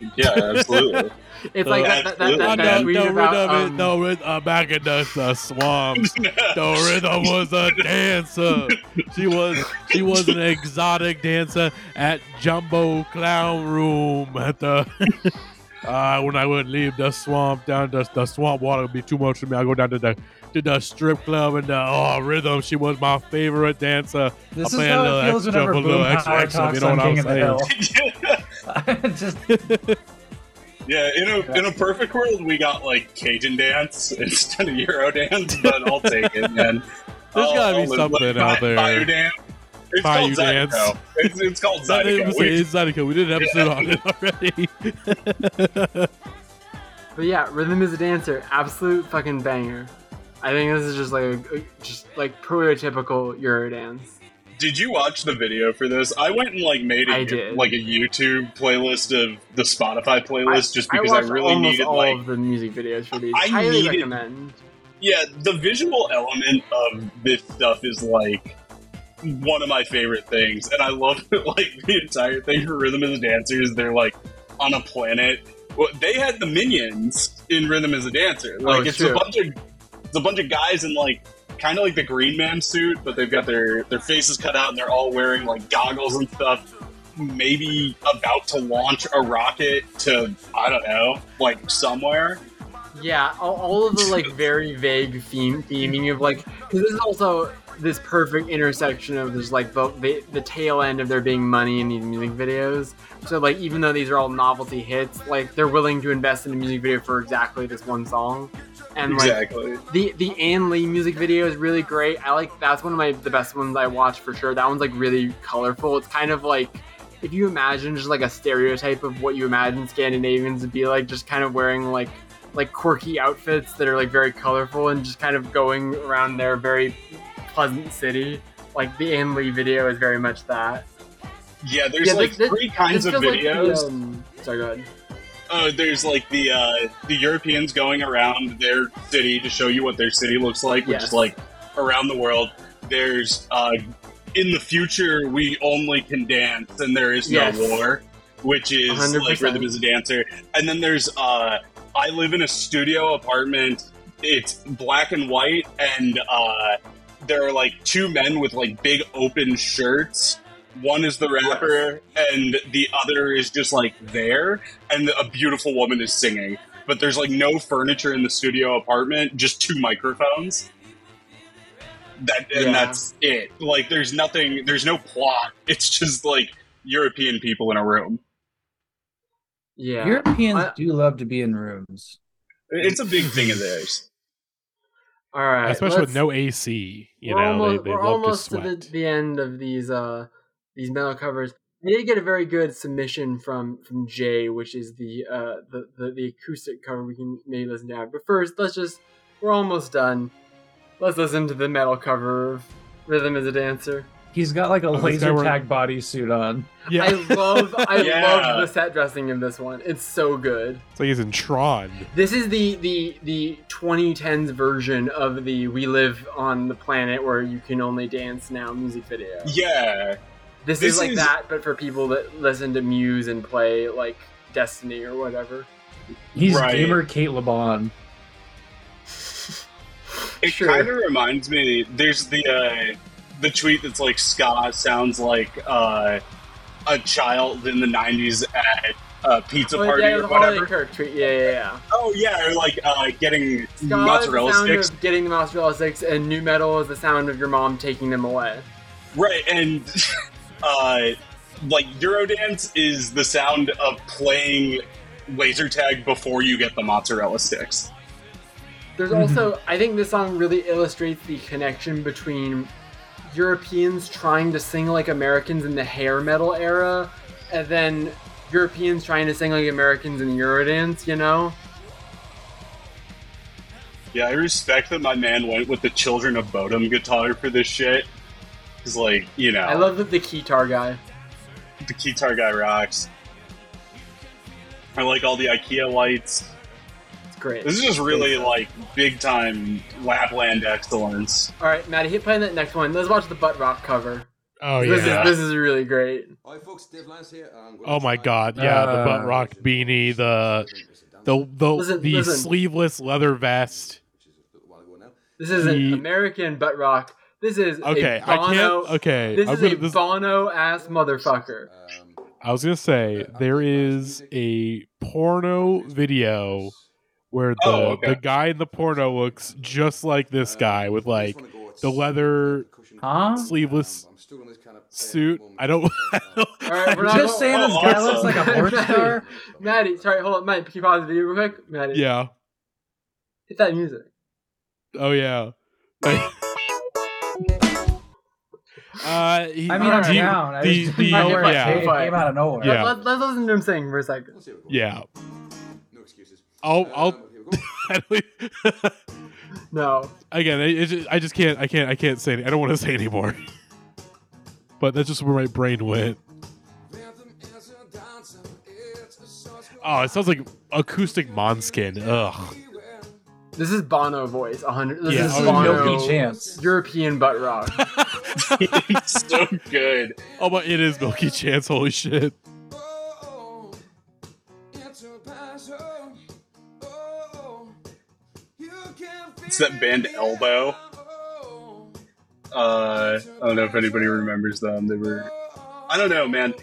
[laughs] Yeah, absolutely. It's like Uh, that, that, that, that, that no, tweet about rhythm, is- um, no rhythm. Uh, back in the, the swamps, the rhythm was a dancer. She was she was an exotic dancer at Jumbo Clown Room at the. [laughs] Uh, when I would leave the swamp down the, the swamp water would be too much for me. I go down to the to the strip club and the oh rhythm. She was my favorite dancer. This I'll is play a how little it feels extra whenever for a little Boom extra Howard extra, talks you know on what I'm King of the saying? Hill. [laughs] [laughs] Just yeah, in a in a perfect world, we got like Cajun dance [laughs] instead of Euro dance, but I'll take it, man. [laughs] There's I'll- gotta be I'll live- something like, out there. Bayou dance. It's Bayou called dance. Zydeco. It's, it's called That is- Zydeco. We- it's Zydeco. We did an episode on it [laughs] already. But yeah, rhythm is a dancer, absolute fucking banger. I think this is just like a, just like prototypical Eurodance. Did you watch the video for this? I went and like made a I like a YouTube playlist of the Spotify playlist just because I, watched really needed all like of the music videos for these. I highly needed- recommend. yeah, the visual element of this stuff is like one of my favorite things, and I love [laughs] like the entire thing for Rhythm as a Dancer is they're like on a planet. Well, they had the minions in Rhythm as a Dancer. Oh, like Oh, it's true. a bunch of it's a bunch of guys in like kind of like the Green Man suit, but they've got their their faces cut out and they're all wearing like goggles and stuff. Maybe about to launch a rocket to I don't know, like somewhere. Yeah, all, all of the like [laughs] very vague theme theming of like because this is also this perfect intersection of there's like the, the the tail end of there being money in these music videos. So like even though these are all novelty hits, like they're willing to invest in a music video for exactly this one song. And like exactly. the the Ann Lee music video is really great. I like that's one of my the best ones I watched for sure. That one's like really colorful. It's kind of like if you imagine just like a stereotype of what you imagine Scandinavians to be like, just kind of wearing like like quirky outfits that are like very colorful and just kind of going around their very pleasant city. Like the Ann Lee video is very much that. Yeah, there's Yeah, like this- this- three kinds This of feels like the, videos. um, sorry, go ahead. Oh, there's like the uh, the Europeans going around their city to show you what their city looks like, which Yes. is like around the world. There's uh, in the future we only can dance and there is no Yes. war, which is 100. like rhythm is a dancer. And then there's uh, I live in a studio apartment. It's black and white, and uh, there are like two men with like big open shirts. One is the rapper, and the other is just like there, and a beautiful woman is singing. But there's like no furniture in the studio apartment, just two microphones. That and Yeah. that's it. Like there's nothing, there's no plot. [laughs] It's just like European people in a room. Yeah. Europeans I- do love to be in rooms. It's a big thing of theirs. All right, especially with no AC. You we're know, almost, they, they we're love almost to to, the, the end of these uh these metal covers. I did get a very good submission from from Jay, which is the uh the, the, the acoustic cover we can maybe listen to. But first, let's just we're almost done. Let's listen to the metal cover of Rhythm is a Dancer. He's got like a Oh, laser wearing- tag bodysuit on. yeah, I love I Yeah. [laughs] love the set dressing in this one. It's so good. it's like he's in Tron. This is the the the 2010s version of the "We Live on the Planet Where You Can Only Dance Now" music video. Yeah. This, This is like is- that, but for people that listen to Muse and play like Destiny or whatever. He's Right. gamer Kate LeBon. It Sure. kind of reminds me. There's the uh, the tweet that's like ska sounds like uh, a child in the '90s at a pizza Oh, party yeah, or whatever. Kirk tweet. Yeah, yeah, yeah. Oh yeah, or like uh, getting Ska mozzarella the sound sticks. of getting the mozzarella sticks, and nu metal is the sound of your mom taking them away. Right, and [laughs] uh, like Eurodance is the sound of playing laser tag before you get the mozzarella sticks. There's also, I think this song really illustrates the connection between Europeans trying to sing like Americans in the hair metal era, and then Europeans trying to sing like Americans in Eurodance. You know? Yeah, I respect that my man went with the Children of Bodom guitar for this shit. Cause like, you know, I love the, the guitar guy. the guitar guy rocks. I like all the IKEA lights. It's great. This is just really like big time Lapland excellence. All right, Matty, hit play on that next one. Let's watch the butt rock cover. Oh this yeah. is this is really great. Hi folks, Dave Lance here. I'm gonna Oh my try- god, yeah, the butt Uh, rock beanie, the the the, Listen, the listen. sleeveless leather vest. Which is a little while ago now. This is an American butt rock. This is Okay, a I Bono. can't. Okay, This I'm is gonna- a this- Bono ass motherfucker. Um, I was gonna say there is a porno video where the Oh, okay. the guy in the porno looks just like this guy with like the leather Huh? sleeveless I'm still on this kind of suit. I don't. [laughs] I don't [laughs] All right, we're You not just saying this Oh, guy awesome. [laughs] looks like a porn star? Matty, sorry, hold on, Matty, can you pause the video real quick? Matty, yeah. hit that music. Oh yeah. Uh, he, I mean, I'm do you- down. I the- just the- [laughs] didn't yeah. it came, it came out of nowhere. Yeah. Let, let's listen to him sing for a second. Let's see what we got. Yeah. No excuses. I'll. Um, I'll. here. [laughs] [laughs] No, again, I, it just, I just can't, I can't, I can't say. Any, I don't want to say anymore. but that's just where my brain went. Oh, it sounds like acoustic Måneskin. Ugh. this is Bono voice. 100. This Yeah, is oh, Bono. Milky Chance. European butt rock. It's so [laughs] good. Oh, but it is Milky Chance. Holy shit. It's that band Elbow. Uh, I don't know if anybody remembers them. They were, I don't know, man.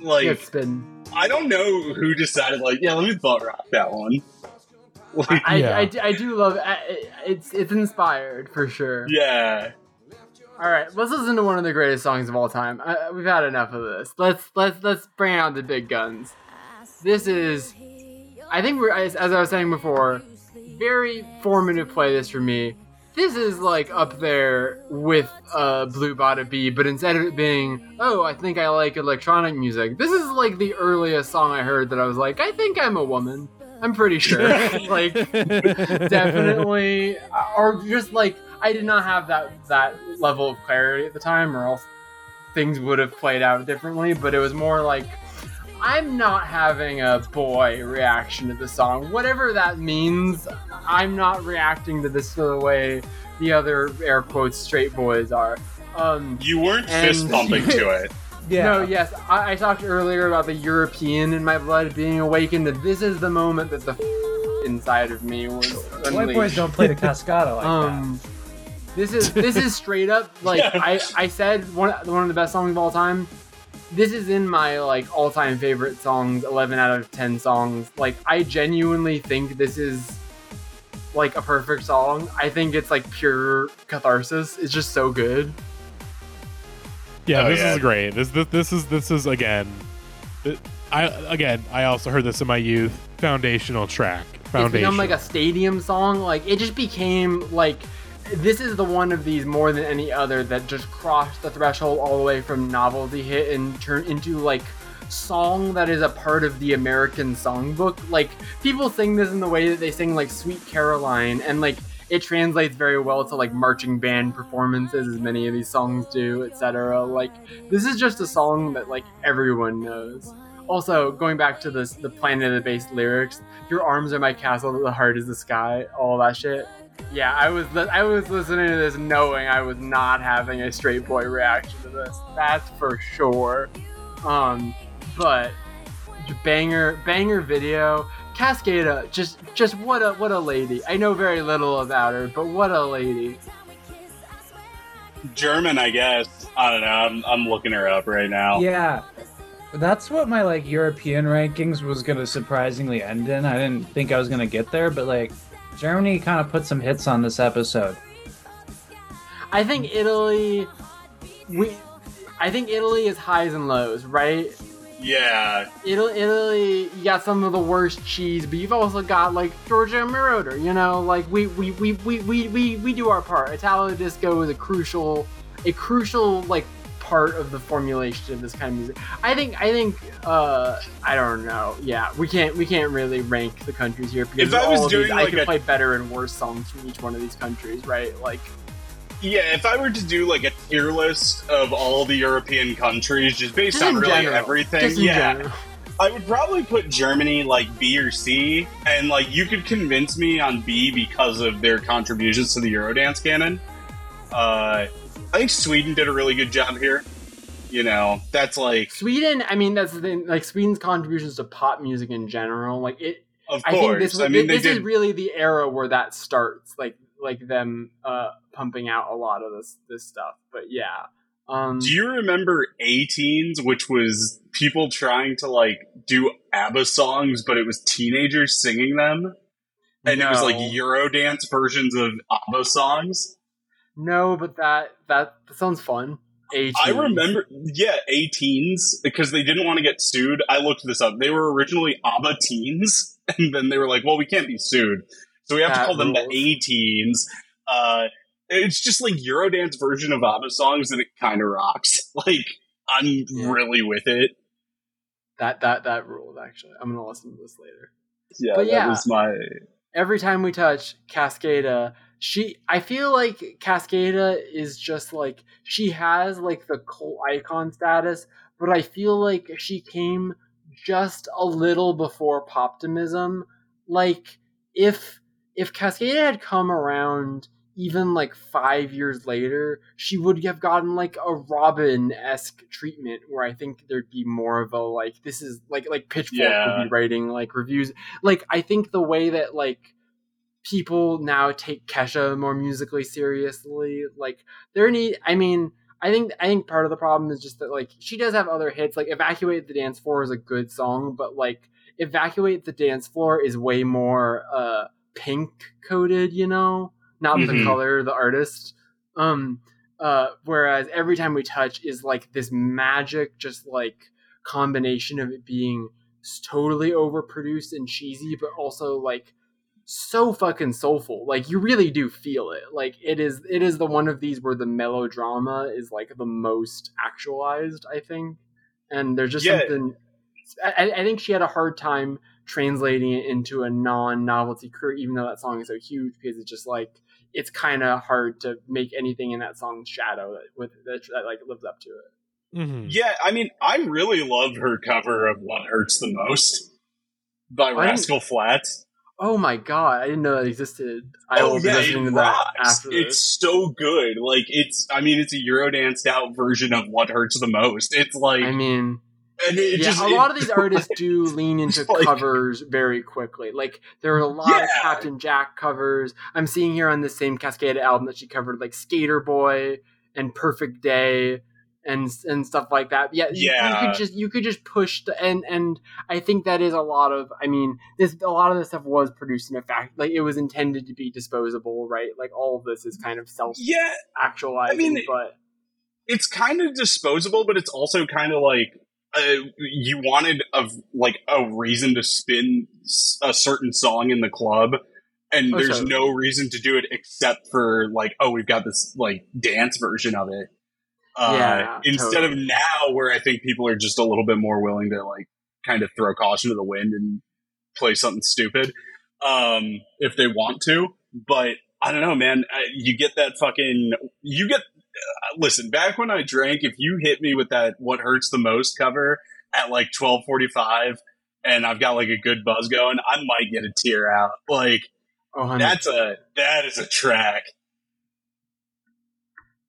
Like, it's been. I don't know who decided, like, yeah, let me butt rock that one. Like, I, Yeah. I, I do love I, it's it's inspired for sure. yeah. All right, let's listen to one of the greatest songs of all time. Uh, we've had enough of this. Let's let's let's bring out the big guns. This is, I think we're as, as I was saying before, very formative playlist for me. This is like up there with uh, Blue Bada Bee, but instead of it being, oh, I think I like electronic music, this is like the earliest song I heard that I was like, I think I'm a woman. I'm pretty sure. [laughs] like, definitely or just like i did not have that that level of clarity at the time or else things would have played out differently but it was more like i'm not having a boy reaction to the song whatever that means i'm not reacting to this the way the other air quotes straight boys are um You weren't fist pumping to [laughs] it. no, yes, I, I talked earlier about the European in my blood being awakened. and This is the moment that the inside of me was White boys don't play the cascada like [laughs] um this is this is straight up [laughs] like Yeah. I, I said one one of the best songs of all time this is in my like all-time favorite songs 11 out of 10 songs like i genuinely think this is like a perfect song i think it's like pure catharsis it's just so good Yeah, Oh, this yeah. is great. This, this this is this is again. it- I again I also heard this in my youth. Foundational track it's become like a stadium song. Like it just became like this is the one of these more than any other that just crossed the threshold all the way from novelty hit and turned into like song that is a part of the American songbook. Like people sing this in the way that they sing like Sweet Caroline and like it translates very well to like marching band performances as many of these songs do, etc. Like this is just a song that like everyone knows. Also, going back to this the Planet of the Bass lyrics, your arms are my castle, the heart is the sky, all that shit. Yeah, I was li- I was listening to this knowing I was not having a straight boy reaction to this. That's for sure. Um, but banger banger video. Cascada, just just what a what a lady. I know very little about her, but what a lady. German, I guess. I don't know. I'm, I'm looking her up right now. Yeah. That's what my like European rankings was gonna surprisingly end in. I didn't think I was gonna get there, but like Germany kind of put some hits on this episode. I think Italy we I think Italy is highs and lows, right? Yeah. Italy, Italy, you got some of the worst cheese, but you've also got like Giorgio Moroder. You know, like we we, we, we, we, we we do our part. Italo disco is a crucial, a crucial like part of the formulation of this kind of music. I think I think uh I don't know. Yeah, we can't we can't really rank the countries here because If I was of these, doing, I like, could a- play better and worse songs from each one of these countries, right? Like Yeah, if I were to do like a tier list of all the European countries, just based on really general, everything, yeah, general. I would probably put Germany like B or C, and like you could convince me on B because of their contributions to the Eurodance canon. Uh, I think Sweden did a really good job here. You know, that's like, Sweden, I mean, that's the thing. Like Sweden's contributions to pop music in general, like it. of I think course. this, I mean, this is really the era where that starts, like like them uh, pumping out a lot of this this stuff. But yeah, um, Do you remember A-Teens, which was people trying to like do ABBA songs, but it was teenagers singing them? And it was like Eurodance versions of ABBA songs? No, but that that, that sounds fun. I remember, yeah, A-Teens, because they didn't want to get sued. I looked this up. They were originally ABBA Teens, [laughs] and then they were like, well, we can't be sued. So we have to That call them the rules. A-Teens. Uh, it's just like Eurodance version of ABBA songs, and it kind of rocks. [laughs] Like, I'm Yeah. really with it. that that that rules. Actually, I'm gonna listen to this later. Yeah, But that yeah. was my. every time we touch Cascada, she I feel like Cascada is just like she has like the cult icon status, but I feel like she came just a little before Poptimism. Like if if Cascada had come around even like five years later, she would have gotten like a Robyn esque treatment where I think there'd be more of a like this is like like Pitchfork Yeah. would be writing like reviews. Like I think the way that like people now take Kesha more musically seriously, like there need I mean I think I think part of the problem is just that like she does have other hits. Like Evacuate the Dance Floor is a good song, but like Evacuate the Dance Floor is way more uh pink coded, you know? Not the Mhm. color, the artist. Um uh whereas every time we touch is like this magic just like combination of it being totally overproduced and cheesy, but also like so fucking soulful. Like you really do feel it. Like it is it is the one of these where the melodrama is like the most actualized, I think. And there's just Yeah. something I, I think she had a hard time translating it into a non-novelty career, even though that song is so huge, because it's just like it's kind of hard to make anything in that song shadow that with that, that like lives up to it. Mhm. Yeah, I mean, I really love her cover of What Hurts the Most by I didn't- Rascal Flatts. Oh my god, I didn't know that existed. I oh, will be yeah, listening it to that It's so good. Like, it's, I mean, it's a Eurodanced out version of What Hurts the Most. It's like, I mean, and it yeah, just, a lot of these [laughs] artists do lean into [laughs] like- covers very quickly. Like there are a lot of Captain Jack covers. I'm seeing here on the same Cascada album that she covered like Skater Boy and Perfect Day and and stuff like that. Yeah, you, you could just you could just push the and and I think that is a lot of. I mean, this a lot of this stuff was produced in a fact like it was intended to be disposable, right? Like all of this is kind of self yeah, actualizing, I mean, but it's kind of disposable, but it's also kind of like uh, you wanted a like a reason to spin a certain song in the club, and Oh, there's no reason to do it except for like, oh, we've got this like dance version of it. Uh, Yeah, instead totally. of now, where I think people are just a little bit more willing to like kind of throw caution to the wind and play something stupid um, if they want to. But I don't know, man. I, you get that fucking. You get. Uh, listen, back when I drank, if you hit me with that "What Hurts the Most" cover at like twelve forty-five, and I've got like a good buzz going, I might get a tear out. Like Oh, that's a that is a track.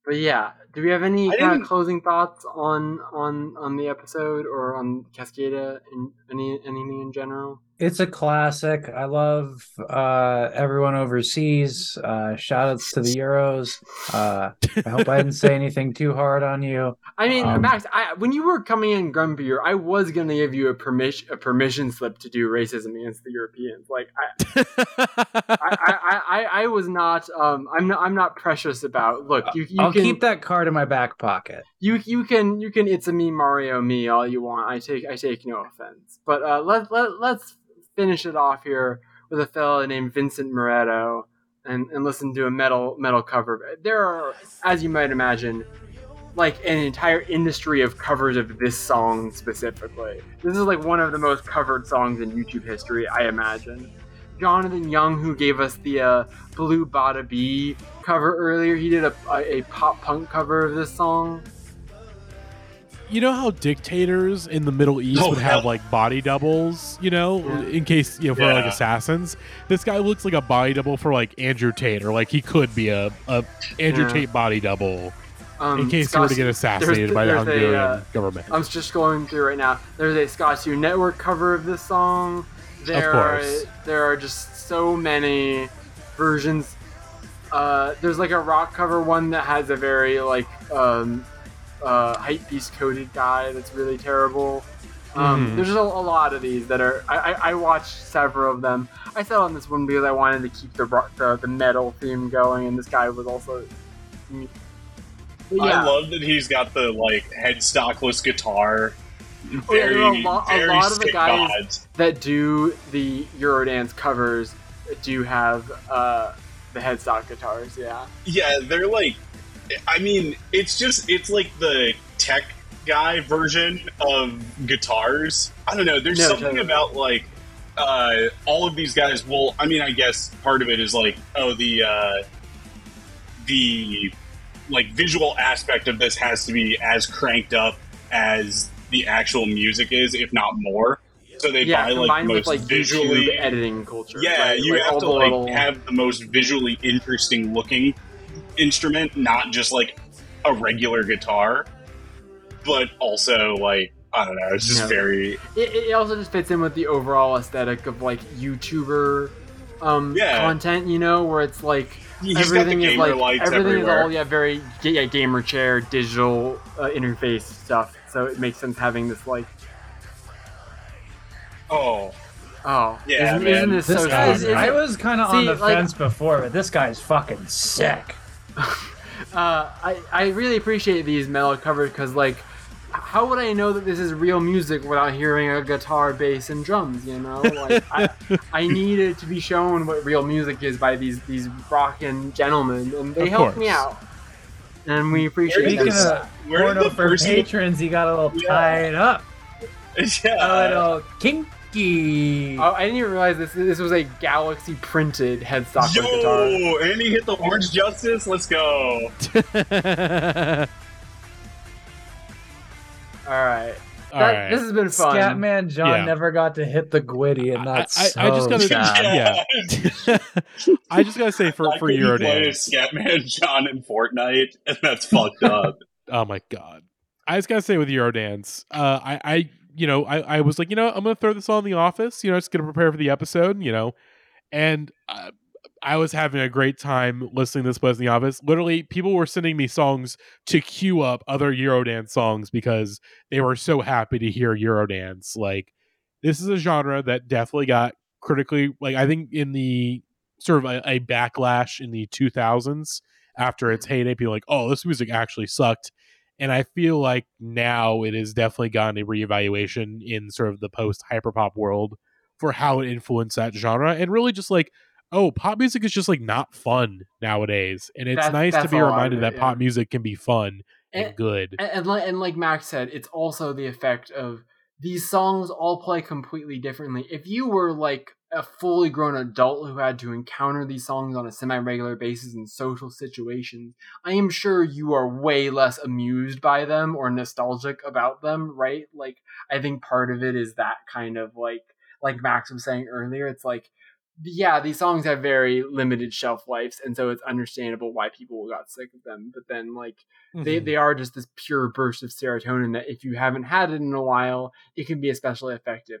But yeah, do we have any kind of closing thoughts on on on the episode or on Cascada and any anything in general? It's a classic. I love uh, everyone overseas. Uh, shout outs to the Euros. Uh, I hope I didn't say anything too hard on you. I mean, Um, Max, I, when you were coming in grumpier, I was gonna give you a permission a permission slip to do racism against the Europeans. Like [laughs] I, I, I, I, I was not. Um, I'm not. I'm not precious about. Look, you, you I'll can keep that card in my back pocket. you you can you can it's a me Mario me all you want. I take I take no offense. But uh, let let let's finish it off here with a fella named Vincent Moretto and and listen to a metal metal cover. There are, as you might imagine, like an entire industry of covers of this song specifically. This is like one of the most covered songs in YouTube history, I imagine. Jonathan Young, who gave us the uh, Blue Bada Bee cover earlier, he did a, a, a pop punk cover of this song. You know how dictators in the Middle East Oh, would have hell. like body doubles, you know, in case you know for like assassins. This guy looks like a body double for like Andrew Tate, or like he could be a, a Andrew Yeah. Tate body double Um, in case he were to get assassinated by the there's a, Hungarian uh, government. I'm just going through right now. There's a Scott 2 Network cover of this song. There course. Are, there are just so many versions. Uh, there's like a rock cover one that has a very like um, uh, hype beast coded guy that's really terrible. Um, Mhm. There's just a, a lot of these that are. I, I, I watched several of them. I settled on this one because I wanted to keep the the, the metal theme going, and this guy was also. Yeah. I love that he's got the like headstockless guitar. Oh, yeah, Very, a lot- a very lot of the guys- gods. that do the Eurodance covers do have uh, the headstock guitars. Yeah, Yeah, they're like, I mean, it's just it's like the tech guy version of guitars. I don't know. There's No, something totally. about like uh, all of these guys. Well, I mean, I guess part of it is like, oh, the uh, the like visual aspect of this has to be as cranked up as the actual music is, if not more. So they yeah. buy like most like visually YouTube editing culture. yeah, right? you Like, have to like little- have the most visually interesting looking instrument, not just like a regular guitar, but also like I don't know. It's just Yeah. very It, it also just fits in with the overall aesthetic of like YouTuber um, Yeah. content. You know, where it's like he's got the everything is like lights everything everywhere. is all yeah very yeah, gamer chair digital uh, interface stuff. So it makes sense having this like oh, oh Yeah, isn't, man. isn't this, This so guy's, isn't- I was kind of on the like- fence before, but this guy's fucking sick. [laughs] uh, I, I really appreciate these metal covers because like how would I know that this is real music without hearing a guitar, bass, and drums? You know, [laughs] like I, I needed to be shown what real music is by these these rockin' gentlemen, and they Of helped me out, and we appreciate Where did Speaking that. this- of where the for person- patrons, he got a little Yeah. tied up, [laughs] Yeah, a little kinky. Oh, I didn't even realize this. This was a Galaxy printed headstock Yo, guitar. and he hit the orange justice. Let's go. [laughs] All right, All That- right. this has been fun. Scatman John Yeah. never got to hit the Gwitty, and that's I, so I just gotta, sad. yeah. [laughs] I just gotta say for Why for couldn't play Eurodance. Scatman John in Fortnite, and that's fucked up. [laughs] Oh my god! I just gotta say with Eurodance, uh, I, I, you know, I, I was like, you know, I'm gonna throw this on the office. You know, just gonna prepare for the episode. You know, and uh, I was having a great time listening to this place in the office. Literally, people were sending me songs to queue up other Eurodance songs because they were so happy to hear Eurodance. Like, this is a genre that definitely got critically, like, I think in the sort of a, a backlash in the 2000s after its heyday, people were like, oh, this music actually sucked. And I feel like now it has definitely gotten a reevaluation in sort of the post hyperpop world for how it influenced that genre, and really just like, oh, pop music is just like not fun nowadays, and it's That- nice to be a lot of reminded it, that yeah. pop music can be fun and, And- good. and, and like and like Max said, it's also the effect of these songs all play completely differently. If you were like a fully grown adult who had to encounter these songs on a semi-regular basis in social situations, I am sure you are way less amused by them or nostalgic about them, right? Like I think part of it is that kind of like like Max was saying earlier, it's like yeah, these songs have very limited shelf lives, and so it's understandable why people got sick of them. But then, like, they, Mhm. they are just this pure burst of serotonin that if you haven't had it in a while, it can be especially effective.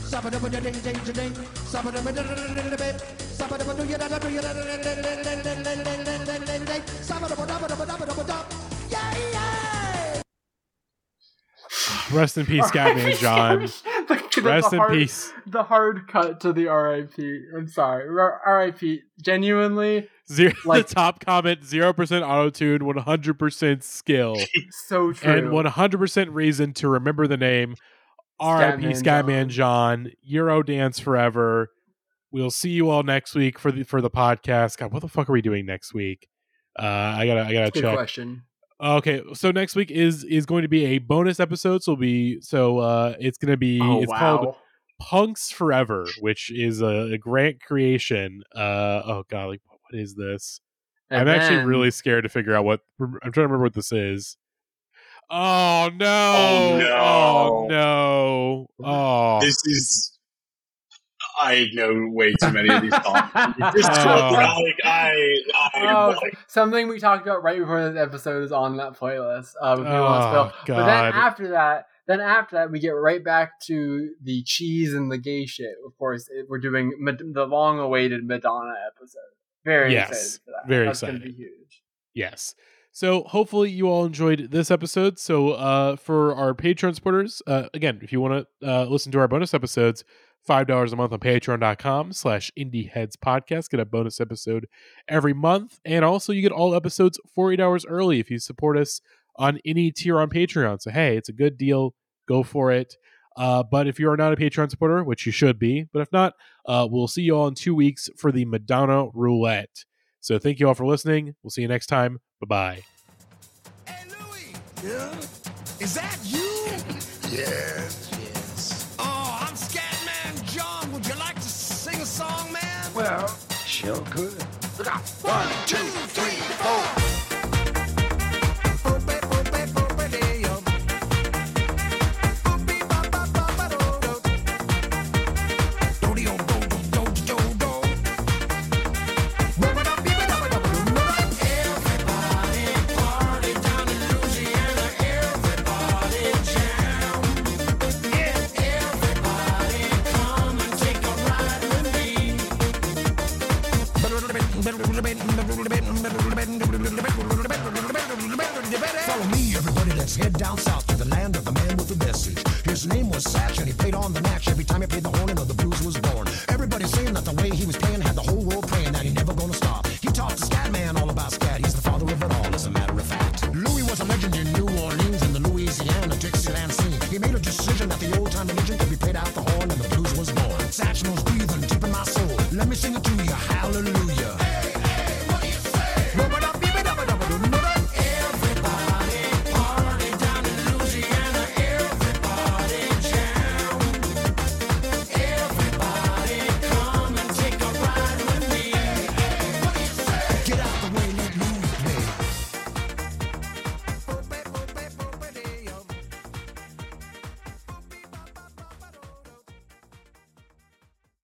I'm calling out from Scatman's world. If you wanna break free, you better listen to me. You've got to learn how to see in your face. He looks like, uh, He sings like Ron Jeremy. Rest in peace, Scatman John. The- the Rest in hard- peace. The hard cut to the RIP. I'm sorry. RIP. Genuinely, Zero, Like- the top comment: zero percent auto tune, one hundred percent skill, [laughs] so true. and one hundred percent reason to remember the name. R.I.P. Scatman Scatman John. Euro dance forever. We'll see you all next week for the for the podcast. God, what the fuck are we doing next week? Uh, I gotta I gotta check. question. Okay, so next week is is going to be a bonus episode. So it'll be so uh, it's gonna be Oh, it's wow. called Punks Forever, which is a, a grant creation. Uh, oh god, like what is this? And I'm actually really scared to figure out what I'm trying to remember what this is. Oh no! Oh, no. Oh no! Oh, This is. I know way too many of these songs. [laughs] This Oh. like I, I Oh, like, something we talked about right before this episode is on that playlist. Uh, if you Oh, want to spill. But then after that, then after that, we get right back to the cheese and the gay shit. Of course, it- we're doing Mad- the long-awaited Madonna episode. Very Yes, excited for that. very That's gonna be huge. Yes. So hopefully you all enjoyed this episode. So uh, for our Patreon supporters, uh, again, if you want to uh, listen to our bonus episodes, five dollars a month on patreon.com slash indieheads podcast. Get a bonus episode every month. And also you get all episodes 48 hours early if you support us on any tier on Patreon. So hey, it's a good deal. Go for it. Uh, but if you are not a Patreon supporter, which you should be, but if not, uh, we'll see you all in two weeks for the Madonna Roulette. So thank you all for listening. We'll see you next time. Bye bye. Hey, Louie. Yeah? Is that you? [laughs] yes, yes. Oh, I'm Scatman John. Would you like to sing a song, man? Well, sure could. Look out. One, two, three, four. Head down south to the land of the man with the message. His name was Satch, and he played on the match every time he played the horn and the